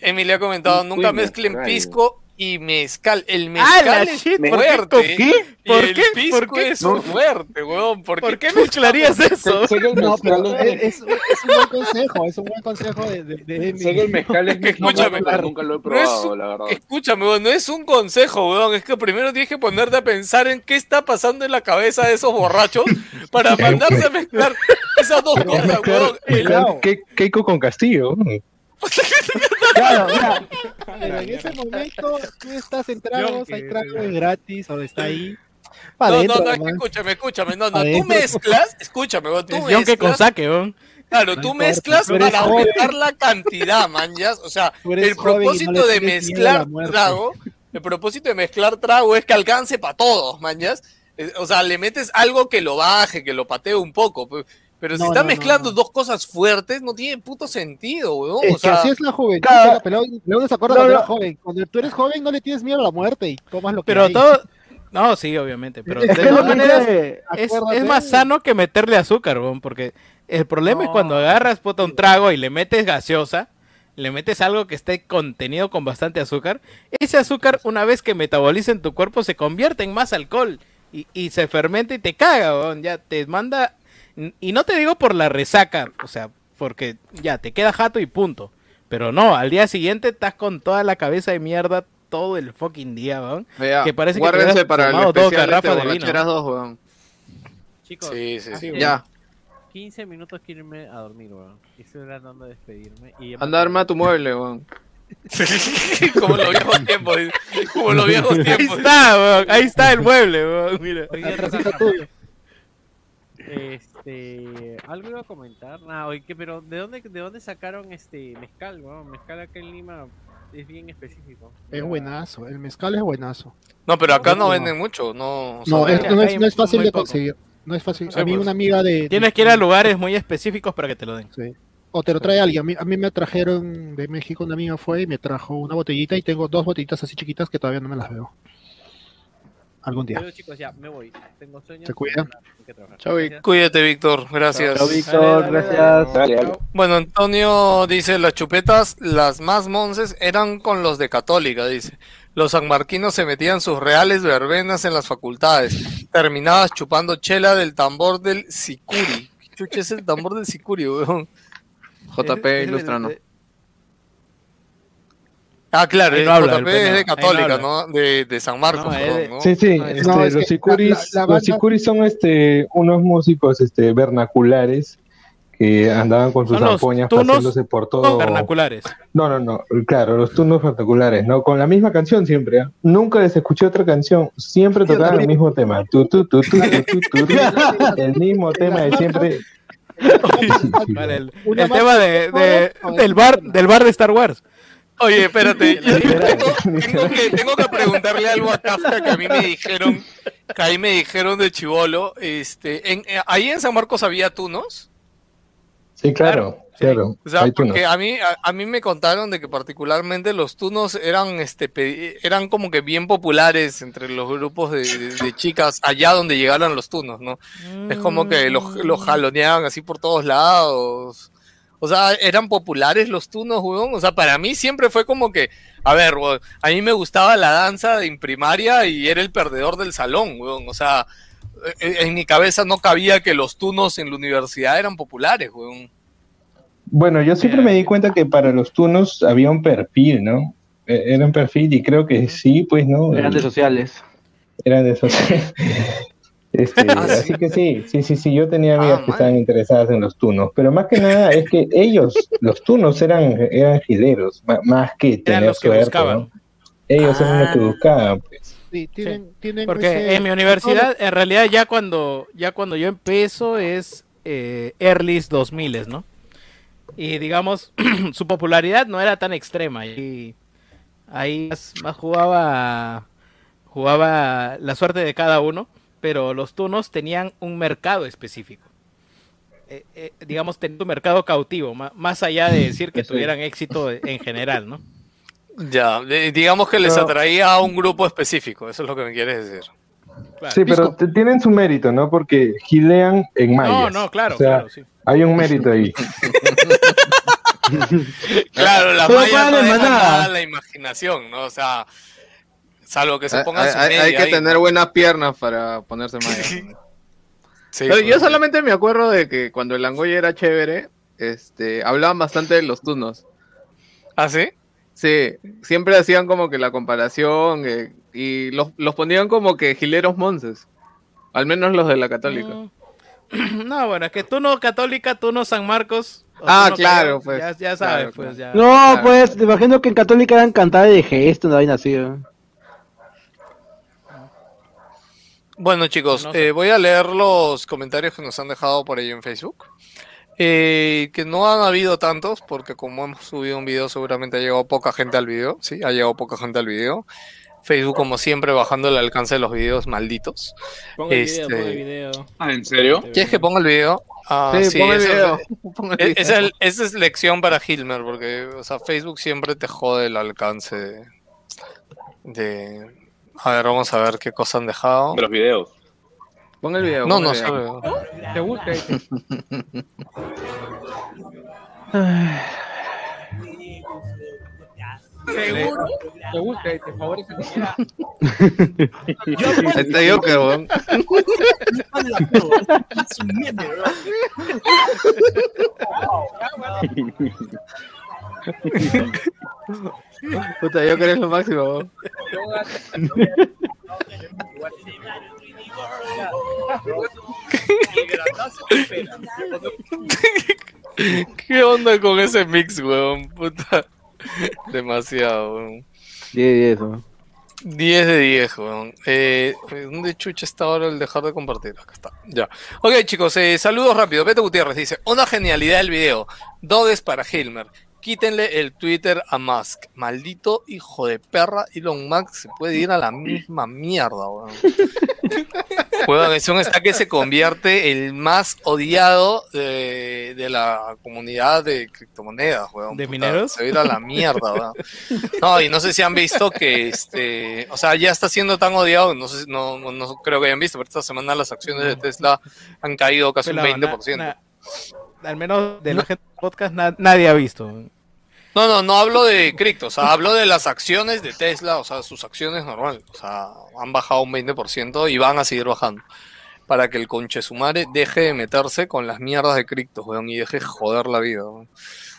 Emily ha comentado, nunca mezclen pisco y mezcal. El ¡Ah, mezcal es shit! ¿Por qué? fuerte. ¿Por el qué? pisco ¿Por qué? es fuerte, weón. ¿Por, ¿Por qué mezclarías eso? Sé que el No, mezcal pero es- un buen consejo, es un buen consejo de, de, de Emi. sé que el mezcal es mismo, Escúchame, pero nunca lo he No es probado, un- la verdad. Escúchame, weón, no es un consejo, weón. Es que primero tienes que ponerte a pensar en qué está pasando en la cabeza de esos borrachos para mandarse a mezclar esas dos cosas, weón. Keiko con Castillo. Claro, mira, Pero en ese momento tú estás en tragos, hay tragos gratis, o está ahí. No, Para no, no, es que nomás. escúchame, escúchame. No, no, tú mezclas, escúchame, tú John que con mezclas. saque. Claro, No tú mezclas tú para joven. aumentar la cantidad, man, ya. O sea, el no propósito de mezclar trago, el propósito de mezclar trago es que alcance para todos, man, ya. Eh, O sea, le metes algo que lo baje, que lo patee un poco. Pe- Pero si No, estás no, mezclando no. dos cosas fuertes, no tiene puto sentido, weón. Es O que sea, así es la juventud, cada- la se acuerda No, cuando era joven. Cuando tú eres joven no le tienes miedo a la muerte y tomas lo que Pero hay. todo... No, sí, obviamente, pero de todas maneras es más sano que meterle azúcar, weón, porque el problema es cuando agarras puta un trago y le metes gaseosa, le metes algo que esté contenido con bastante azúcar, ese azúcar una vez que metaboliza en tu cuerpo se convierte en más alcohol y, y se fermenta y te caga, weón, ya te manda y no te digo por la resaca, o sea, porque ya te queda jato y punto. Pero no, al día siguiente estás con toda la cabeza de mierda todo el fucking día, weón. Que parece que te para el dos garrafas de vino. dos, weón. Chicos, Sí, sí, sí. Ya. 15 minutos quiero irme a dormir, weón. Y estoy tratando de despedirme. Y Anda, arma tu mueble, weón. como los viejos tiempos, como los viejos Ahí tiempos. está, weón, ahí está el mueble, weón, mira. Atrásito toca- tuyo. Este, algo iba a comentar. Ah, oye, pero ¿de dónde, de dónde sacaron este mezcal, weón? Mezcal acá en Lima es bien específico. Es buenazo, el mezcal es buenazo. No, pero acá no No. venden mucho, no. o sea, No, es, no, es, no es fácil de conseguir. No es fácil. Sí, a mí pues. una amiga de... Tienes que ir a lugares muy específicos para que te lo den. Sí. O te lo trae alguien. A mí, a mí me trajeron de México, una amiga fue y me trajo una botellita y tengo dos botellitas así chiquitas que todavía no me las veo. Algún día. Chicos, ya, me voy. Tengo sueño. Se cuida. Gracias. Cuídate, Víctor. Gracias. Chao, Víctor, gracias. Dale, dale. Bueno, Antonio dice, las chupetas, las más monces, eran con los de Católica, dice. Los sanmarquinos se metían sus reales verbenas en las facultades. Terminabas chupando chela del tambor del sicuri. ¿Qué chucha es el tambor del sicuri, weón? JP Ilustrano. Ah, claro, no habla, JP es de Católica. ¿no? De, de San Marcos, No. Sí, sí, No, este, es los la- Sicuris, la- la los Sicuris son este, unos músicos este, vernaculares que andaban con sus Son los ampoñas tunos paseándose por todo. vernaculares. No, no, no, claro, los turnos particulares, ¿no? Con la misma canción siempre, ¿ah? Nunca les escuché otra canción, siempre tocaban el mismo tema. Tu, tu, tu, el mismo tema de siempre. Vale, el, tema de, de- del bar del bar de Star Wars. Oye, espérate, yo tengo, tengo que, tengo que preguntarle algo a Kafka que a mí me dijeron, que ahí me dijeron de chivolo, este, en, eh, ahí en San Marcos había tunos, Sí, claro, claro. o sea, hay tunos. porque a mí, a, a mí me contaron de que particularmente los tunos eran, este, eran como que bien populares entre los grupos de, de- de chicas allá donde llegaran los tunos, ¿no? Es como que los, los jaloneaban así por todos lados. O sea, eran populares los tunos, weón. O sea, para mí siempre fue como que, a ver, weón, a mí me gustaba la danza en primaria y era el perdedor del salón, weón. O sea, eh, en mi cabeza no cabía que los tunos en la universidad eran populares, weón. Bueno, yo siempre me di cuenta que para los tunos había un perfil, ¿no? Eh, Era un perfil y creo que sí, pues, ¿no? Eran de sociales. Eran de sociales. Este, Ah, sí. así que sí, sí, sí, sí, yo tenía amigas Ah, que estaban interesadas en los tunos, pero más que nada es que ellos, los tunos eran, eran gileros, más que tener Eran los que suerte, buscaban. ¿no? Ellos eran los que Ah. buscaban, pues. Sí, tienen, tienen Porque ese- en mi universidad, en realidad, ya cuando, ya cuando yo empiezo es eh, early 2000, ¿no? Y digamos, su popularidad no era tan extrema. Y ahí más, más jugaba, jugaba la suerte de cada uno, pero los tunos tenían un mercado específico. Eh, eh, digamos, tenían un mercado cautivo, más allá de decir que tuvieran éxito en general, ¿no? Ya, digamos que les atraía a un grupo específico, eso es lo que me quieres decir. Claro. Sí, pero te- tienen su mérito, ¿no? Porque gilean en mayas. No, no, claro, O sea, claro, sí. Hay un mérito ahí. Claro, la para no deja nada a la imaginación, ¿no? O sea, salvo que se Hay, pongan su hay- hay que ahí, tener buenas piernas para ponerse malla. Sí, Pero yo solamente me acuerdo de que cuando el Langoy era chévere, este, hablaban bastante de los tunos. ¿Ah, sí? Sí, siempre hacían como que la comparación eh, y los, los ponían como que gileros monces. Al menos los de la católica. Mm. No, bueno, es que tú no católica, tú no San Marcos. Ah, no claro, pues. Ya, ya sabes, Claro, pues ya. No, Claro. pues, te imagino que en Católica eran cantadas de gesto, una vaina así. ¿no? Bueno, chicos, No sé. eh, voy a leer los comentarios que nos han dejado por ahí en Facebook. Eh, que no han habido tantos, porque como hemos subido un video, seguramente ha llegado poca gente al video. Sí, ha llegado poca gente al video. Facebook, como siempre, bajando el alcance de los videos malditos. Ponga el Este- video, ponga el video. Ah, ¿en serio? ¿Quieres que ponga el video? Ah, Sí, pon el eso- video. El e- video. Esa es, esa es lección para Hilmer, porque o sea, Facebook siempre te jode el alcance de, de- A ver, vamos a ver qué cosas han dejado. De los videos. Pon el video. No, pon no el se video. ve. Te ahí. ¿Seguro? Te ahí, te favorece. Ahí está Joker, weón. Puta, Joker es lo máximo, weón. ¿Qué onda con ese mix, weón? Puta. Demasiado, weón. 10 10, ¿no? 10 de 10, weón. Eh, ¿Dónde chucha está ahora el dejar de compartir? Acá está. Ya. Ok, chicos, eh, saludos rápido. Beto Gutiérrez dice: Una genialidad del video. Doges para Hilmer. Quítenle el Twitter a Musk. Maldito hijo de perra. Elon Musk se puede ir a la misma mierda, weón. Weón, es un está que se convierte el más odiado de, de la comunidad de criptomonedas, weón. ¿De Puta, mineros? Se va a ir a la mierda, weón. No, y no sé si han visto que, este, o sea, ya está siendo tan odiado, no sé, si- no, no, creo que hayan visto, pero esta semana las acciones de Tesla han caído casi un Pelado, na- 20%. na- al menos de la gente del podcast na- nadie ha visto. No, no, no hablo de cripto, o sea, hablo de las acciones de Tesla, o sea, sus acciones normales, o sea, han bajado un 20% y van a seguir bajando. para que el conchesumare deje de meterse con las mierdas de criptos, weón, y deje de joder la vida, weón.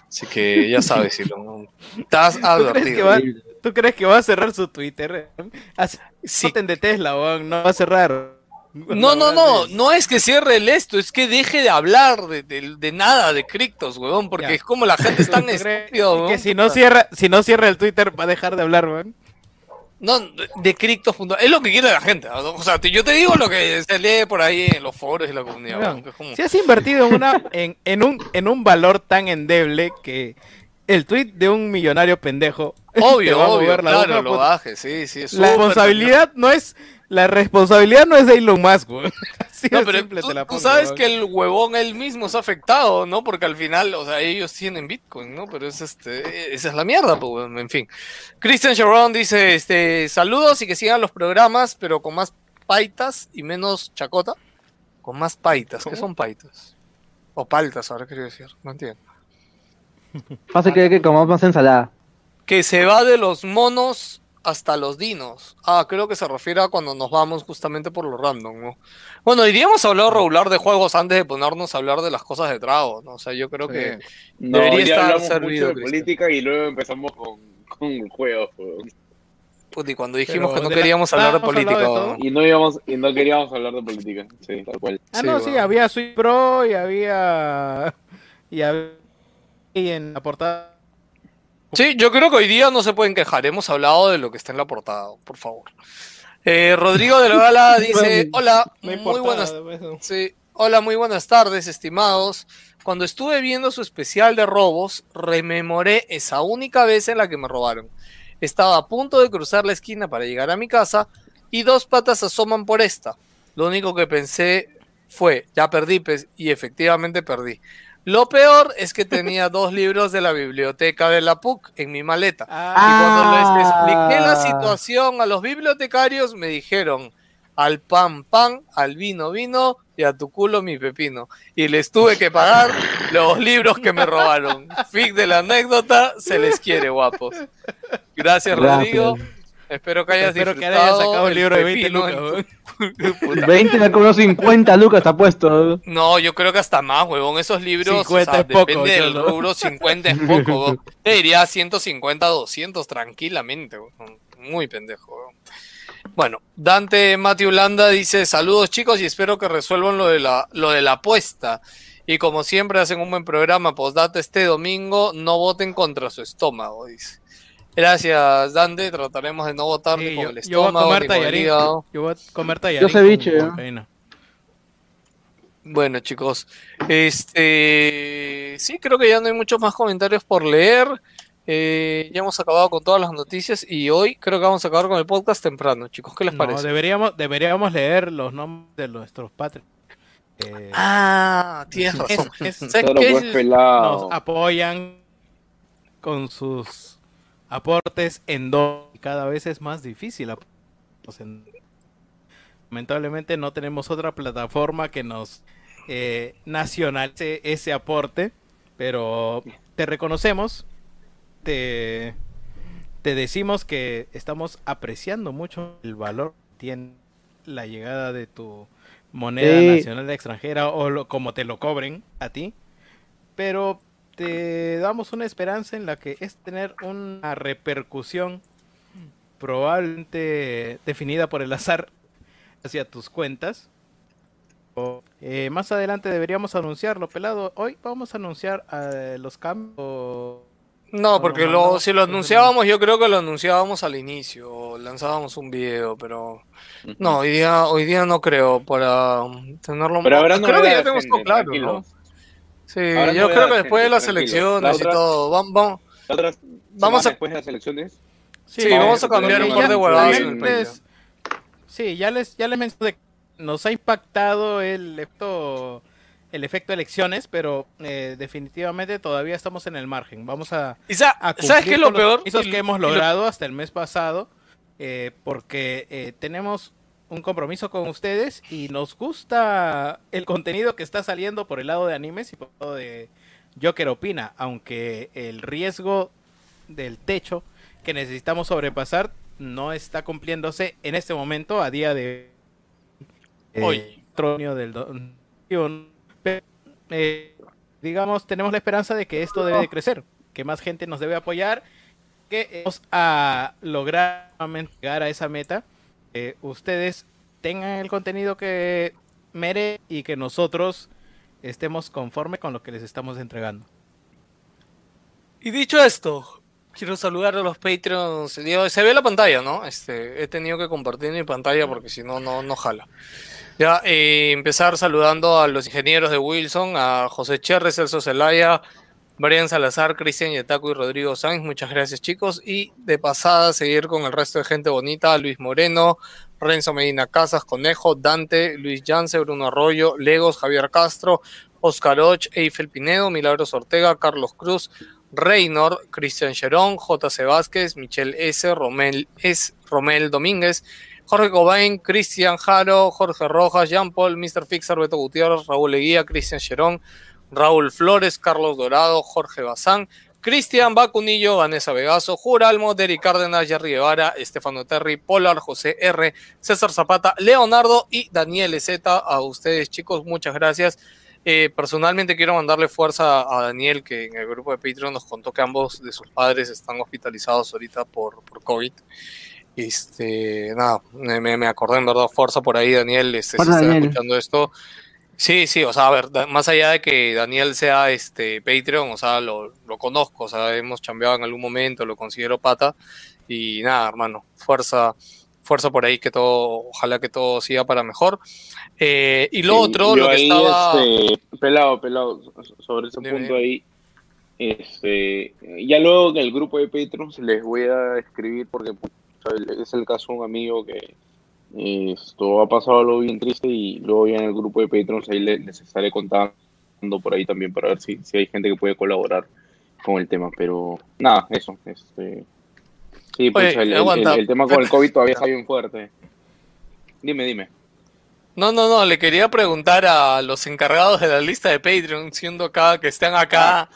Así que ya sabes, Silo, ¿no? Estás ¿Tú crees, que advertido. va, tú crees que va a cerrar su Twitter? Así, voten de Tesla, weón, no va a cerrar. No, no, no, no es que cierre el esto, es que deje de hablar de, de- de nada de criptos, weón, porque Ya. es como la gente es tan estúpida, weón. Que si no cierra, si no cierra el Twitter va a dejar de hablar, weón. No, de- de criptos, es lo que quiere la gente. ¿no? O sea, yo te digo lo que se lee por ahí en los foros y la comunidad. Que es como- Si has invertido en una en, en un en un valor tan endeble que el tweet de un millonario pendejo Obvio, obvio, claro, lo baje, sí, sí. es La responsabilidad no es la responsabilidad no es de Elon Musk, weón. Así No, pero simple tú, te la tú pongo, sabes weón. que el huevón él mismo es afectado, ¿no? Porque al final, o sea, ellos tienen Bitcoin, ¿no? Pero es este, esa es la mierda, pues, en fin. Christian Sharon dice, este, saludos y que sigan los programas, pero con más paitas y menos chacota. Con más paitas, ¿qué son paitas? O paltas, ahora quiero decir, no entiendo. Pasa que, que comamos más ensalada. Que se va de los monos hasta los dinos. Ah, creo que se refiere a cuando nos vamos justamente por lo random, ¿no? Bueno, iríamos a hablar regular de juegos antes de ponernos a hablar de las cosas de trago, ¿no? O sea, yo creo que No, debería estar servido. mucho de política y luego empezamos con, con juegos. y cuando dijimos Pero que no de la- queríamos hablar de Ah, política. de. Y no íbamos, y no queríamos hablar de política. Sí, tal cual. Ah, no, sí, había Switch Pro y había y había y en la portada Sí, yo creo que hoy día no se pueden quejar. Hemos hablado de lo que está en la portada, por favor. Eh, Rodrigo de la Gala dice: Hola, muy buenas. Sí, hola, muy buenas tardes, estimados. Cuando estuve viendo su especial de robos, rememoré esa única vez en la que me robaron. Estaba a punto de cruzar la esquina para llegar a mi casa y dos patas asoman por esta. Lo único que pensé fue, ya perdí, pues, y efectivamente perdí. Lo peor es que tenía dos libros de la biblioteca de la PUC en mi maleta. Y cuando les expliqué la situación a los bibliotecarios, me dijeron, al pan pan, al vino vino y a tu culo mi pepino. Y les tuve que pagar los libros que me robaron. Fin de la anécdota, se les quiere, guapos. Gracias, Rodrigo. Espero que hayas Espero que disfrutado hayas sacado un el libro de 20 pepino lucas, weón. Puta. 20 me como 50 lucas está puesto. No, yo creo que hasta más, huevón. Esos libros, 50 o sea, es poco, depende del no. rubro, 50 es poco, huevón. Te diría 150, 200 tranquilamente, huevón. Muy pendejo, huevón. Bueno, Dante Matthew Landa dice, saludos chicos y espero que resuelvan lo de la, lo de la apuesta. Y como siempre hacen un buen programa, postdata este domingo, no voten contra su estómago, dice. Gracias, Dante. Trataremos de no votar ni con yo, el yo voy a comer tallarín. Yo voy a comer tallarín. ceviche, con ¿no? cocaína. Bueno, chicos, este sí, creo que ya no hay muchos más comentarios por leer. Eh, ya hemos acabado con todas las noticias y hoy creo que vamos a acabar con el podcast temprano, chicos. ¿Qué les No, parece? deberíamos, deberíamos leer los nombres de nuestros patrios. Eh, Ah, tienes es- razón. es- nos apoyan con sus aportes en dos cada vez es más difícil apoyarnos en- lamentablemente no tenemos otra plataforma que nos eh, nacionalice ese aporte pero te reconocemos te te decimos que estamos apreciando mucho el valor que tiene la llegada de tu moneda Sí. nacional extranjera o lo- como te lo cobren a ti pero te damos una esperanza en la que es tener una repercusión probablemente definida por el azar hacia tus cuentas. O, eh, más adelante deberíamos anunciarlo, pelado. Hoy vamos a anunciar eh, los cambios. No, porque lo, si lo anunciábamos, yo creo que lo anunciábamos al inicio, o lanzábamos un video, pero no, hoy día, hoy día no creo para tenerlo. Pero habrá creo que ya tenemos todo claro. ¿no? Sí, yo creo que después de las elecciones La y todo, vamos, vamos, Vamos a- después de las elecciones. Sí, vamos a cambiar un par de huevadas en el país. les- Sí, ya les, ya les mencioné que nos ha impactado el efecto, el efecto elecciones, pero eh, definitivamente todavía estamos en el margen. Vamos a, Y sa- a ¿sabes qué es lo los peor? Y- que hemos lo- logrado hasta el mes pasado, eh, porque eh, tenemos un compromiso con ustedes y nos gusta el contenido que está saliendo por el lado de animes y por el lado de Joker Opina, aunque el riesgo del techo que necesitamos sobrepasar no está cumpliéndose en este momento a día de Hoy. Tronio del eh, digamos, tenemos la esperanza de que esto debe de crecer, que más gente nos debe apoyar, que vamos a lograr llegar a esa meta. Que ustedes tengan el contenido que mere y que nosotros estemos conforme con lo que les estamos entregando. Y dicho esto, quiero saludar a los Patreons. Se ve la pantalla, ¿no? Este, he tenido que compartir mi pantalla porque si no, no, jala. Ya, eh, empezar saludando a los ingenieros de Wilson, a José Cherre, Celso Zelaya, Brian Salazar, Cristian Yetaco y Rodrigo Sáenz. Muchas gracias, chicos. Y de pasada, seguir con el resto de gente bonita: Luis Moreno, Renzo Medina Casas, Conejo, Dante, Luis Yance, Bruno Arroyo, Legos, Javier Castro, Oscar Och, Eiffel Pinedo, Milagros Ortega, Carlos Cruz, Reynor, Cristian Cherón, J.C. Vázquez, Michelle S., Romel, S., Romel Domínguez, Jorge Cobain, Cristian Jaro, Jorge Rojas, Jean Paul, Mr. Fixer, Beto Gutiérrez, Raúl Leguía, Cristian Cherón, Raúl Flores, Carlos Dorado, Jorge Bazán, Cristian Bacunillo, Vanessa Vegaso, Juralmo, Derek Cárdenas, Jerry Guevara, Estefano Terry, Polar, José R., César Zapata, Leonardo y Daniel Z. A ustedes, chicos, muchas gracias. Eh, personalmente quiero mandarle fuerza a Daniel, que en el grupo de Patreon nos contó que ambos de sus padres están hospitalizados ahorita por, por COVID. Este, nada, me, acordé en verdad, fuerza por ahí, Daniel, este, si escuchando esto. Sí, sí, o sea, a ver, más allá de que Daniel sea este Patreon, o sea, lo, lo conozco, o sea, hemos chambeado en algún momento, lo considero pata, y nada, hermano, fuerza, fuerza por ahí, que todo, ojalá que todo siga para mejor. Eh, y lo Sí, otro, lo que estaba... este, pelado, pelado, so- sobre ese Dime, punto ahí, este, ya luego en el grupo de Patreons les voy a escribir porque pu- o sea, es el caso de un amigo que esto ha pasado algo bien triste y luego ya en el grupo de Patreons ahí le- les, estaré contando por ahí también para ver si, si hay gente que puede colaborar con el tema, pero nada, eso, este, sí, pues Oye, el, tema con el COVID todavía está bien fuerte. Dime, dime. No, no, no, le quería preguntar a los encargados de la lista de Patreon, siendo acá, que están acá,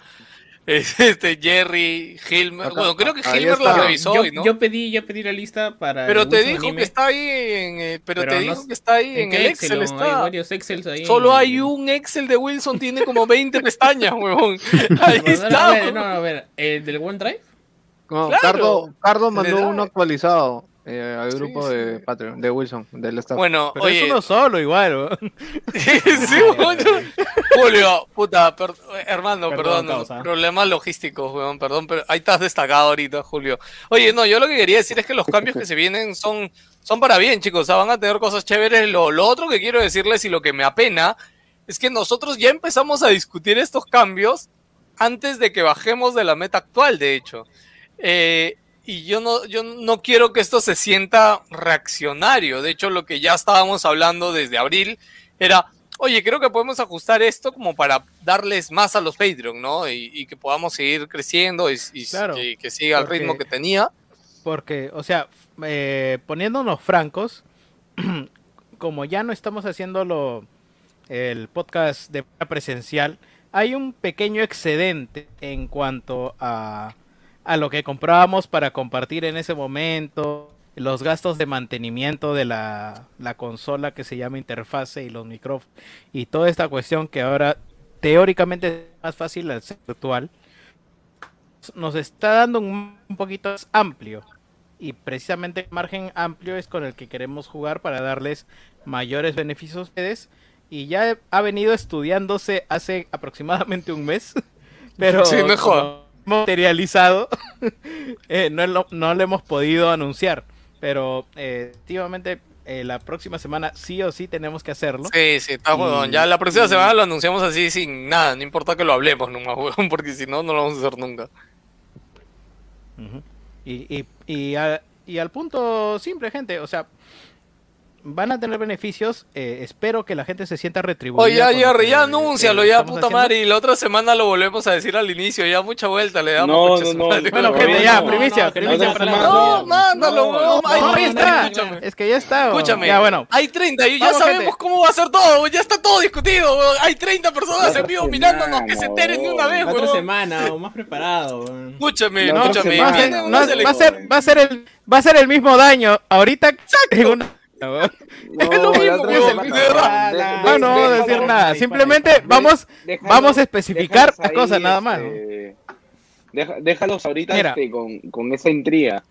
este, Jerry, Hilmer, bueno, creo que Hilmer la revisó yo, hoy, ¿no? yo pedí, yo pedí la lista para. Pero te dijo Anime. que está ahí en, eh, pero, Pero te no dijo que está ahí en, el Excel, no? está. Hay varios Excels ahí. Solo en- hay un Excel de Wilson, tiene como 20 pestañas, huevón. Ahí No, no, está. a ver, no, a ver, ¿el del OneDrive? No, Claro. Cardo, Cardo mandó uno actualizado eh, al grupo de Patreon, de Wilson, del staff. Bueno, Pero oye, es uno solo igual, weón. sí, huevón. Julio, puta, per- hermano, Perdón, problemas logísticos, weón, perdón, pero ahí estás destacado ahorita, Julio. Oye, no, yo lo que quería decir es que los cambios que se vienen son, son para bien, chicos, o sea, van a tener cosas chéveres. Lo, lo otro que quiero decirles y lo que me apena es que nosotros ya empezamos a discutir estos cambios antes de que bajemos de la meta actual, de hecho. Eh, y yo no, yo no quiero que esto se sienta reaccionario. De hecho, lo que ya estábamos hablando desde abril era, oye, creo que podemos ajustar esto como para darles más a los Patreon, ¿no? Y, y que podamos seguir creciendo y, y Claro, que, que siga el porque- ritmo que tenía. Porque, o sea, eh, poniéndonos francos, como ya no estamos haciéndolo el podcast de presencial, hay un pequeño excedente en cuanto a, a lo que comprábamos para compartir en ese momento, los gastos de mantenimiento de la, la consola que se llama interfase y los micrófonos y toda esta cuestión que ahora teóricamente es más fácil al ser virtual, nos está dando un, un poquito más amplio. Y precisamente el margen amplio es con el que queremos jugar para darles mayores beneficios a ustedes. Y ya ha venido estudiándose hace aproximadamente un mes. Pero Sí, no como materializado, eh, no, lo, no lo hemos podido anunciar. Pero eh, efectivamente eh, la próxima semana sí o sí tenemos que hacerlo. Sí, sí, está huevón. Ya la próxima y- semana lo anunciamos así sin nada, no importa que lo hablemos nomás, huevón, porque si no, no lo vamos a hacer nunca. Y, y, y, a- y al punto simple, gente, o sea, van a tener beneficios. eh, espero que la gente se sienta retribuida. Oye, ya, Jerry, ya eh, anúncialo, ya, puta haciendo. madre. Y la otra semana lo volvemos a decir al inicio, ya mucha vuelta le damos. No, no, no. Bueno, gente, ya, no, primicia, no, primicia no, para no, la- No, mándalo, no, ya 30, está. escúchame. Es que ya está. Escúchame, Ya, bueno. hay 30 y ya Vamos, sabemos gente. cómo va a ser todo, ya está todo discutido, hay 30 personas en vivo mirándonos que se enteren de una vez, La otra semana, o más preparado. Escúchame, escúchame. Va a ser- el, va a ser el mismo daño. Ahorita en una- weón. No, Es lo mismo, de- No, no vamos a decir nada. Simplemente vamos, déjalo- vamos a especificar las cosas, nada más. este, deja- déjalos ahorita este, con, con esa intriga.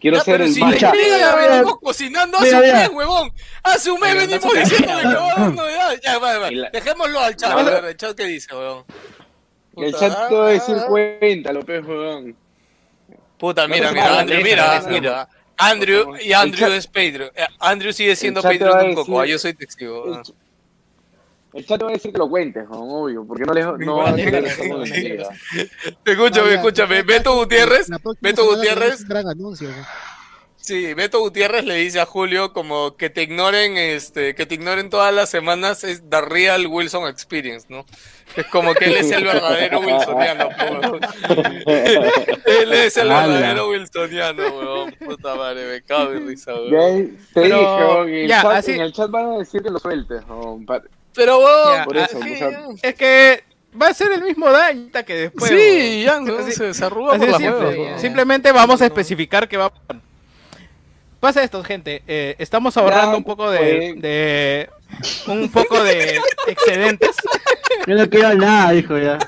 Quiero Ya, ser el si intriga venimos cocinando hace mira, un mes, huevón. Hace un mes venimos diciendo que va a haber novedades. Ya, va, va. La- Dejémoslo al chat. No, A no. ver, el chat qué dice, huevón. El chat te va a decir ah, cuéntalo, pez, huevón. Puta, No mira, mira, mira, no. mira. Andrew y Andrew chat- es Patreon. Eh, Andrew sigue siendo a de un coco. Yo soy testigo. el ch- El chat te va a decir que lo cuentes, huevón, obvio, porque no les no a. Escúchame, escúchame. Beto Gutiérrez, Beto Gutiérrez gran anuncio. Sí, Beto Gutiérrez le dice a Julio como que te ignoren, este, que te ignoren todas las semanas es The Real Wilson Experience, ¿no? Es como que él es el verdadero wilsoniano, weón. Él es el Ala. verdadero wilsoniano, weón. Puta madre, me cago en risa, Ya, weón. te Pero, dije, huevón, en el, ya, chat, así- en el chat van a decir que lo sueltes, pa- Pero, weón, Ya, por eso, o sea, Es que va a ser el mismo daño que después. sí, weón. ya, no, Así- se, se arruga así por las weón. Simplemente vamos a especificar que va. Pasa esto, gente. eh, estamos ahorrando Ya, un poco de, de- un poco de excedentes Yo no quiero nada, dijo ya.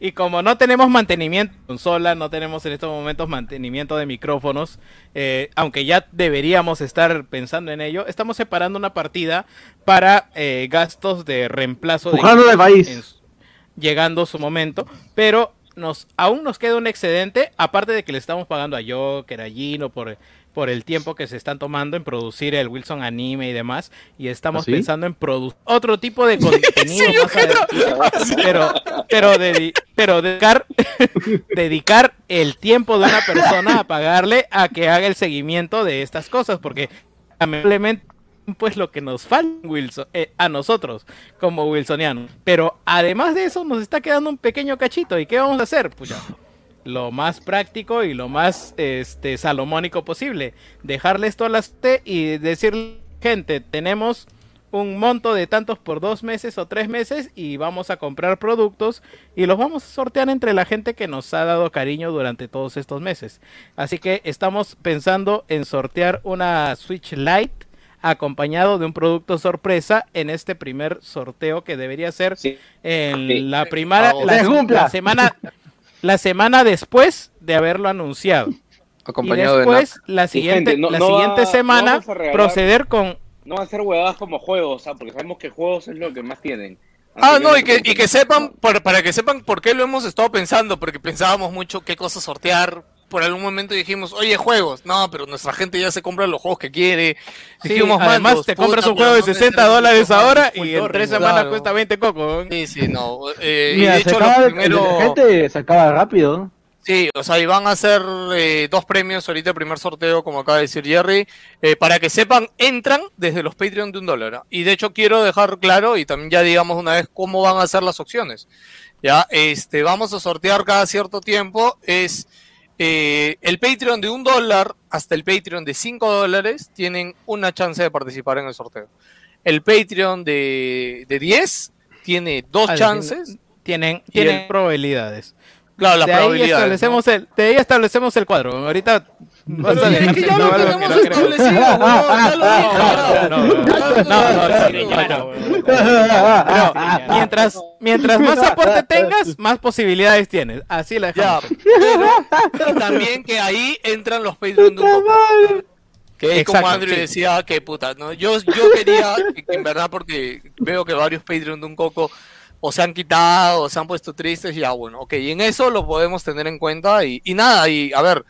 y como no tenemos mantenimiento de consola, no tenemos en estos momentos mantenimiento de micrófonos, eh, aunque ya deberíamos estar pensando en ello, estamos separando una partida para eh, gastos de reemplazo de Pujando del país. en su- llegando su momento, pero nos aún nos queda un excedente, aparte de que le estamos pagando a Joker, a Gino por, por el tiempo que se están tomando en producir el Wilson anime y demás, y estamos ¿Ah, pensando en producir otro tipo de contenido más adelante. pero pero dedi- pero dedicar dedicar el tiempo de una persona a pagarle a que haga el seguimiento de estas cosas, porque lamentablemente pues lo que nos falta Wilson, eh, a nosotros como wilsonianos. Pero además de eso nos está quedando un pequeño cachito. ¿Y qué vamos a hacer? Pucha, lo más práctico y lo más este salomónico posible. Dejarle esto a las T y decirle, gente, tenemos un monto de tantos por dos meses o tres meses y vamos a comprar productos y los vamos a sortear entre la gente que nos ha dado cariño durante todos estos meses. Así que estamos pensando en sortear una Switch Lite acompañado de un producto sorpresa en este primer sorteo que debería ser en Sí. la primera la semana la semana después de haberlo anunciado. Y Acompañado de después la Y, siguiente gente, no- la no siguiente va- semana regalar- proceder con No van a ser huevadas como juegos, ¿ah? porque sabemos que juegos es lo que más tienen. Ah, no, y que, y que sepan, para, para que sepan por qué lo hemos estado pensando, porque pensábamos mucho qué cosas sortear. Por algún momento dijimos, oye, juegos. No, pero nuestra gente ya se compra los juegos que quiere. Sí, Dijimos, además mandos, te puta, compras un juego de no 60 necesariamente dólares ahora y en tres semanas claro. cuesta 20 cocos. Sí, sí, no. eh, y de se hecho, acaba, primero... detergente se acaba rápido. Sí, o sea, y van a hacer eh, dos premios ahorita, el primer sorteo, como acaba de decir Jerry. Eh, para que sepan, entran desde los Patreon de un dólar. Y de hecho quiero dejar claro, y también ya digamos una vez, cómo van a ser las opciones. Ya, este, vamos a sortear cada cierto tiempo. Es eh, el Patreon de un dólar hasta el Patreon de cinco dólares tienen una chance de participar en el sorteo. El Patreon de, de 10 tiene dos Ah, chances. Tienen, tienen el- probabilidades. Claro, las de ahí probabilidades. ¿no? establecemos el, de ahí establecemos el cuadro. Ahorita no. No, no, no, no, no, no, mientras, mientras más aporte tengas, más posibilidades tienes. Así la Ya, pero también que ahí entran los Patreon de un poco. Que es como Andrew sí. decía, que puta, ¿no? Yo, yo quería, que- que en verdad, porque veo que varios Patreon de un coco o se han quitado, o se han puesto tristes, y ya bueno, ok, y en eso lo podemos tener en cuenta, y, y nada, y a ver,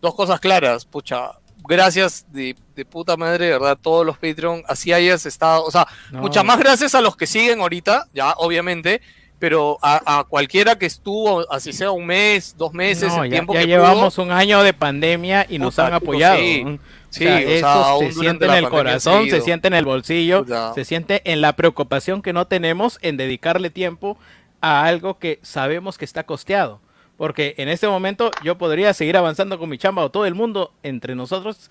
dos cosas claras, pucha, gracias de, de puta madre, de verdad, todos los Patreon, así hayas estado, o sea, No. muchas más gracias a los que siguen ahorita, ya, obviamente, pero a, a cualquiera que estuvo, así sea un mes, dos meses, No, el ya, tiempo ya que llevamos pudo, un año de pandemia y nos han apoyado. sí. ¿no? Sí, o sea, o sea, eso se siente en el corazón, se siente en el bolsillo, se siente en la preocupación que no tenemos en dedicarle tiempo a algo que sabemos que está costeado. Porque en este momento yo podría seguir avanzando con mi chamba o todo el mundo entre nosotros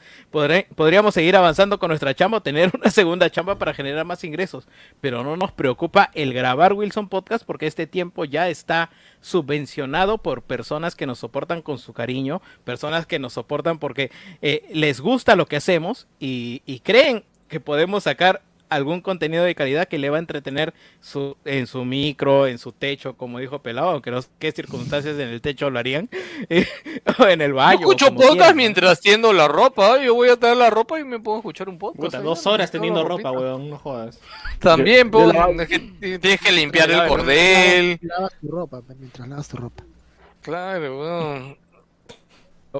podríamos seguir avanzando con nuestra chamba o tener una segunda chamba para generar más ingresos. Pero no nos preocupa el grabar Wilson Podcast porque este tiempo ya está subvencionado por personas que nos soportan con su cariño, personas que nos soportan porque eh, les gusta lo que hacemos y creen que podemos sacar algún contenido de calidad que le va a entretener su, en su micro, en su techo, como dijo Pelado, aunque no sé qué circunstancias en el techo lo harían, eh, o en el Yo baño. o escucho podcast quieran. mientras tiendo la ropa. Yo voy a tener la ropa y me puedo escuchar un podcast. Puta, dos horas teniendo la ropa, weón, no jodas. También, Yo- yo pues, lavo- es que tienes que limpiar el cordel. Lavas tu ropa, mientras lavas tu ropa. Claro, weón.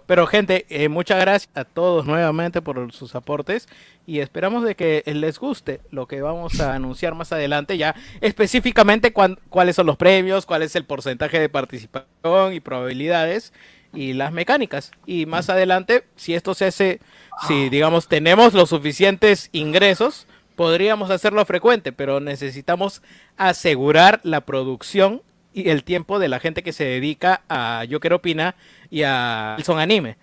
Pero gente, eh, muchas gracias a todos nuevamente por sus aportes y esperamos de que les guste lo que vamos a anunciar más adelante, ya específicamente cuáles son los premios, cuál es el porcentaje de participación y probabilidades y las mecánicas. Y más adelante, si esto se hace, si digamos tenemos los suficientes ingresos, podríamos hacerlo frecuente, pero necesitamos asegurar la producción y el tiempo de la gente que se dedica a Yo Quiero Opina y a Wilson Anime.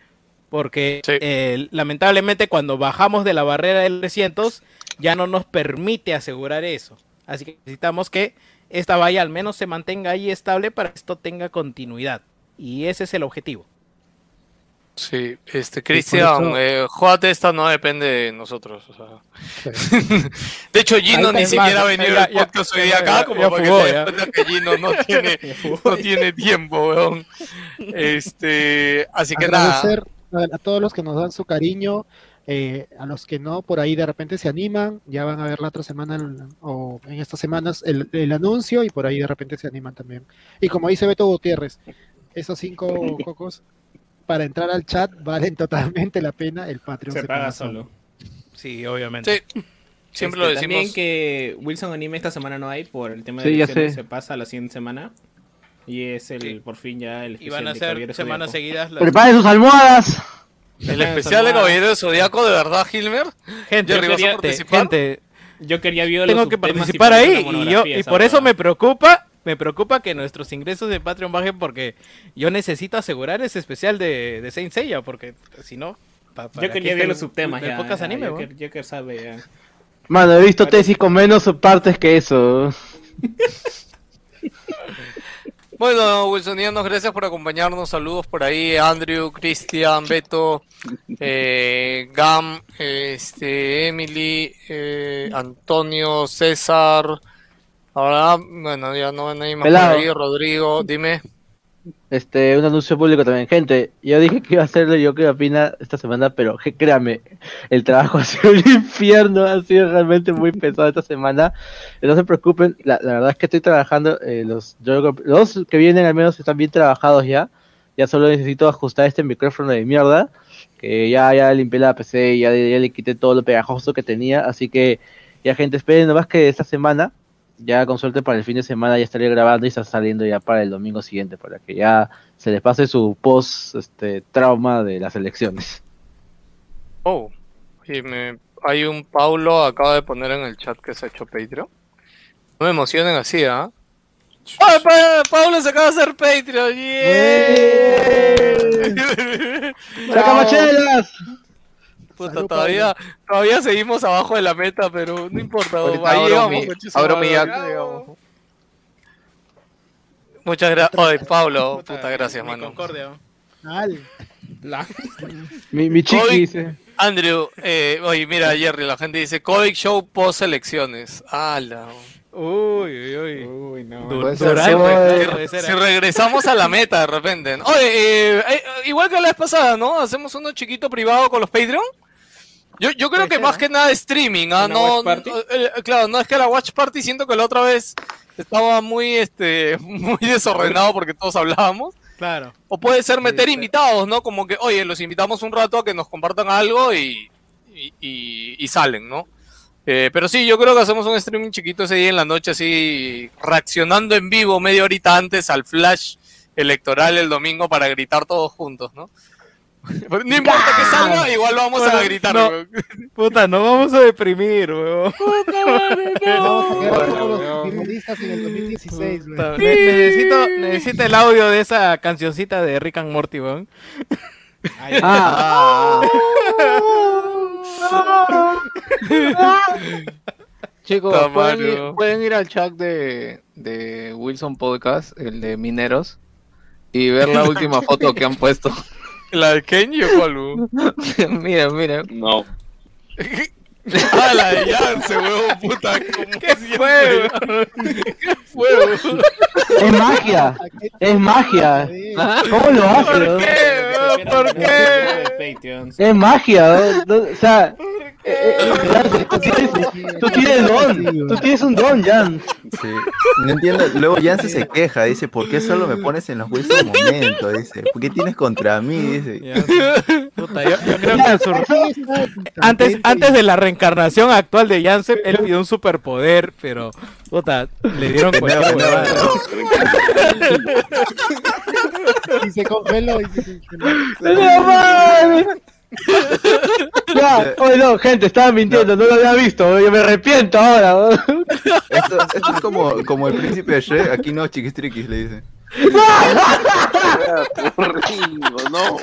Porque eh, lamentablemente cuando bajamos de la barrera del 300 ya no nos permite asegurar eso. Así que necesitamos que esta valla al menos se mantenga ahí estable para que esto tenga continuidad. Y ese es el objetivo. Sí, este, Cristian, eso- eh, Juate esta no depende de nosotros. o sea. de hecho, Gino ni siquiera ha venido ya, ya, podcast hoy día acá, ya, como ya para fugó, que te ya. des cuenta que Gino no tiene, no tiene tiempo, weón. Este, así que nada. Agradecer a, a todos los que nos dan su cariño, eh, a los que no, por ahí de repente se animan, ya van a ver la otra semana el- o en estas semanas el, el anuncio y por ahí de repente se animan también. Y como dice Beto Gutiérrez, esos cinco cocos para entrar al chat valen totalmente la pena, el Patreon Se paga solo. Sí, obviamente. Siempre Este, lo decimos. También que Wilson Anime esta semana no hay por el tema Sí, de ya sé. se pasa a la siguiente semana. Y es el por fin ya el Y van a especial de ser Caballero semanas Zodíaco. seguidas. las- Preparen sus almohadas. El especial de Caballero de Zodíaco, de verdad, Hilmer. Gente, ¿vas a quería- participar? gente, Yo quería tengo que participar ahí y yo y por eso me preocupa me preocupa que nuestros ingresos de Patreon bajen porque yo necesito asegurar ese especial de, de Saint Seiya porque si no pa- para Yo que quería ver los subtemas ya. podcast ya, anime, Joker. Joker sabe ya. Mano, he visto tesis con menos partes que eso. Bueno, Wilsonianos, gracias por acompañarnos. Saludos por ahí, Andrew, Cristian, Beto, eh, Gam, este, Emily, eh, Antonio, César. Ahora, bueno, ya no hay nadie más Pelado. por ahí. Rodrigo, dime. Este, un anuncio público también. Gente, yo dije que iba a hacerlo yo que opina esta semana, pero créame, el trabajo ha sido un infierno, ha sido realmente muy pesado esta semana. No se preocupen, la, la verdad es que estoy trabajando, eh, los, yo- los que vienen al menos están bien trabajados ya. Ya solo necesito ajustar este micrófono de mierda, que ya, ya limpié la PC, ya, ya le quité todo lo pegajoso que tenía, así que ya gente, esperen nomás que esta semana ya con suerte para el fin de semana ya estaré grabando y está saliendo ya para el domingo siguiente, para que ya se les pase su post este trauma de las elecciones. Oh, y me, hay un Paulo acaba de poner en el chat que se ha hecho Patreon. No me emocionen así, ¿ah? ¡Ay, Pa- Paulo se acaba de hacer Patreon! ¡Yeah! ¡Sacamachelas! Puta, Salud, todavía, todavía seguimos abajo de la meta, pero no importa. Ahorita ahí abro llegamos, mi- abro mi ahí app. llegamos. Muchas gracias. Oye, Pablo, puta, gracias, Mi mano. Concordia. Mi, mi chiqui dice. Andrew, eh, oye, mira, Jerry, la gente dice Comic Show post elecciones. ¡Hala! Uy, uy, uy. Uy, no. Du- Puede ser, Durante, si- puede ser, si ¿eh? regresamos a la meta de repente. ¿no? Oye, eh, eh, igual que la vez pasada, ¿no? Hacemos uno chiquito privado con los Patreon. Yo, yo creo que más que nada streaming, ¿ah? ¿Una No, no, eh, claro, no es que la Watch Party siento que la otra vez estaba muy, este, muy desordenado porque todos hablábamos. Claro. O puede ser meter invitados, ¿no? Como que, oye, los invitamos un rato a que nos compartan algo y, y, y- y salen, ¿no? Eh, pero sí, yo creo que hacemos un streaming chiquito ese día en la noche, así, reaccionando en vivo media horita antes al flash electoral el domingo para gritar todos juntos, ¿no? No importa que salga, igual lo vamos a gritar, no, weón. Puta, nos vamos a deprimir, weón. Vamos a quedar los finalistas en el 2016, güey. Puta, ne- necesito, necesito el audio de esa cancioncita de Rick and Morty, weón. Ah. Chicos, Puta ¿pueden madre, ir, ¿no? pueden ir al chat de, de Wilson Podcast, el de Mineros, y ver la última foto que han puesto. ¿La de Kenji o mira, mira. No. Ah, la de Yance, weón, puta. ¿Qué fue, ¿Qué fue? Es magia. Es magia. ¿Cómo lo hace? ¿Por qué, weón? ¿Por qué? Es magia. o sea, eh, eh, Jan, tú tienes, tú tienes don. Tú tienes un don, Jan. Sí. No entiendo. Luego Yance se queja, dice, ¿por qué solo me pones en los huesos momentos? Dice, ¿por qué tienes contra mí? Dice. Puta, yo, yo creo que en su- antes, antes de la reencarnación actual de Janssen, él pidió un superpoder, pero puta, le dieron huevada. Y se congeló. Y se congeló. ¡No! Ya, oye, no, gente, estaba mintiendo, no lo había visto, yo me arrepiento ahora. ¿no? Esto, esto es como, como el príncipe de Shrek, aquí no, chiquistriquis, le dice. Horrible, no.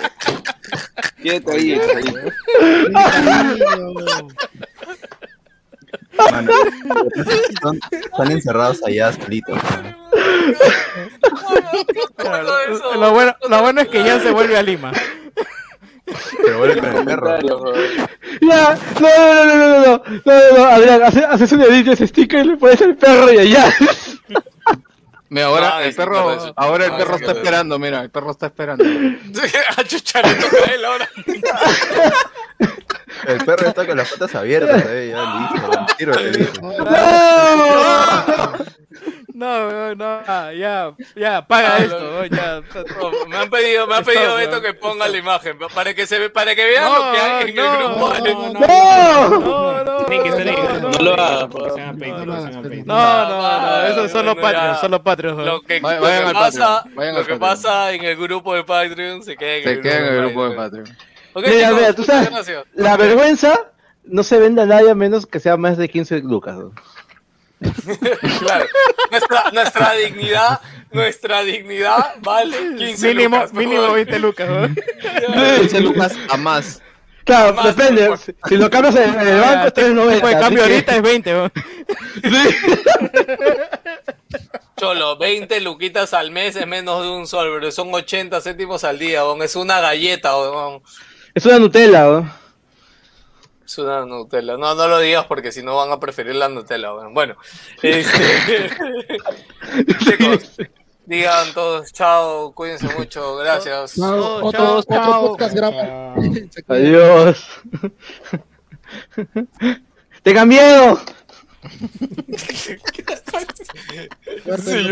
Quédate ahí, ahí. Mano, son- están encerrados allá solitos. ¿no? Lo bueno, lo bueno es que Jan se vuelve a Lima. Pero vuelve con el perro. Ya, no, no, no, no, no, no, no, no, no, Adrián, hace- haces un edit de ese sticker, le pones el perro y allá. Mira, ahora Ah, el perro, eso. ahora el Ah, perro está esperando, mira, el perro está esperando. El perro está con las patas abiertas, eh, ya listo. No, no, no, ah, ya, ya, paga Ah, esto, no. ¿no? ya. No, me han pedido, me han pedido esto que ponga la imagen para que se ve, para que vean No, lo que hay en no, el grupo. no, ¡No! No, no, no, No, no, lo no. hagas, no, no, no, eso son los. Patreons, son los Lo que, Vayan- lo vayan que pasa, Patreon, lo al que pasa en el grupo de Patreon se queda en Se el queda en el grupo de Patreon. Patreon. Ok, Mira, chicos, mira, tú sabes, la vergüenza no se vende a nadie a menos que sea más de 15 lucas. ¿no? Claro, nuestra, nuestra dignidad, nuestra dignidad vale 15 Mínimo, lucas. mínimo 20 lucas, ¿no? 15 lucas a más. Claro, Más, depende, si- si lo cambias en, el banco es 3.90. tipo de así cambio que- ahorita es 20, ¿no? Cholo, 20 luquitas al mes es menos de un sol, pero son 80 céntimos al día, weón. es una galleta, weón. Es una Nutella. Es una Nutella. No, no lo digas porque si no van a preferir la Nutella. Bueno, este... chicos, digan todos chao, cuídense mucho, gracias. Chao, otro, chao, otro chao. podcast cuidan. Adiós. ¡Tengan miedo! See you.